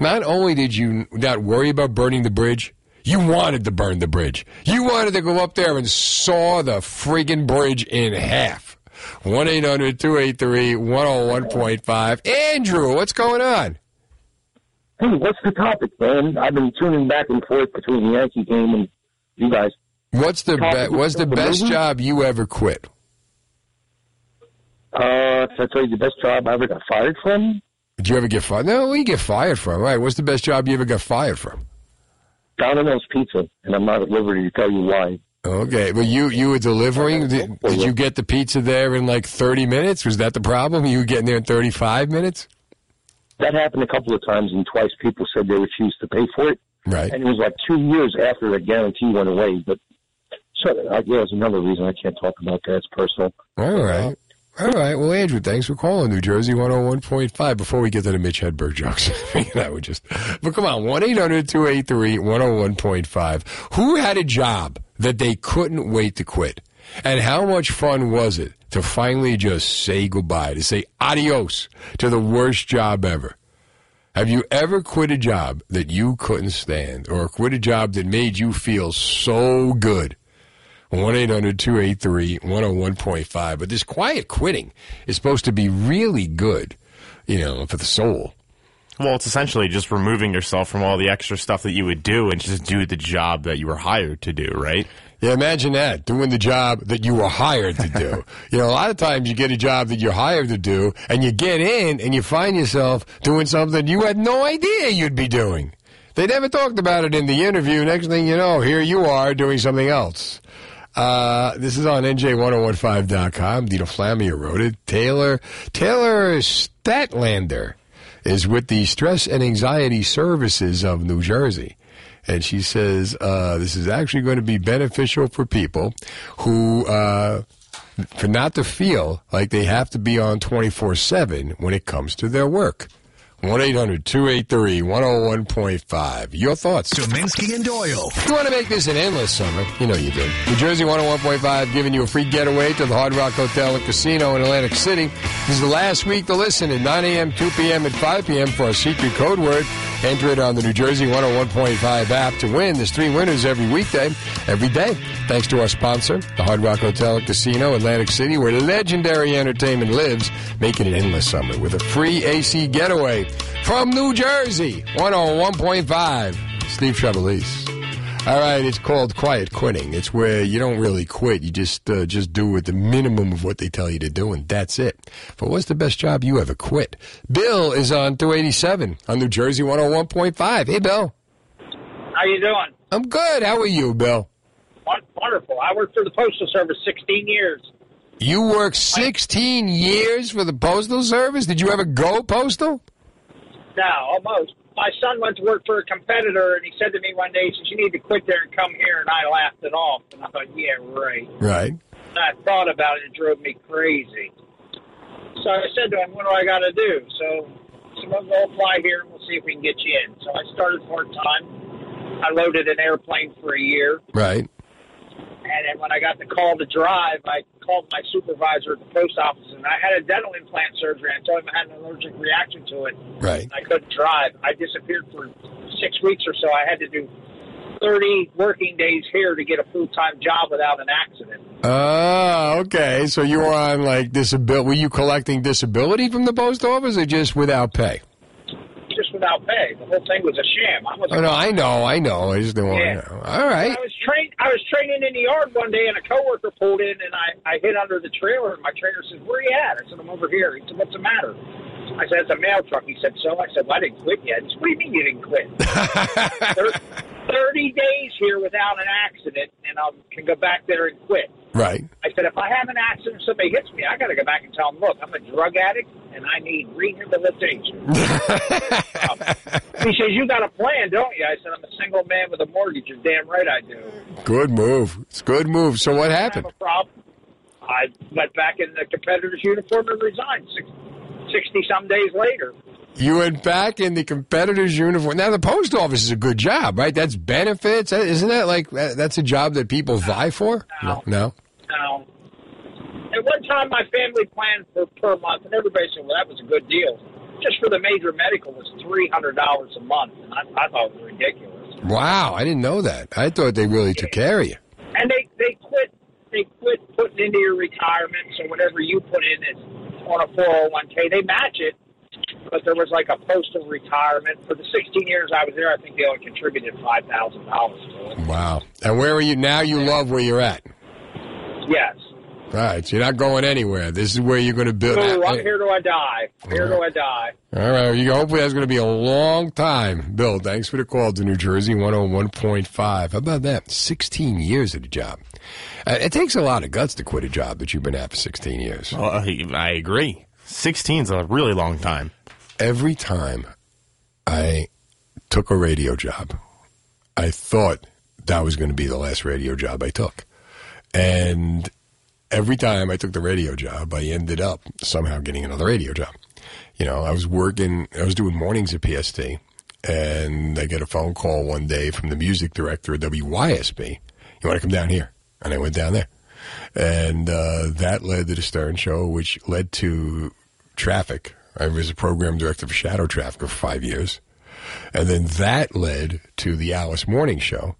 Not only did you not worry about burning the bridge, you wanted to burn the bridge. You wanted to go up there and saw the friggin' bridge in half. 1 800 283 101.5. Andrew, what's going on? Hey, what's the topic, man? I've been tuning back and forth between the Yankee game and you guys. What's the be- what's the best movie? job you ever quit? Uh, if I tell you the best job I ever got fired from, Did you ever get fired? No, we get fired from. Right. What's the best job you ever got fired from? Domino's Pizza, and I'm not at liberty to tell you why. Okay, but you you were delivering. Did, did you get the pizza there in like thirty minutes? Was that the problem? You were getting there in thirty five minutes? That happened a couple of times, and twice people said they refused to pay for it. Right. And it was like two years after the guarantee went away. But so I yeah, there's another reason I can't talk about that. It's personal. All right. All right. Well, Andrew, thanks for calling New Jersey 101.5. Before we get to the Mitch Hedberg jokes, that would just. But come on, 1 800 283 101.5. Who had a job that they couldn't wait to quit? And how much fun was it to finally just say goodbye, to say adios to the worst job ever? Have you ever quit a job that you couldn't stand or quit a job that made you feel so good? 1 800 283 101.5. But this quiet quitting is supposed to be really good, you know, for the soul. Well, it's essentially just removing yourself from all the extra stuff that you would do and just do the job that you were hired to do, right? Yeah, imagine that, doing the job that you were hired to do. you know, a lot of times you get a job that you're hired to do, and you get in and you find yourself doing something you had no idea you'd be doing. They never talked about it in the interview. Next thing you know, here you are doing something else. Uh, this is on NJ1015.com. Dina Flammier wrote it. Taylor, Taylor Statlander is with the Stress and Anxiety Services of New Jersey. And she says uh, this is actually going to be beneficial for people who, uh, for not to feel like they have to be on 24 7 when it comes to their work. 1 800 283 101.5. Your thoughts? Deminski and Doyle. You want to make this an endless summer? You know you do. New Jersey 101.5 giving you a free getaway to the Hard Rock Hotel and Casino in Atlantic City. This is the last week to listen at 9 a.m., 2 p.m., and 5 p.m. for our secret code word. Enter it on the New Jersey 101.5 app to win. There's three winners every weekday, every day. Thanks to our sponsor, the Hard Rock Hotel and Casino, Atlantic City, where legendary entertainment lives, making it endless summer with a free AC getaway from New Jersey 101.5. Steve Trevelise. All right, it's called quiet quitting. It's where you don't really quit. You just uh, just do with the minimum of what they tell you to do, and that's it. But what's the best job you ever quit? Bill is on 287 on New Jersey 101.5. Hey, Bill. How you doing? I'm good. How are you, Bill? Wonderful. I worked for the Postal Service 16 years. You worked 16 years for the Postal Service? Did you ever go postal? Now, almost. My son went to work for a competitor, and he said to me one day, he says, you need to quit there and come here, and I laughed it off. And I thought, yeah, right. Right. And I thought about it, it drove me crazy. So I said to him, what do I got to do? So, so we'll apply here, and we'll see if we can get you in. So I started part-time. I loaded an airplane for a year. Right. And then when I got the call to drive, I called my supervisor at the post office, and I had a dental implant surgery. I told him I had an allergic reaction to it. Right. I couldn't drive. I disappeared for six weeks or so. I had to do 30 working days here to get a full time job without an accident. Oh, okay. So you were on like disability. Were you collecting disability from the post office or just without pay? Without pay. The whole thing was a sham. I was Oh, no, I know, I know. I just didn't want Yeah. to know. All right. I was trained. I was training in the yard one day, and a coworker pulled in, and I, I hit under the trailer. And my trainer says, "Where are you at?" I said, "I'm over here." He said, "What's the matter?" I said, "It's a mail truck." He said, "So?" I said, well, "I didn't quit yet." He said, "What do you mean you didn't quit?" Thirty days here without an accident, and I can go back there and quit. Right. I said, if I have an accident, somebody hits me, I got to go back and tell them, look, I'm a drug addict and I need rehabilitation. he says, you got a plan, don't you? I said, I'm a single man with a mortgage. You're damn right I do. Good move. It's a good move. So what happened? a problem. I went back in the competitor's uniform and resigned 60 some days later. You went back in the competitor's uniform. Now the post office is a good job, right? That's benefits. Isn't that like that's a job that people vie for? No. No. Now, at one time my family planned for per month, and everybody said, "Well, that was a good deal." Just for the major medical was three hundred dollars a month, and I, I thought it was ridiculous. Wow, I didn't know that. I thought they really took care of you. And they they quit they quit putting into your retirement, so whatever you put in is on a four hundred one k. They match it, but there was like a postal retirement for the sixteen years I was there. I think they only contributed five thousand dollars to it. Wow. And where are you now? You love where you're at. Yes. All right, you're not going anywhere. This is where you're going to build. So I'm here till I die. Here till I die. All right, you hopefully that's going to be a long time. Bill, thanks for the call to New Jersey 101.5. How about that? 16 years at a job. Uh, it takes a lot of guts to quit a job that you've been at for 16 years. Well, I, I agree. 16 is a really long time. Every time I took a radio job, I thought that was going to be the last radio job I took. And every time I took the radio job, I ended up somehow getting another radio job. You know, I was working, I was doing mornings at PST, and I get a phone call one day from the music director at WYSP. You want to come down here? And I went down there. And uh, that led to the Stern Show, which led to Traffic. I was a program director for Shadow Traffic for five years. And then that led to the Alice Morning Show.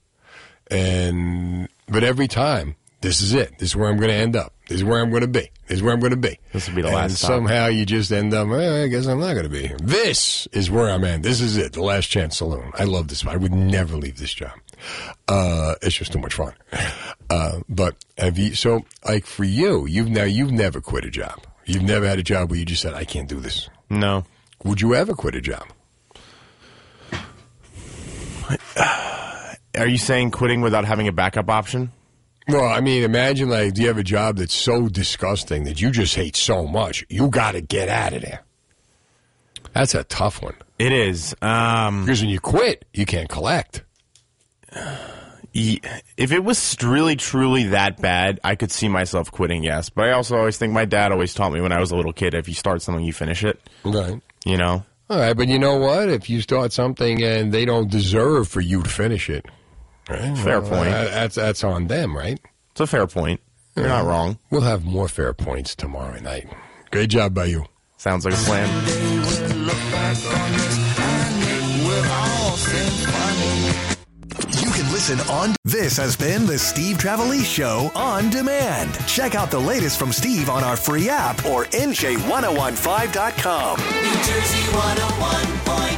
And, but every time, this is it. This is where I'm going to end up. This is where I'm going to be. This is where I'm going to be. This will be the and last stop. somehow you just end up, "Eh, I guess I'm not going to be here. This is where I'm at. This is it. The Last Chance Saloon. I love this. I would never leave this job. Uh, it's just too much fun. Uh, but have you, so like for you, you've now, you've never quit a job. You've never had a job where you just said, I can't do this. No. Would you ever quit a job? Are you saying quitting without having a backup option? Well, I mean, imagine like, do you have a job that's so disgusting that you just hate so much, you got to get out of there. That's a tough one. It is. Um, because when you quit, you can't collect. If it was really truly that bad, I could see myself quitting. Yes, but I also always think my dad always taught me when I was a little kid: if you start something, you finish it. Right. You know. All right, but you know what? If you start something and they don't deserve for you to finish it, right? Fair well, point. that- that's that's on them, right? It's a fair point. You're not wrong. We'll have more fair points tomorrow night. Great job by you. Sounds like a plan. You can listen on. This has been the Steve Trevelise Show on demand. Check out the latest from Steve on our free app or NJ1015.com. New Jersey 101.5.